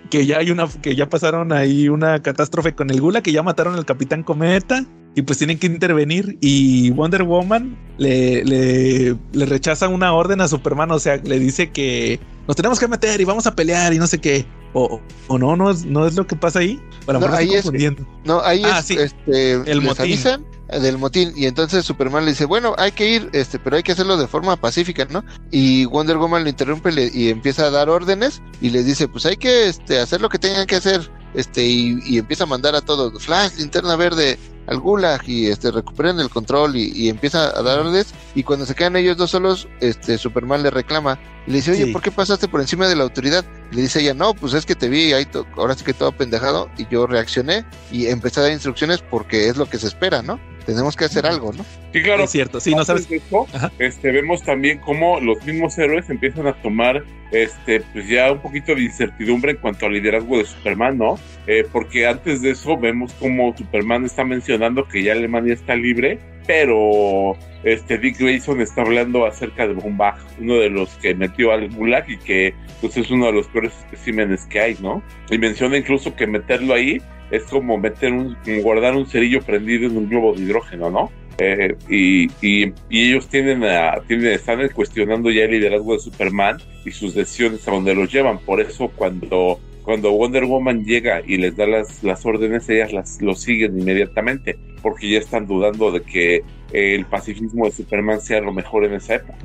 que ya hay una, que ya pasaron ahí una catástrofe con el Gulag, que ya mataron al Capitán Cometa y pues tienen que intervenir y Wonder Woman le, le, le rechaza una orden a Superman, o sea, le dice que nos tenemos que meter y vamos a pelear y no sé qué. O, o no, no es, no es lo que pasa ahí. Bueno, No, ahí estoy es-. No, ahí Ah, es, sí. este, El motín. avisan eh, del motín y entonces Superman le dice, bueno, hay que ir, este, pero hay que hacerlo de forma pacífica, ¿no? Y Wonder Woman lo interrumpe le- y empieza a dar órdenes y les dice, pues hay que, este, hacer lo que tengan que hacer, este, y, y empieza a mandar a todos, Flash, linterna verde, al Gulag y este recuperen el control y, y empieza a dar órdenes y cuando se quedan ellos dos solos, este Superman le reclama y le dice, oye, Sí. ¿por qué pasaste por encima de la autoridad? Y le dice ella, no, pues es que te vi ahí, ahora sí que todo pendejado y yo reaccioné y empecé a dar instrucciones porque es lo que se espera, ¿no? Tenemos que hacer algo, ¿no? Sí, claro. Es cierto, sí, no sabes. Ajá. este, vemos también cómo los mismos héroes empiezan a tomar este, pues ya un poquito de incertidumbre en cuanto al liderazgo de Superman, ¿no? Eh, porque antes de eso vemos cómo Superman está mencionando que ya Alemania está libre, pero este Dick Grayson está hablando acerca de Bombach, uno de los que metió al Gulag y que pues es uno de los peores especímenes que hay, ¿no? Y menciona incluso que meterlo ahí es como meter un, como guardar un cerillo prendido en un globo de hidrógeno, ¿no? Eh, y, y, y ellos tienen a, tienen, están cuestionando ya el liderazgo de Superman y sus decisiones a donde los llevan. Por eso cuando, cuando Wonder Woman llega y les da las, las órdenes, ellas las, lo siguen inmediatamente, porque ya están dudando de que el pacifismo de Superman sea lo mejor en esa época.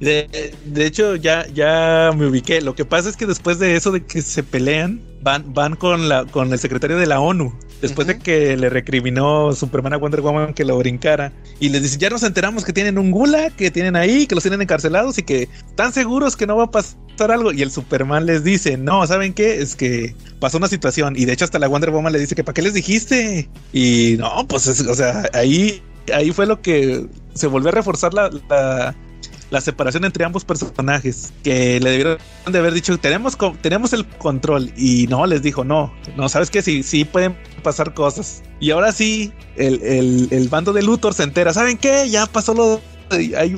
De, de hecho, ya, ya me ubiqué. Lo que pasa es que después de eso de que se pelean, van, van con la, con el secretario de la ONU. Después de que le recriminó Superman a Wonder Woman que lo brincara. Y les dice, ya nos enteramos que tienen un gulag, que tienen ahí, que los tienen encarcelados y que están seguros que no va a pasar algo. Y el Superman les dice, no, ¿saben qué? Es que pasó una situación. Y de hecho hasta la Wonder Woman le dice que ¿para qué les dijiste? Y no, pues, es- o sea, ahí, ahí fue lo que se volvió a reforzar la, la, la separación entre ambos personajes que le debieron de haber dicho tenemos tenemos el control y no les dijo no no sabes que sí sí pueden pasar cosas y ahora sí el, el, el bando de Luthor se entera saben qué ya pasó lo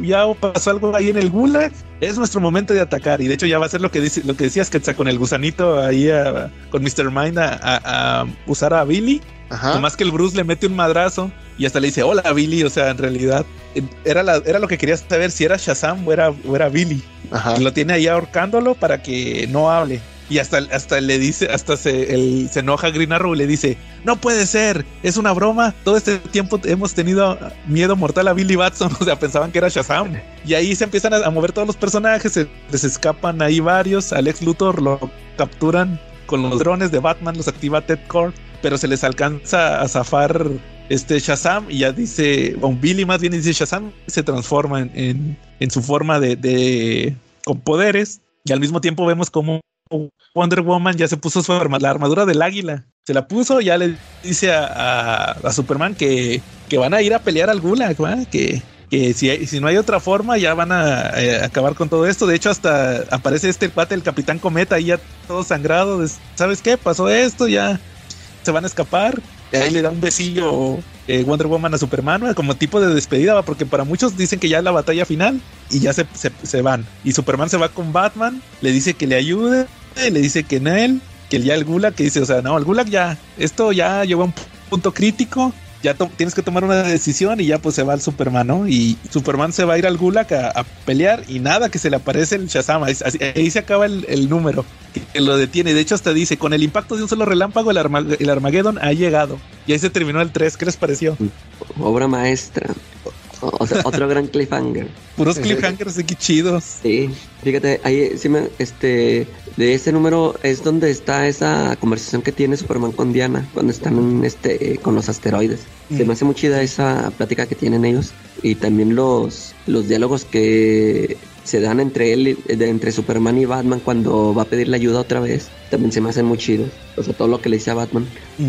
ya pasó algo ahí en el gulag es nuestro momento de atacar y de hecho ya va a ser lo que dice lo que decías que con el gusanito ahí a- con Mr. Mind a- a usar a Billy Ajá. Nomás que el Bruce le mete un madrazo y hasta le dice, hola Billy, o sea, en realidad era, la, era lo que quería saber si era Shazam o era, o era Billy. Ajá. Y lo tiene ahí ahorcándolo para que no hable. Y hasta, hasta le dice, hasta se, el- se enoja Green Arrow y le dice, no puede ser, es una broma, todo este tiempo hemos tenido miedo mortal a Billy Batson, o sea, pensaban que era Shazam. Y ahí se empiezan a, mover todos los personajes, se les escapan ahí varios, Alex Luthor lo capturan con los drones de Batman, los activa Ted Core, pero se les alcanza a zafar este Shazam y ya dice, o Billy más bien dice Shazam, se transforma en, en, su forma de, de- con poderes y al mismo tiempo vemos como Wonder Woman ya se puso su arma, la armadura del águila, se la puso, ya le dice a, a- Superman que, que van a ir a pelear al Gulag, que que si, si no hay otra forma ya van a eh, acabar con todo esto. De hecho, hasta aparece este cuate, el Capitán Cometa, ahí ya todo sangrado. ¿Sabes qué? Pasó esto, ya se van a escapar. Y ahí le da un besillo eh, Wonder Woman a Superman como tipo de despedida, ¿va? porque para muchos dicen que ya es la batalla final y ya se, se, se van. Y Superman se va con Batman, le dice que le ayude, le dice que en él, que ya el Gulag, que dice, o sea, no, el Gulag ya, esto ya llegó a un punto crítico, ya tienes que tomar una decisión y ya pues se va al Superman, ¿no? Y Superman se va a ir al Gulag a, pelear y nada, que se le aparece el Shazam, ahí, ahí se acaba el, el número, que, lo detiene, de hecho hasta dice, con el impacto de un solo relámpago el, el Armageddon ha llegado. Y ahí se terminó el 3, ¿qué les pareció? Obra maestra. O, sea, otro gran cliffhanger. Puros cliffhangers aquí chidos. Sí, fíjate, ahí sí me, este, de ese número es donde está esa conversación que tiene Superman con Diana cuando están en este, con los asteroides. Se Mm. me hace muy chida esa plática que tienen ellos y también los, los diálogos que se dan entre él, de- entre Superman y Batman cuando va a pedirle ayuda otra vez, también se me hacen muy chidos. O sea, todo lo que le dice a Batman.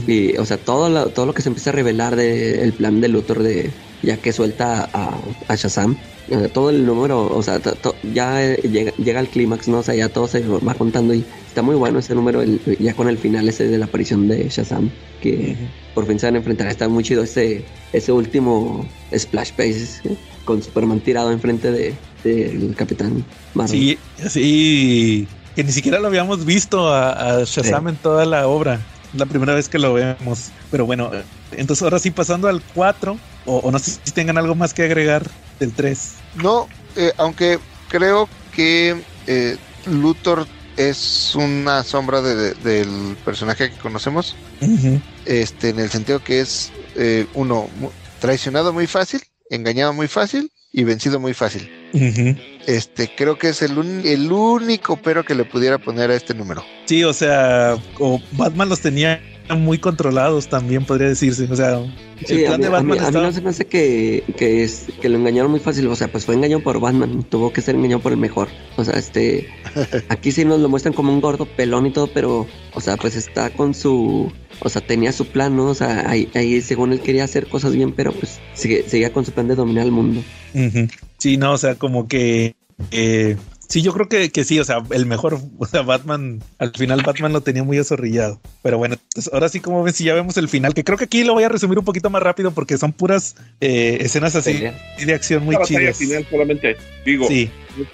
Y, o sea, todo lo, todo lo que se empieza a revelar del plan de Luthor de ya que suelta a, a Shazam. O sea, todo el número, o sea, to- ya eh, llega, llega al clímax, ¿no? O sea, ya todo se va contando y está muy bueno ese número, el- ya con el final ese de la aparición de Shazam, que por fin se van a enfrentar. Está muy chido ese, ese último splash page ¿eh? con Superman tirado enfrente de del Capitán Marvel. Sí, sí, que ni siquiera lo habíamos visto a, a Shazam Sí. en toda la obra. La primera vez que lo vemos. Pero bueno, entonces ahora sí pasando al 4, o, o no sé si tengan algo más que agregar del 3. No, eh, aunque creo que eh, Luthor es una sombra de- de- del personaje que conocemos, este, en el sentido que es eh, uno traicionado muy fácil, engañado muy fácil y vencido muy fácil. Este, creo que es el, un- el único pero que le pudiera poner a este número. Sí, o sea, o Batman los tenía muy controlados también, podría decirse. O sea, Sí, el a plan mí, de a mí- Batman a mí no se me hace que, que, es, que lo engañaron muy fácil. O sea, pues fue engañado por Batman. Tuvo que ser engañado por el mejor. O sea, este. Aquí sí nos lo muestran como un gordo pelón y todo, pero. O sea, pues está con su. O sea, tenía su plan, ¿no? O sea, ahí, ahí según él quería hacer cosas bien, pero pues sigue- seguía con su plan de dominar el mundo. Sí, no, o sea, como que... eh, sí, yo creo que, que sí, o sea, el mejor, o sea, Batman, al final Batman lo tenía muy azorrillado. Pero bueno, entonces, ahora sí, como ven, si ya vemos el final, que creo que aquí lo voy a resumir un poquito más rápido porque son puras eh, escenas así Pelea. de acción muy chidas. final solamente, digo, Sí,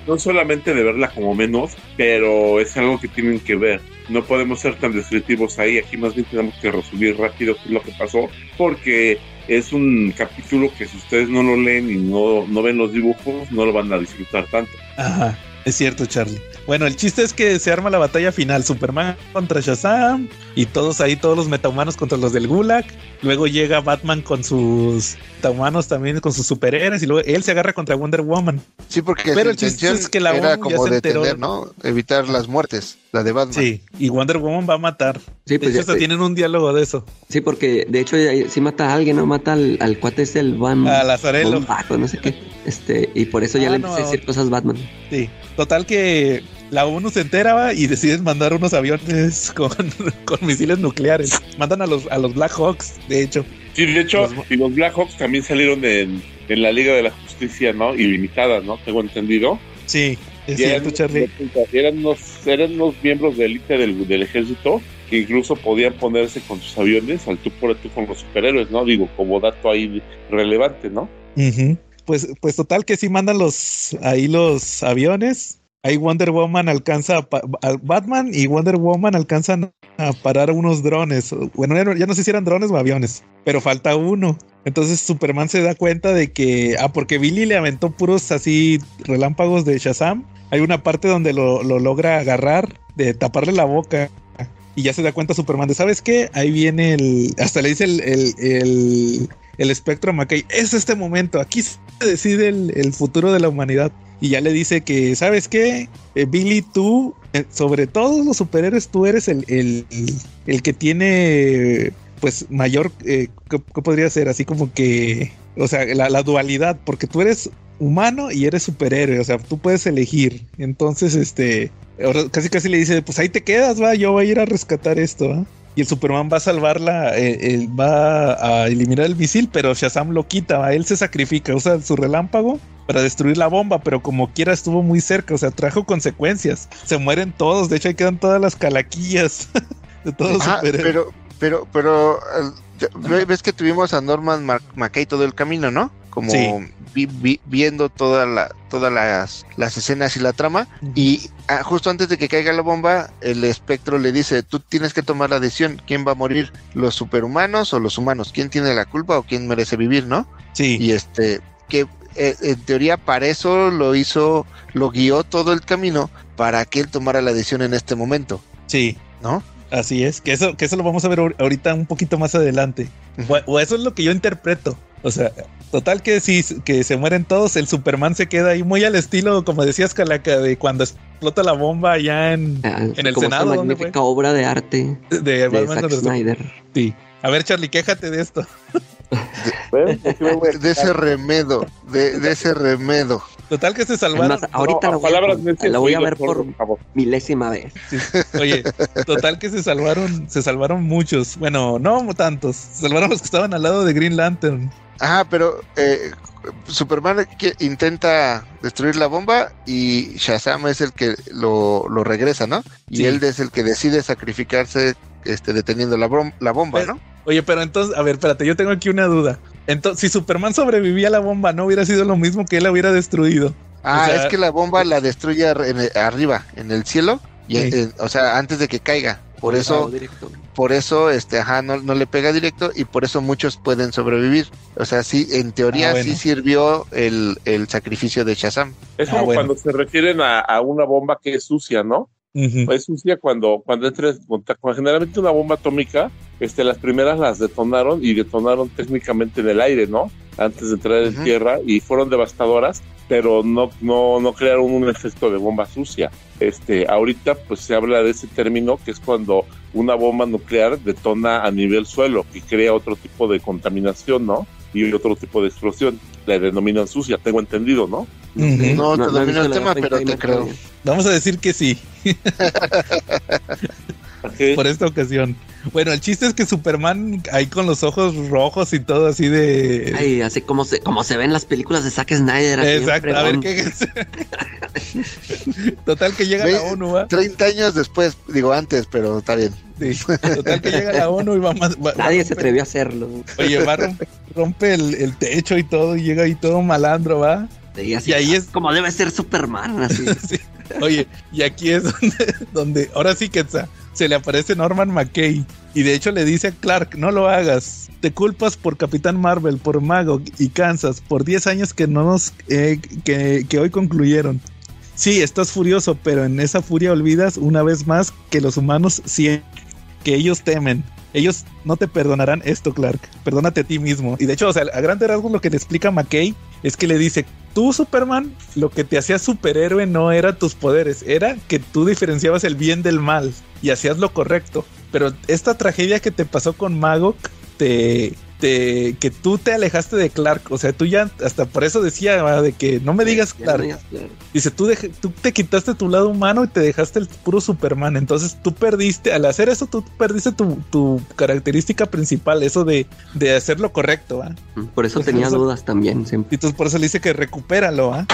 no solamente de verla como menos, pero es algo que tienen que ver. No podemos ser tan descriptivos ahí. Aquí más bien tenemos que resumir rápido qué es lo que pasó, porque es un capítulo que si ustedes no lo leen y no, no ven los dibujos, no lo van a disfrutar tanto. Ajá, es cierto, Charlie. Bueno, el chiste es que se arma la batalla final, Superman contra Shazam y todos ahí, todos los metahumanos contra los del Gulag. Luego llega Batman con sus metahumanos también, con sus superhéroes y luego él se agarra contra Wonder Woman. Sí, porque Pero el chiste es que la era ya como se enteró. detener, ¿no? Evitar las muertes, la de Batman. Sí, y Wonder Woman va a matar. Sí, De pues hecho, ya- hasta tienen un diálogo de eso. Sí, porque de hecho ya- sí mata a alguien, ¿no? Mata al, al cuate este, el Van. A Lazarello. Bombaco, no sé qué. Este, y por eso ya Ah, le no, empecé a decir cosas Batman. Sí, total que la ONU se entera ¿va? y deciden mandar unos aviones con, con misiles nucleares. Mandan a los, a los Black Hawks, de hecho. Sí, de hecho, Los- y los Blackhawks también salieron en, en la Liga de la Justicia, ¿no? Ilimitada, ¿no? Tengo entendido. Sí, es Y cierto, eran, Charlie. eran unos, eran unos miembros de élite del, del ejército que incluso podían ponerse con sus aviones al tú por tú con los superhéroes, ¿no? Digo, como dato ahí relevante, ¿no? Pues, pues total que sí mandan los ahí los aviones. Ahí Wonder Woman alcanza a, Batman y Wonder Woman alcanzan a parar unos drones. Bueno, ya no, sé si eran drones o aviones, pero falta uno. Entonces Superman se da cuenta de que, ah, porque Billy le aventó puros así relámpagos de Shazam. Hay una parte donde lo, lo logra agarrar, de taparle la boca. Y ya se da cuenta Superman de, ¿sabes qué? Ahí viene el... Hasta le dice el, el, el espectro a McKay. Es este momento, aquí se decide el, futuro de la humanidad. Y ya le dice que, ¿sabes qué? Eh, Billy, tú, eh, sobre todos los superhéroes, tú eres el, el, el que tiene, pues, mayor, eh, ¿qué, podría ser? Así como que, o sea, la, dualidad, porque tú eres humano y eres superhéroe, o sea, tú puedes elegir. Entonces, este, casi casi le dice, pues ahí te quedas, va, yo voy a ir a rescatar esto. Y el Superman va a salvarla, eh, él va a eliminar el misil, pero Shazam lo quita, ¿va? él se sacrifica, usa su relámpago para destruir la bomba, pero como quiera estuvo muy cerca, o sea, trajo consecuencias. Se mueren todos, de hecho ahí quedan todas las calaquillas de todos los Ah, pero, pero, pero, eh, ve- ves que tuvimos a Norman Mac- McKay todo el camino, ¿no? Como Sí. vi- vi- viendo toda la, todas las, las escenas y la trama. Y ah, justo antes de que caiga la bomba, el espectro le dice, tú tienes que tomar la decisión, ¿quién va a morir? ¿Los superhumanos o los humanos? ¿Quién tiene la culpa o quién merece vivir, no? Sí, Y este, que eh, en teoría para eso lo hizo, lo guió todo el camino para que él tomara la decisión en este momento, sí. ¿no? Así es, que eso, que eso lo vamos a ver ahor- ahorita un poquito más adelante. O, o eso es lo que yo interpreto. O sea, total que si que se mueren todos, el Superman se queda ahí muy al estilo, como decías, Calaca, de cuando explota la bomba allá en, Ah, en el como Senado. esta ¿dónde magnífica obra de arte? De, de Zack. Snyder. Sí. A ver, Charlie, quéjate de esto. A- De ese remedo, de, de ese remedo. Total que se salvaron. más, ahorita No, la a voy a, palabras necias, la voy a ver por milésima vez. Oye, total que se salvaron, se salvaron muchos. Bueno, no tantos. Se salvaron los que estaban al lado de Green Lantern. Ah, pero eh, Superman que intenta destruir la bomba y Shazam es el que lo, lo regresa, ¿no? Y Sí. él es el que decide sacrificarse este, deteniendo la, la bomba, Pero- ¿no? Oye, pero entonces, a ver, espérate, yo tengo aquí una duda. Entonces, si Superman sobrevivía a la bomba, ¿no hubiera sido lo mismo que él la hubiera destruido? Ah, o sea- es que la bomba la destruye ar- en el- arriba, en el cielo, y, Sí. o sea, antes de que caiga. Por eso, por eso, este, ajá, no, no le pega directo y por eso muchos pueden sobrevivir. O sea, sí, en teoría Ah, bueno. sí sirvió el, el sacrificio de Shazam. Es Ah, como bueno. cuando se refieren a, a una bomba que es sucia, ¿no? Es sucia cuando, cuando entres en contacto. con- Generalmente una bomba atómica, este, las primeras las detonaron y detonaron técnicamente en el aire, ¿no? Antes de entrar en tierra y fueron devastadoras, pero no, no, no crearon un efecto de bomba sucia. Este, ahorita pues se habla de ese término que es cuando una bomba nuclear detona a nivel suelo y crea otro tipo de contaminación, ¿no? Y otro tipo de explosión. La denominan sucia, tengo entendido, ¿no? No, te he domino visto el tema, pero te creo. todavía. Vamos a decir que sí, Ok. por esta ocasión. Bueno, el chiste es que Superman ahí con los ojos rojos y todo así de... Ay, así como se, como se ven en las películas de Zack Snyder. Exacto, a ver qué es. Total que llega Ve- la ONU, ¿va? 30 años después, digo antes, pero está bien. Sí. Total que llega la ONU y va más. va- Nadie va- se atrevió a hacerlo. Oye, va a rompe, rompe el, el techo y todo, y llega ahí todo malandro, ¿va? Sí, así, Y ahí es- como debe ser Superman, así. Sí. Oye, y aquí es donde, donde ahora sí que sa- se le aparece Norman McKay. Y de hecho le dice a Clark, no lo hagas. Te culpas por Capitán Marvel, por Mago y Kansas, por 10 años que no nos, eh, que, que hoy concluyeron. Sí, estás furioso, pero en esa furia olvidas una vez más que los humanos sí, que ellos temen. Ellos no te perdonarán esto, Clark. Perdónate a ti mismo. Y de hecho, o sea, a grandes rasgos lo que le explica McKay es que le dice, tú Superman, lo que te hacía superhéroe no era tus poderes, era que tú diferenciabas el bien del mal y hacías lo correcto. Pero esta tragedia que te pasó con Magok, te, te, que tú te alejaste de Clark, o sea, tú ya, hasta por eso decía de que no me digas Clark. Dice, tú, tú te quitaste tu lado humano y te dejaste el puro Superman. Entonces tú perdiste, al hacer eso, tú perdiste tu, tu característica principal, eso de, de hacer lo correcto. ¿va? Por eso tenía eso- dudas también. siempre. Y entonces por eso le dice que recupéralo, ¿ah?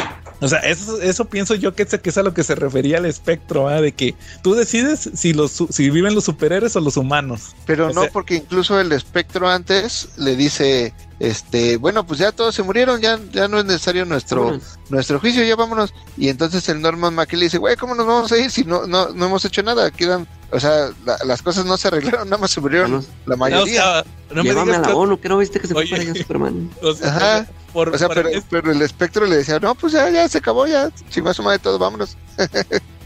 O sea, eso, eso pienso yo que es, que es a lo que se refería al espectro, ¿ah? De que tú decides si los su- si viven los superhéroes o los humanos. Pero O no, sea- porque incluso el espectro antes le dice, este, bueno, pues ya todos se murieron, ya, ya no es necesario nuestro, nuestro juicio, ya vámonos. Y entonces el Norman McKay le dice, güey, ¿cómo nos vamos a ir si no, no, no hemos hecho nada? Quedan, o sea, la- las cosas no se arreglaron, nada más se murieron la No, o mayoría. sea, no me Llévame a digas la que- ONU, ¿qué no viste que se fue Oye. para allá Superman? o sea, Ajá. Por- o sea, pero, el espectro le decía, no, pues ya, ya se acabó, ya, chingó a su madre todo, vámonos.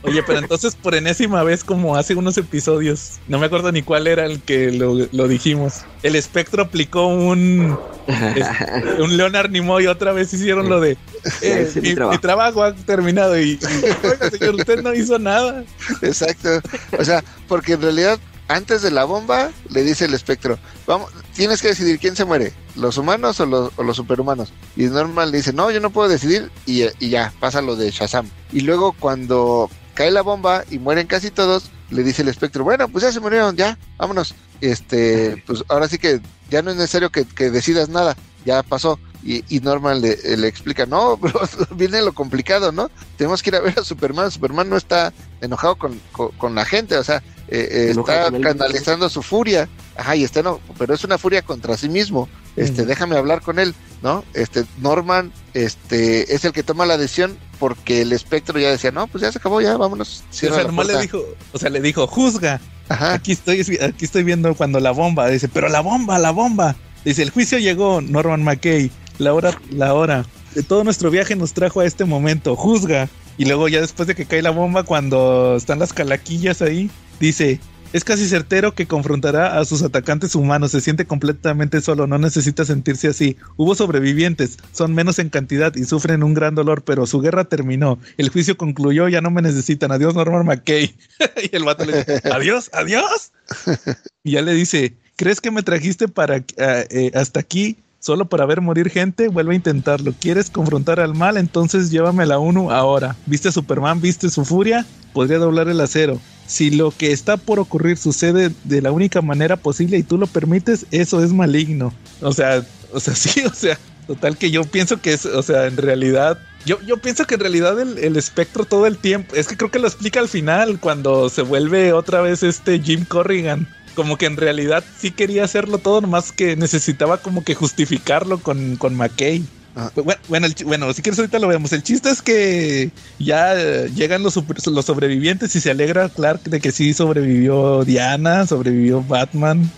Oye, pero entonces por enésima vez, como hace unos episodios, no me acuerdo ni cuál era el que lo, lo dijimos. El espectro aplicó un, un Leonard Nimoy, otra vez hicieron lo de eh, mi, mi trabajo. mi trabajo ha terminado y, y, señor, usted no hizo nada. Exacto. O sea, porque en realidad, antes de la bomba, le dice el espectro, vamos, tienes que decidir quién se muere, los humanos o los, o los superhumanos. Y Norman le dice, no, yo no puedo decidir, y, y ya, pasa lo de Shazam. Y luego cuando cae la bomba y mueren casi todos, le dice el espectro, bueno, pues ya se murieron, ya, vámonos. Este, pues ahora sí que ya no es necesario que, que decidas nada, ya pasó. Y, y Norman le, le explica, no, pero viene lo complicado, ¿no? Tenemos que ir a ver a Superman. Superman no está enojado con, con, con la gente, o eh, eh, Enojado está canalizando su furia ajá, y está no, pero es una furia contra sí mismo. Este, déjame hablar con él, ¿no? Este, Norman, este, es el que toma la decisión porque el espectro ya decía, no, pues ya se acabó, ya vámonos. O sea, nomás le puerta". dijo, o sea, le dijo, juzga. Ajá, Aquí estoy, aquí estoy viendo cuando la bomba. Dice, pero la bomba, la bomba. Dice, el juicio llegó, Norman McKay. La hora, la hora. De todo nuestro viaje nos trajo a este momento. Juzga. Y luego ya después de que cae la bomba, cuando están las calaquillas ahí, dice, es casi certero que confrontará a sus atacantes humanos. Se siente completamente solo, no necesita sentirse así. Hubo sobrevivientes, son menos en cantidad y sufren un gran dolor, pero su guerra terminó. El juicio concluyó, ya no me necesitan. Adiós, Norman McKay. y el vato le dice, adiós, adiós. Y ya le dice, ¿crees que me trajiste para ah, eh, hasta aquí solo para ver morir gente? Vuelve a intentarlo. ¿Quieres confrontar al mal? Entonces llévame a la ONU ahora. ¿Viste a Superman? ¿Viste su furia? Podría doblar el acero. Si lo que está por ocurrir sucede de la única manera posible y tú lo permites, eso es maligno. O sea, o sea, sí, o sea, total que yo pienso que es, o sea, en realidad, yo, yo pienso que en realidad el, el espectro todo el tiempo, es que creo que lo explica al final, cuando se vuelve otra vez este Jim Corrigan como que en realidad sí quería hacerlo todo, nomás que necesitaba como que justificarlo con, con McKay. Ah. Bueno, bueno, el bueno, si quieres ahorita lo vemos. El chiste es que ya llegan los, sobrevivientes y se alegra Clark de que sí sobrevivió Diana, sobrevivió Batman,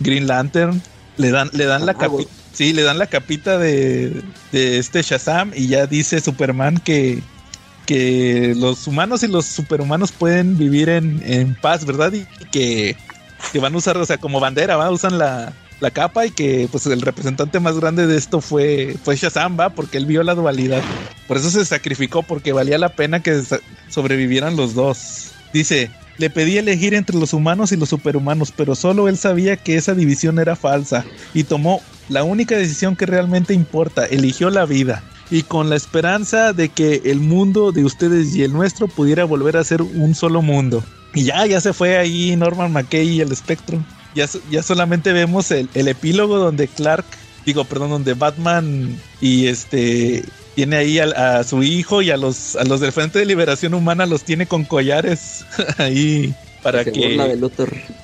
Green Lantern. Le dan, le dan la Ah, capita, sí, le dan la capita de, de este Shazam y ya dice Superman que, que los humanos y los superhumanos pueden vivir en, en paz, ¿verdad? Y, y que, que van a usar, o sea, como bandera, ¿va? Usan la, la capa y que pues el representante más grande de esto fue, fue Shazam, ¿va? Porque él vio la dualidad. Por eso se sacrificó, porque valía la pena que sobrevivieran los dos. Dice, le pedí elegir entre los humanos y los superhumanos, pero solo él sabía que esa división era falsa y tomó la única decisión que realmente importa, eligió la vida. Y con la esperanza de que el mundo de ustedes y el nuestro pudiera volver a ser un solo mundo. Y ya, ya se fue ahí Norman McKay y el espectro. Ya, ya solamente vemos el, el epílogo donde Clark, digo, perdón, donde Batman y este tiene ahí a, su hijo y a los, a los del Frente de Liberación Humana los tiene con collares ahí para Se que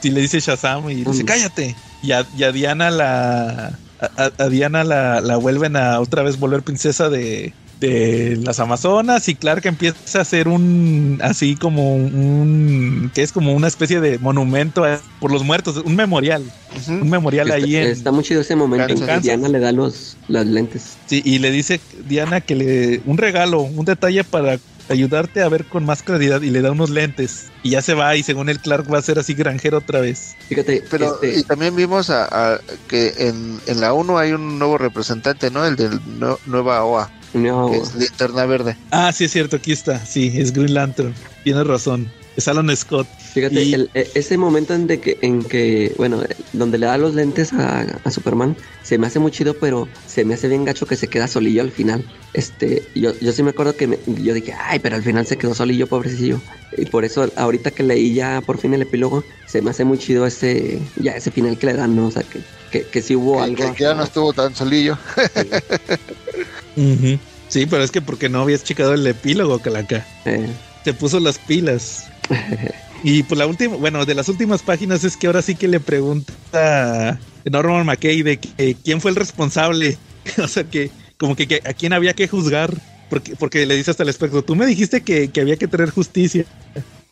si le dice Shazam y dice Mm. cállate y a, y a Diana la a- a Diana la, la vuelven a otra vez volver princesa de, de las Amazonas y Clark empieza a hacer un así como un que es como una especie de monumento a- por los muertos un memorial un memorial Está, ahí en está muy chido ese momento en Kansas. que Diana le da los las lentes. sí, y le dice Diana que le un regalo un detalle para ayudarte a ver con más claridad y le da unos lentes y ya se va y según el Clark va a ser así granjero otra vez Fíjate, Pero este, y también vimos a, a- que en, en la 1 hay un nuevo representante, ¿no? El del no- Nueva OA, no, es Linterna Verde. Ah, sí es cierto, aquí está. Sí, es Green Lantern. Tienes razón. Es Alan Scott. Fíjate, Y- el- e- ese momento en, de que, en que, bueno, eh, donde le da los lentes a, a Superman, se me hace muy chido, pero se me hace bien gacho que se queda solillo al final. Este, yo, yo sí me acuerdo que me- yo dije, ay, pero al final se quedó solillo, pobrecillo. Y por eso, ahorita que leí ya por fin el epílogo, se me hace muy chido ese, ya ese final que le dan, ¿no? O sea, que, que, que sí hubo Que, algo. que- que ya no estuvo tan solillo. Sí, pero es que porque no habías checado el epílogo, Calaca. eh, Te puso las pilas. Y pues la última, bueno, de las últimas páginas es que ahora sí que le pregunta Norman McKay de que, quién fue el responsable. o sea, que como que, a quién había que juzgar. Porque, porque le dice hasta el espectro, tú me dijiste que, que había que tener justicia.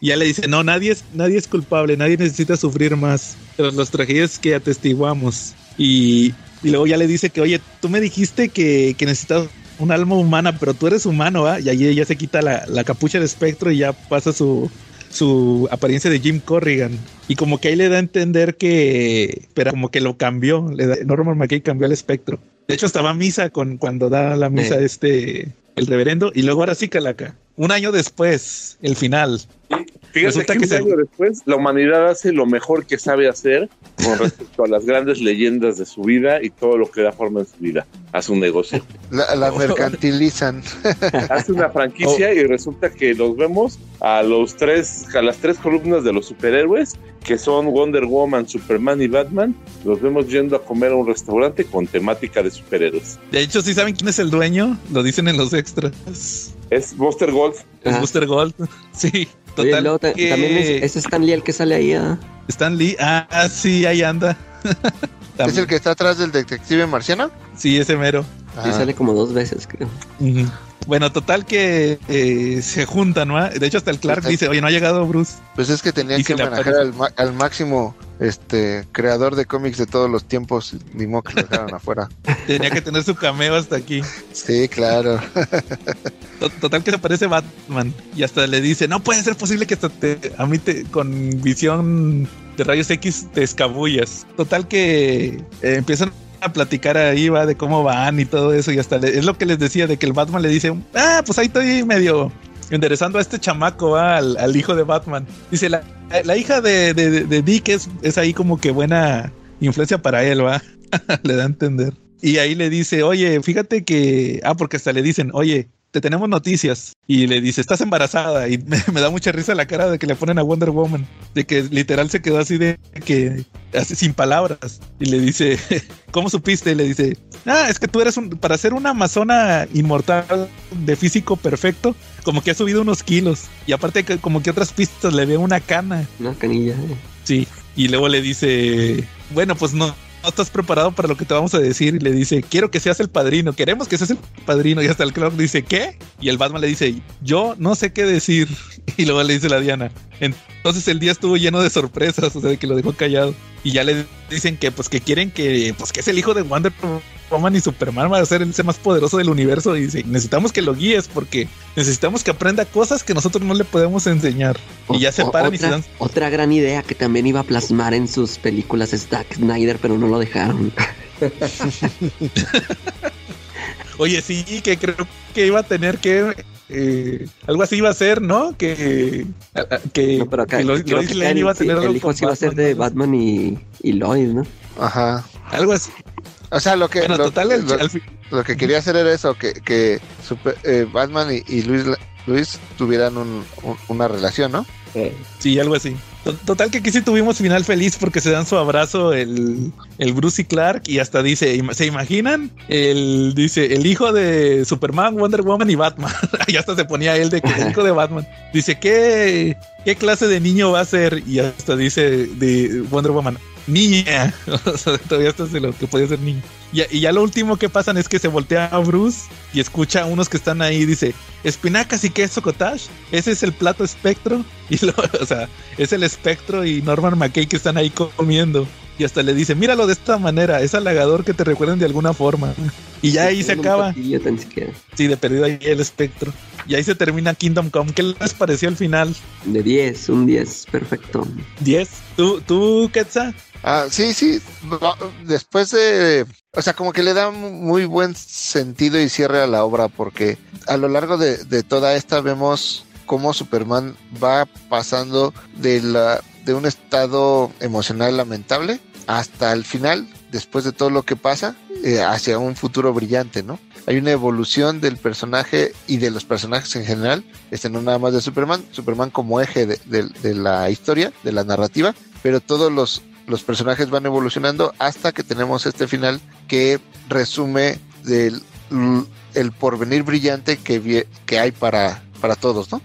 Y ya le dice, no, nadie es, nadie es culpable, nadie necesita sufrir más tras las tragedias que atestiguamos. Y, y luego ya le dice que, oye, tú me dijiste que, que necesitas un alma humana, pero tú eres humano, ¿va? Y ahí ella se quita la, la capucha de espectro y ya pasa su, su apariencia de Jim Corrigan. Y como que ahí le da a entender que, pero como que lo cambió, le da, Norman McKay cambió el espectro. De hecho, estaba a misa con, cuando da la misa este, el reverendo, y luego ahora sí, Calaca. Un año después, el final. Fíjate Resulta que, que un se- año después la humanidad hace lo mejor que sabe hacer con respecto a las grandes leyendas de su vida y todo lo que da forma en su vida. Hace un negocio. La, la mercantilizan. Hace una franquicia y resulta que los vemos a los tres, a las tres columnas de los superhéroes, que son Wonder Woman, Superman y Batman, los vemos yendo a comer a un restaurante con temática de superhéroes. De hecho, si saben quién es el dueño, lo dicen en los extras. Es Buster Gold. Es Ah. Booster Gold. Sí, Oye, total. luego ta- que- también es, es Stan Lee el que sale ahí, ¿ah? Stan Lee, ah, sí, ahí anda. ¿Es el que está atrás del detective marciano? Sí, ese mero. Sí, sale como dos veces, creo. Bueno, total que eh, se juntan, ¿no? De hecho, hasta el Clark dice, oye, no ha llegado Bruce. Pues es que tenían Y que aparece. al, ma- al máximo este creador de cómics de todos los tiempos, ni modo que lo dejaron afuera. Tenía que tener su cameo hasta aquí. Sí, claro. To- Total que se parece Batman. Y hasta le dice, no puede ser posible que hasta te- a mí te, con visión de rayos X te escabullas. Total que eh, empiezan a platicar ahí, va, de cómo van y todo eso. Y hasta le- es lo que les decía, de que el Batman le dice, ah, pues ahí estoy medio enderezando a este chamaco, va, al, al hijo de Batman. Dice, la, la hija de, de, de Dick es, es ahí como que buena influencia para él, va. le da a entender. Y ahí le dice, oye, fíjate que, ah, porque hasta le dicen, oye, te tenemos noticias. Y le dice, estás embarazada. Y me, me da mucha risa la cara de que le ponen a Wonder Woman. De que literal se quedó así de que, así sin palabras. Y le dice, ¿cómo supiste? Y le dice, ah, es que tú eres un, para ser una amazona inmortal de físico perfecto, como que ha subido unos kilos. Y aparte que como que otras pistas le ve una cana. Una canilla. eh. Sí. Y luego le dice, bueno, pues no, no estás preparado para lo que te vamos a decir. Y le dice, quiero que seas el padrino, queremos que seas el padrino. Y hasta el Clark dice, ¿qué? Y el Batman le dice, yo no sé qué decir. Y luego le dice la Diana, entonces el día estuvo lleno de sorpresas, o sea, de que lo dejó callado. Y ya le dicen que, pues, que quieren que, pues, que es el hijo de Wonder Woman y Superman va a ser el ser más poderoso del universo. Y dice, necesitamos que lo guíes porque necesitamos que aprenda cosas que nosotros no le podemos enseñar. Y ya se O- paran y otra, se dan Otra gran idea que también iba a plasmar en sus películas es Zack Snyder, pero no lo dejaron. Oye, sí, que creo que iba a tener que. eh, algo así iba a ser, ¿no? Que. que, No, pero acá que Lois Lane iba a sí, tener algo el hijo sí iba a ser de. Batman y, y Lois, ¿no? Ajá. Algo así. O sea, lo que, Bueno, lo, total, el- lo- al fin- lo que quería hacer era eso, que, que Super- eh, Batman y, y Luis, Luis tuvieran un- un- una relación, ¿no? sí, algo así. To- Total que aquí sí tuvimos final feliz porque se dan su abrazo el, el Bruce y Clark y hasta dice, "Ima- ¿se imaginan? El, dice, el hijo de Superman, Wonder Woman y Batman. y hasta se ponía él de que el hijo de Batman. Dice, ¿qué, ¿qué clase de niño va a ser? Y hasta dice de Wonder Woman, niña. o sea, todavía hasta de lo que podía ser niño. Y, y ya lo último que pasan es que se voltea a Bruce y escucha a unos que están ahí y dice, espinacas y queso cottage, ese es el plato espectro. Y lo, o sea, es el espectro y Norman McKay que están ahí comiendo. Y hasta le dice, míralo de esta manera, es halagador que te recuerden de alguna forma. Y ya ahí se acaba. tan. Sí, de perdido ahí el espectro. Y ahí se termina Kingdom Come. ¿Qué les pareció al final? De 10, un 10, perfecto. 10. ¿Tú, tú Quetzal? Ah, sí, sí. Después de. O sea, como que le da muy buen sentido y cierre a la obra, porque a lo largo de, toda esta vemos cómo Superman va pasando de, la, de un estado emocional lamentable hasta el final, después de todo lo que pasa, eh, hacia un futuro brillante, ¿no? Hay una evolución del personaje y de los personajes en general, este no nada más de Superman, Superman como eje de la historia, de la narrativa, pero todos los, los personajes van evolucionando hasta que tenemos este final que resume del, el porvenir brillante que, vie- que hay para, para todos, ¿no?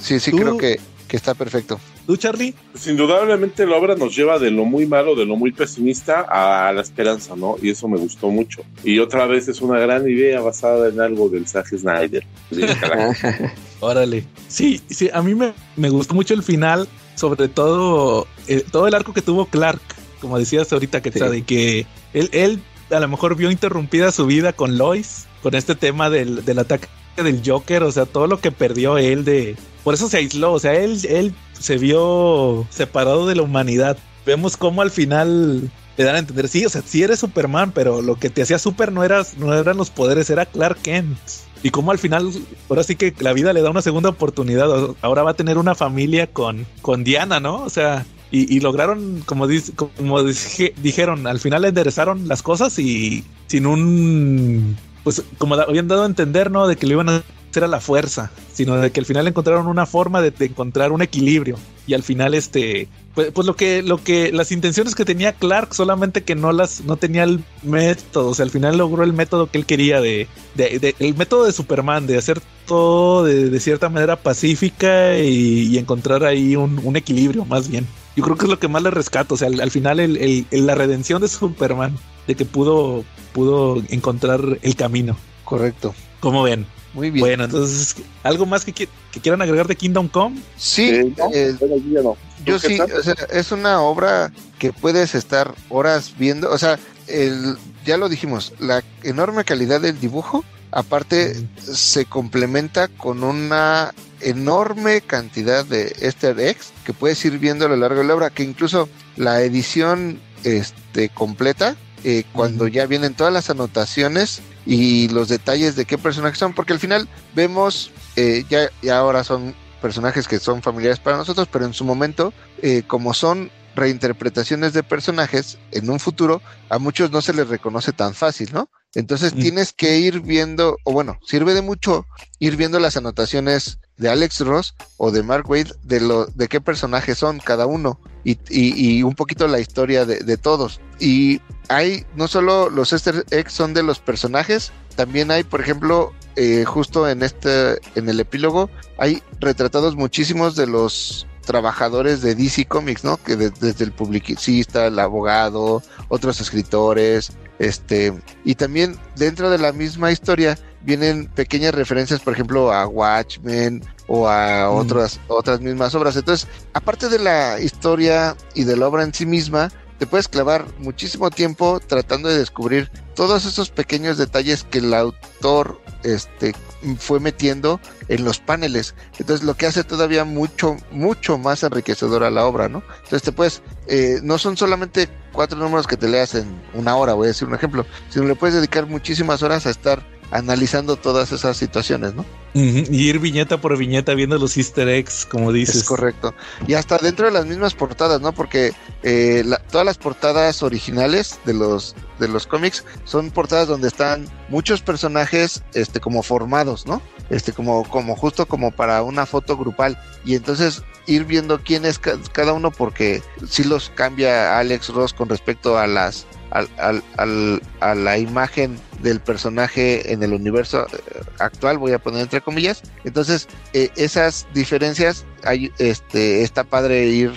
Sí, sí, Tú- creo que, que está perfecto. ¿Tú, Charlie? Pues indudablemente la obra nos lleva de lo muy malo, de lo muy pesimista a la esperanza, ¿no? Y eso me gustó mucho. Y otra vez es una gran idea basada en algo del Zack Snyder. Sí, carajo. Órale. Sí, sí, a mí me, me gustó mucho el final, sobre todo eh, todo el arco que tuvo Clark, como decías ahorita, que Sí. de que él, él a lo mejor vio interrumpida su vida con Lois, con este tema del, del ataque del Joker, o sea, todo lo que perdió él de... Por eso se aisló, o sea, él, él se vio separado de la humanidad. Vemos cómo al final le dan a entender, sí, o sea, sí eres Superman, pero lo que te hacía super no, eras, no eran los poderes, era Clark Kent. Y como al final, ahora sí que la vida le da una segunda oportunidad. Ahora va a tener una familia con, con Diana, ¿no? O sea, y, lograron, como, dice, como dije- dijeron, al final enderezaron las cosas y sin un, pues como habían dado a entender, ¿no? De que lo iban a hacer a la fuerza, sino de que al final encontraron una forma de, de encontrar un equilibrio. Y al final, este, pues, pues lo que, lo que, las intenciones que tenía Clark, solamente que no las, no tenía el método, o sea, al final logró el método que él quería de, de, de- el método de Superman, de hacer todo de, de cierta manera pacífica y, y encontrar ahí un, un equilibrio, más bien. yo creo que es lo que más le rescato. O sea, al, al final el, el- el- la redención de Superman, de que pudo, pudo encontrar el camino. Correcto. ¿Cómo ven? Muy bien. Bueno, entonces, ¿algo más que, que quieran agregar de Kingdom Come? sí, Eh, no, eh, bueno, yo ya no. Yo ¿Tú qué sí, o sea, es una obra que puedes estar horas viendo, o sea, el, ya lo dijimos, la enorme calidad del dibujo, aparte se complementa con una enorme cantidad de easter eggs que puedes ir viendo a lo largo de la obra, que incluso la edición este, completa, eh, cuando ya vienen todas las anotaciones y los detalles de qué personajes son, porque al final vemos, eh, ya, ya ahora son personajes que son familiares para nosotros, pero en su momento, eh, como son reinterpretaciones de personajes en un futuro, a muchos no se les reconoce tan fácil, ¿no? Entonces Mm. tienes que ir viendo, o bueno, sirve de mucho ir viendo las anotaciones de Alex Ross o de Mark Wade de lo de qué personajes son cada uno y, y- un poquito la historia de, todos. Y hay no solo los Easter eggs son de los personajes, también hay, por ejemplo, eh, justo en este, en el epílogo, hay retratados muchísimos de los trabajadores de DC Comics, ¿no? Que de- desde el publicista, el abogado, otros escritores, este, y también dentro de la misma historia vienen pequeñas referencias, por ejemplo, a Watchmen o a Mm. otras, otras mismas obras. Entonces, aparte de la historia y de la obra en sí misma, te puedes clavar muchísimo tiempo tratando de descubrir todos esos pequeños detalles que el autor este, fue metiendo en los paneles. Entonces, lo que hace todavía mucho, mucho más enriquecedora la obra, ¿no? Entonces, te puedes, eh, no son solamente cuatro números que te leas en una hora, voy a decir un ejemplo, sino le puedes dedicar muchísimas horas a estar analizando todas esas situaciones, ¿no? Y ir viñeta por viñeta viendo los easter eggs, como dices. Es correcto. Y hasta dentro de las mismas portadas, ¿no? Porque eh, la- todas las portadas originales de los de los cómics son portadas donde están muchos personajes, este, como formados, ¿no? Este, como como justo como para una foto grupal. Y entonces ir viendo quién es ca- cada uno, porque si los cambia Alex Ross con respecto a las al, al- al- a la imagen del personaje en el universo eh, actual, voy a poner entre comillas. Entonces, eh, esas diferencias, hay, este, está padre ir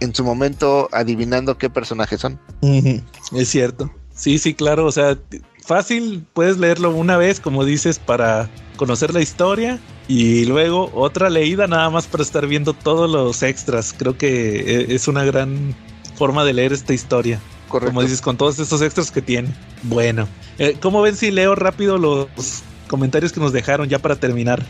en su momento adivinando qué personajes son. Es cierto. Sí, sí, claro. O sea, fácil, puedes leerlo una vez, como dices, para conocer la historia y luego otra leída nada más para estar viendo todos los extras. Creo que eh, es una gran forma de leer esta historia. Correcto. Como dices, con todos estos extras que tiene. Bueno, eh, ¿cómo ven si leo rápido los comentarios que nos dejaron ya para terminar?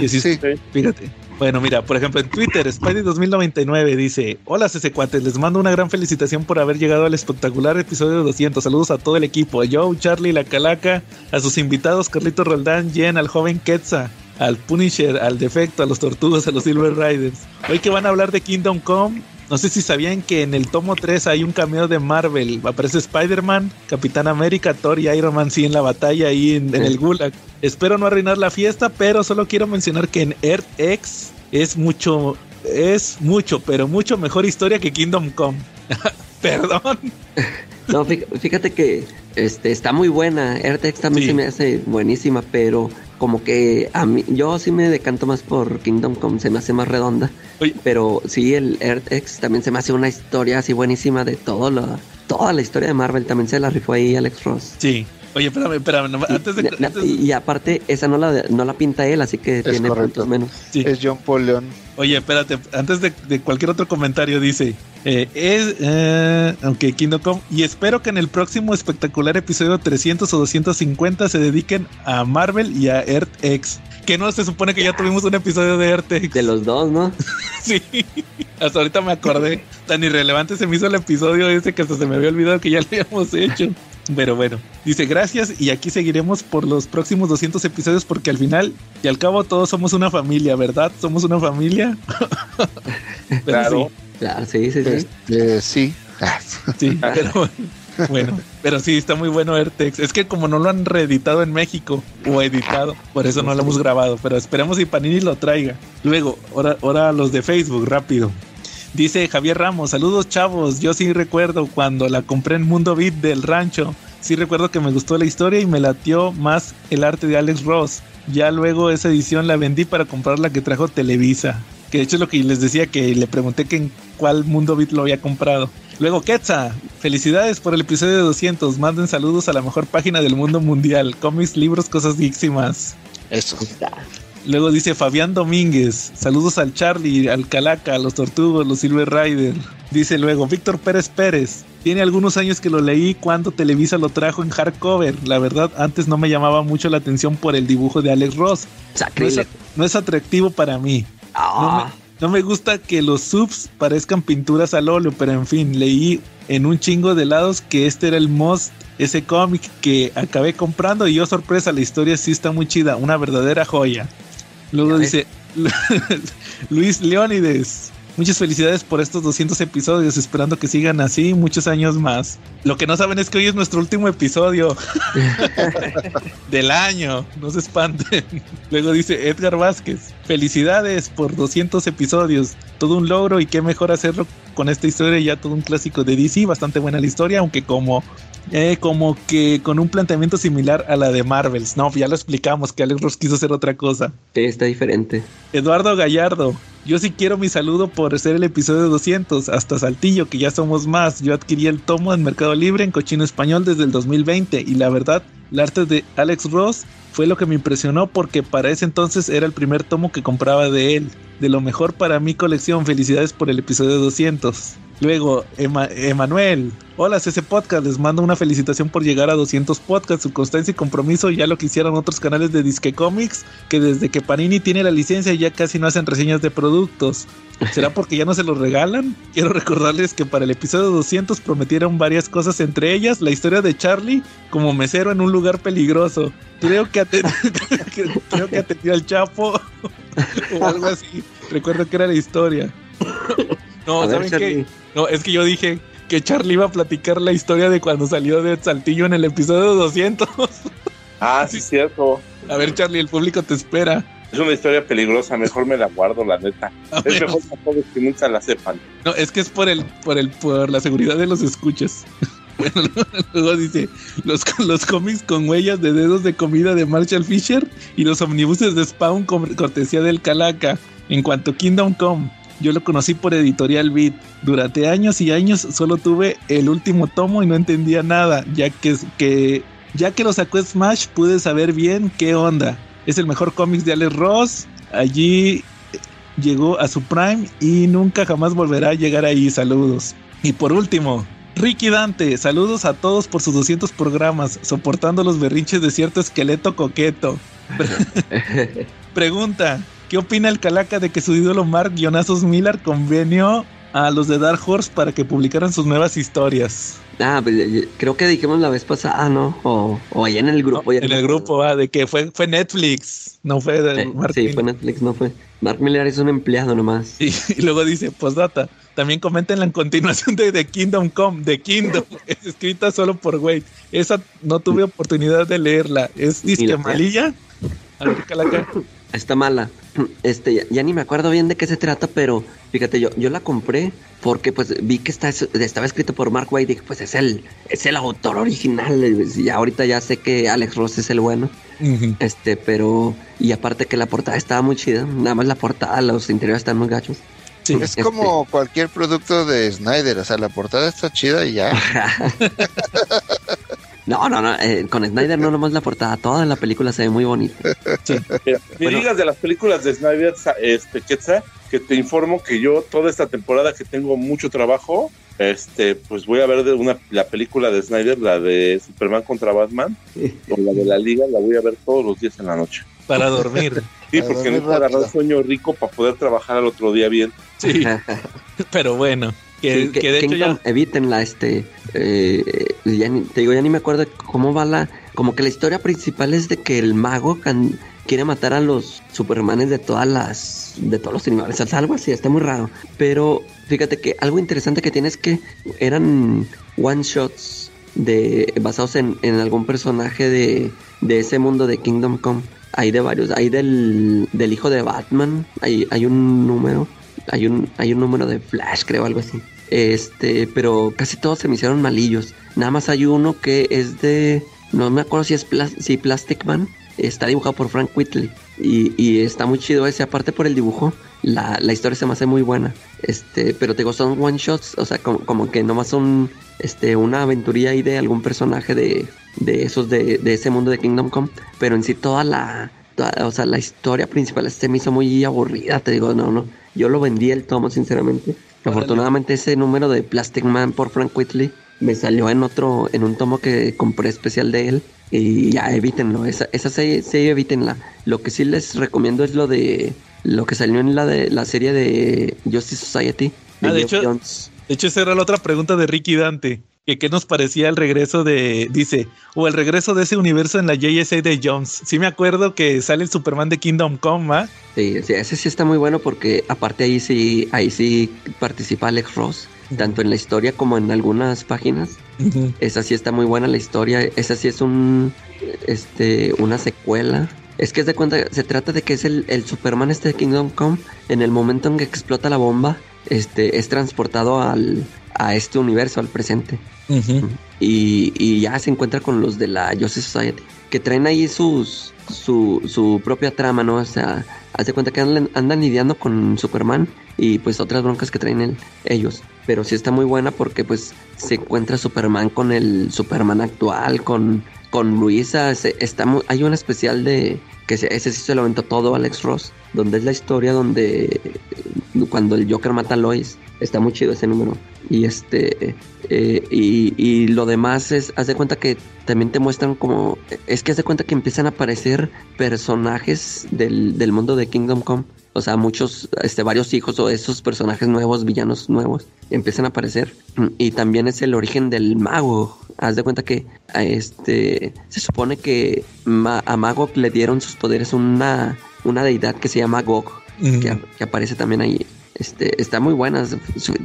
Y así- Sí. Fíjate. Bueno, mira, por ejemplo, en Twitter, Spidey2099 dice: Hola, CC Cuates, les mando una gran felicitación por haber llegado al espectacular episodio 200. Saludos a todo el equipo: a Joe, Charlie, la Calaca, a sus invitados, Carlito Roldán, Jen, al joven Quetza, al Punisher, al Defecto, a los Tortugas, a los Silver Riders. Hoy que van a hablar de Kingdom Come. No sé si sabían que en el tomo 3 hay un cameo de Marvel. Aparece Spider-Man, Capitán América, Thor y Iron Man, sí, en la batalla ahí en, el Gulag. Espero no arruinar la fiesta, pero solo quiero mencionar que en Earth X es mucho, es mucho, pero mucho mejor historia que Kingdom Come. Perdón. No, fí- fíjate que este está muy buena. AirTex también Sí. se me hace buenísima, pero como que a mí, yo sí me decanto más por Kingdom Come, se me hace más redonda. Oye. Pero sí, el AirTex también se me hace una historia así buenísima de todo la, toda la historia de Marvel. También se la rifó ahí Alex Ross. Sí. Oye, espérame, espérame. no, antes de. Antes y, y aparte, esa no la, no la pinta él, así que tiene correcto. puntos menos. sí. Es John Paul León. Oye, espérate, antes de, cualquier otro comentario dice, eh, es, eh, Come, y espero que en el próximo espectacular episodio 300 o 250 se dediquen a Marvel y a Earth X. Que no se supone que ya tuvimos un episodio de Earth X. De los dos, ¿no? Sí, hasta ahorita me acordé. Tan irrelevante se me hizo el episodio ese que hasta se me había olvidado que ya lo habíamos hecho. Pero bueno, dice gracias y aquí seguiremos por los próximos 200 episodios porque al final y al cabo todos somos una familia, ¿verdad? Somos una familia. Claro. Claro, sí, sí, sí. Sí. Ah, Sí, sí, pero bueno, pero sí, está muy bueno Airtex. Es que como no lo han reeditado en México o editado, por eso no lo hemos grabado, pero esperemos si Panini lo traiga. Luego, ahora, ahora los de Facebook, rápido. Dice Javier Ramos, saludos chavos, yo sí recuerdo cuando la compré en Mundo Beat del rancho. Sí recuerdo que me gustó la historia y me latió más el arte de Alex Ross. Ya luego esa edición la vendí para comprar la que trajo Televisa. Que de hecho es lo que les decía, que le pregunté que en cuál Mundo Beat lo había comprado. Luego, Quetza, felicidades por el episodio de 200. Manden saludos a la mejor página del mundo mundial. Cómics, libros, cosas geeks y más. Eso. Luego dice Fabián Domínguez, saludos al Charlie, al Calaca, a los Tortugos, los Silver Rider. Dice luego Víctor Pérez Pérez, tiene algunos años que lo leí cuando Televisa lo trajo en hardcover. La verdad, antes no me llamaba mucho la atención por el dibujo de Alex Ross. No es, no atractivo para mí. Ah, No me gusta que los subs parezcan pinturas al óleo, pero en fin, leí en un chingo de lados que este era el most, ese cómic que acabé comprando y yo sorpresa, la historia sí está muy chida, una verdadera joya. Luego dice Luis Leónides. Muchas felicidades por estos 200 episodios, esperando que sigan así muchos años más. Lo que no saben es que hoy es nuestro último episodio del año, no se espanten. Luego dice Edgar Vázquez, felicidades por 200 episodios, todo un logro y qué mejor hacerlo con esta historia, ya todo un clásico de DC, bastante buena la historia, aunque como... eh, como que con un planteamiento similar a la de Marvels. No, ya lo explicamos que Alex Ross quiso hacer otra cosa. sí, está diferente. Eduardo Gallardo, yo sí quiero mi saludo por ser el episodio 200, hasta Saltillo, que ya somos más. Yo adquirí el tomo en Mercado Libre en cochino español desde el 2020 y la verdad, el arte de Alex Ross fue lo que me impresionó porque para ese entonces era el primer tomo que compraba de él. De lo mejor para mi colección, felicidades por el episodio 200. Luego, Ema- Emanuel, hola CC Podcast, les mando una felicitación por llegar a 200 podcasts, su constancia y compromiso ya lo que hicieron otros canales de Disque Comics, que desde que Panini tiene la licencia ya casi no hacen reseñas de productos. ¿Será porque ya no se los regalan? Quiero recordarles que para el episodio 200 prometieron varias cosas, entre ellas la historia de Charlie como mesero en un lugar peligroso. Creo que, creo que atendió al Chapo o algo así. Recuerdo que era la historia. No, A ver, ¿saben qué? No, es que yo dije que Charlie iba a platicar la historia de cuando salió de Saltillo en el episodio 200. Ah, sí, cierto. A ver, Charlie, el público te espera. Es una historia peligrosa, mejor me la guardo, la neta. A Es ver, mejor para todos que nunca la sepan. no, es que es por el, por el, por la seguridad de los escuchas. Bueno, luego dice, los, los cómics con huellas de dedos de comida de Marshall Fisher y los omnibuses de Spawn con cortesía del Calaca. En cuanto a Kingdom Come, yo lo conocí por Editorial Beat. Durante años y años solo tuve el último tomo y no entendía nada, ya que, que ya que lo sacó Smash pude saber bien qué onda. Es el mejor cómic de Alex Ross. Allí eh, llegó a su prime y nunca jamás volverá a llegar ahí. Saludos. Y por último, Ricky Dante, saludos a todos por sus 200 programas, soportando los berrinches de cierto esqueleto coqueto. Pregunta, ¿qué opina el Calaca de que su ídolo Mark Guionazos Miller convenió a los de Dark Horse para que publicaran sus nuevas historias? Ah, pues, eh, creo que dijimos la vez pasada, ¿no? O, o allá en el grupo. en el grupo, ah, de que fue, fue Netflix, no fue de Eh, Mark sí, Miller. fue Netflix, no fue. Mark Miller es un empleado nomás. Y, y luego dice, postdata, también comenten la continuación de The Kingdom Come, The Kingdom, es escrita solo por Wade. Esa no tuve oportunidad de leerla. ¿Es disque la- malilla? A ver, calaca. Está mala. Este, ya, ya ni me acuerdo bien de qué se trata, pero fíjate, yo, yo la compré porque pues vi que está, estaba escrito por Mark Waid y dije, pues es el, es el autor original. Y ahorita ya sé que Alex Ross es el bueno. Este, pero. Y aparte que la portada estaba muy chida. Nada más la portada, los interiores están muy gachos. Sí. Es como cualquier producto de Snyder, o sea, la portada está chida y ya. no, no, no. eh, con Snyder no nomás la portada, toda la película se ve muy bonita. Mira, me Bueno. digas de las películas de Snyder, este, Quetzal, que te informo que yo toda esta temporada que tengo mucho trabajo, este, pues voy a ver de una, la película de Snyder, la de Superman contra Batman, o la de la Liga, la voy a ver todos los días en la noche. Para dormir. Sí, A porque dormir necesito agarrar sueño rico para poder trabajar al otro día bien. Sí, pero bueno. Que, Sí, que- que de hecho Kingdom, ya... evítenla, este, eh, ya ni- te digo, ya ni me acuerdo cómo va la, como que la historia principal es de que el mago can- quiere matar a los supermanes de todas las, de todos los universos, algo así, está muy raro, pero fíjate que algo interesante que tiene es que eran one shots de, basados en, en algún personaje de, de ese mundo de Kingdom Come, hay de varios, hay del, del hijo de Batman, hay, hay un número, hay un, hay un número de Flash, creo, algo así. Este, pero casi todos se me hicieron malillos. Nada más hay uno que es de. No me acuerdo si es si Plastic Man. Está dibujado por Frank Whitley. Y, y está muy chido ese, aparte por el dibujo. la, la historia se me hace muy buena. Este, pero te digo, son one shots, o sea, como, como que nomás son este, una aventuría ahí de algún personaje de, de esos de, de ese mundo de Kingdom Come. Pero en sí toda la, o sea, la historia principal se me hizo muy aburrida, te digo, no, no. Yo lo vendí el tomo, sinceramente. Afortunadamente ese número de Plastic Man por Frank Whitley me salió en otro, en un tomo que compré especial de él. Y ya evítenlo, esa, esa serie, serie evítenla. Lo que sí les recomiendo es lo de lo que salió en la de la serie de Justice Society. Ah, de hecho- Johns. De hecho, esa era la otra pregunta de Ricky Dante. Que qué nos parecía el regreso de, dice, o el regreso de ese universo en la JSA de Jones. Sí me acuerdo que sale el Superman de Kingdom Come, ¿ah? Sí, sí, ese sí está muy bueno porque aparte ahí sí, ahí sí participa Alex Ross, tanto en la historia como en algunas páginas. Esa sí está muy buena la historia. Esa sí es un este una secuela. Es que es de cuenta, se trata de que es el, el Superman este de Kingdom Come. En el momento en que explota la bomba, este es transportado al, a este universo, al presente. Y, y ya se encuentra con los de la Justice Society, que traen ahí sus su, su propia trama, ¿no? O sea, haz de cuenta que andan, andan lidiando con Superman y pues otras broncas que traen el- ellos. Pero sí está muy buena porque pues se encuentra Superman con el Superman actual, con, con Luisa. se- está mu- hay un especial de que se- ese sí se lo aventó todo Alex Ross, donde es la historia donde cuando el Joker mata a Lois. Está muy chido ese número. Y este eh, y, y lo demás es, haz de cuenta que también te muestran como, es que haz de cuenta que empiezan a aparecer personajes del, del mundo de Kingdom Come. O sea, muchos, este, varios hijos o esos personajes nuevos, villanos nuevos, empiezan a aparecer. Y también es el origen del mago. Haz de cuenta que este se supone que ma- a Mago le dieron sus poderes una, una deidad que se llama Gog Ujú. que, que aparece también ahí. Este, está muy buena.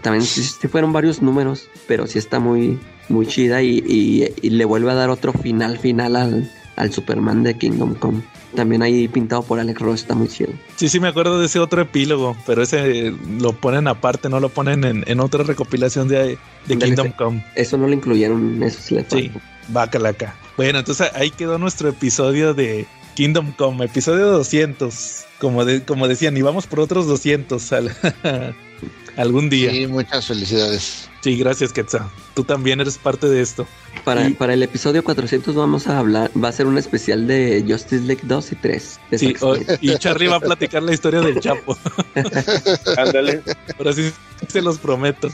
También sí, sí fueron varios números, pero sí está muy, muy chida y, y- y le vuelve a dar otro final final al, al Superman de Kingdom Come. También ahí pintado por Alex Ross, está muy chido. Sí, sí me acuerdo de ese otro epílogo, pero ese eh, lo ponen aparte, no lo ponen en, en otra recopilación de, de Kingdom. Come. Eso no lo incluyeron, eso sí le Sí, bacalaca. Bueno, entonces ahí quedó nuestro episodio de Kingdom Come, episodio 200. Como, de, como decían, y vamos por otros 200 al- algún día. Sí, muchas felicidades. Gracias, Quetzal. Tú también eres parte de esto. Para, Y- para el episodio 400 vamos a hablar, va a ser un especial de Justice League 2 y 3. de Sí, o- y Charlie va a platicar la historia del Chapo. Ándale. Ahora sí se los prometo.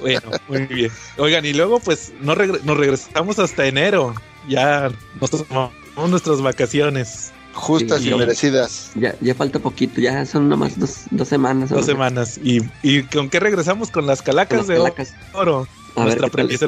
Bueno, muy bien. Oigan, y luego pues no regre- nos regresamos hasta enero. Ya nos tomamos nuestras vacaciones. Justas Sí. y merecidas. ya, ya falta poquito, ya son nomás dos, dos semanas. Dos semanas. ¿Y, y con qué regresamos? Con las Con calacas las de calacas. oro. A ver Nuestra premisa.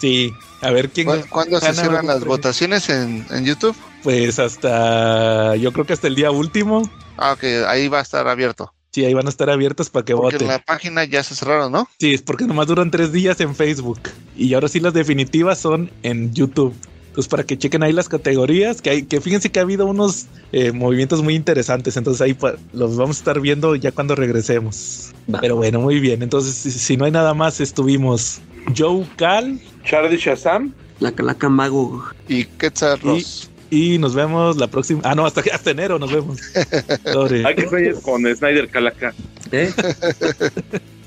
Sí, a ver quién ¿Cu- ¿Cuándo se cierran las premio. votaciones en, en YouTube? Pues hasta, yo creo que hasta el día último. Ah, ok, ahí va a estar abierto. Sí, ahí van a estar abiertas para que Porque voten. en la página ya se cerraron, ¿no? Sí, es porque nomás duran tres días en Facebook. Y ahora sí las definitivas son en YouTube. Entonces para que chequen ahí las categorías, que hay, que fíjense que ha habido unos eh, movimientos muy interesantes. Entonces ahí pa- los vamos a estar viendo ya cuando regresemos. Va. Pero bueno, muy bien. Entonces, si, si no hay nada más, estuvimos Joe Cal Charlie Shazam. La calaca mago. Y Quetzal Y- Ross. y nos vemos la próxima. Ah, no, hasta, hasta enero nos vemos. Hay que con Snyder Calaca. ¿Eh?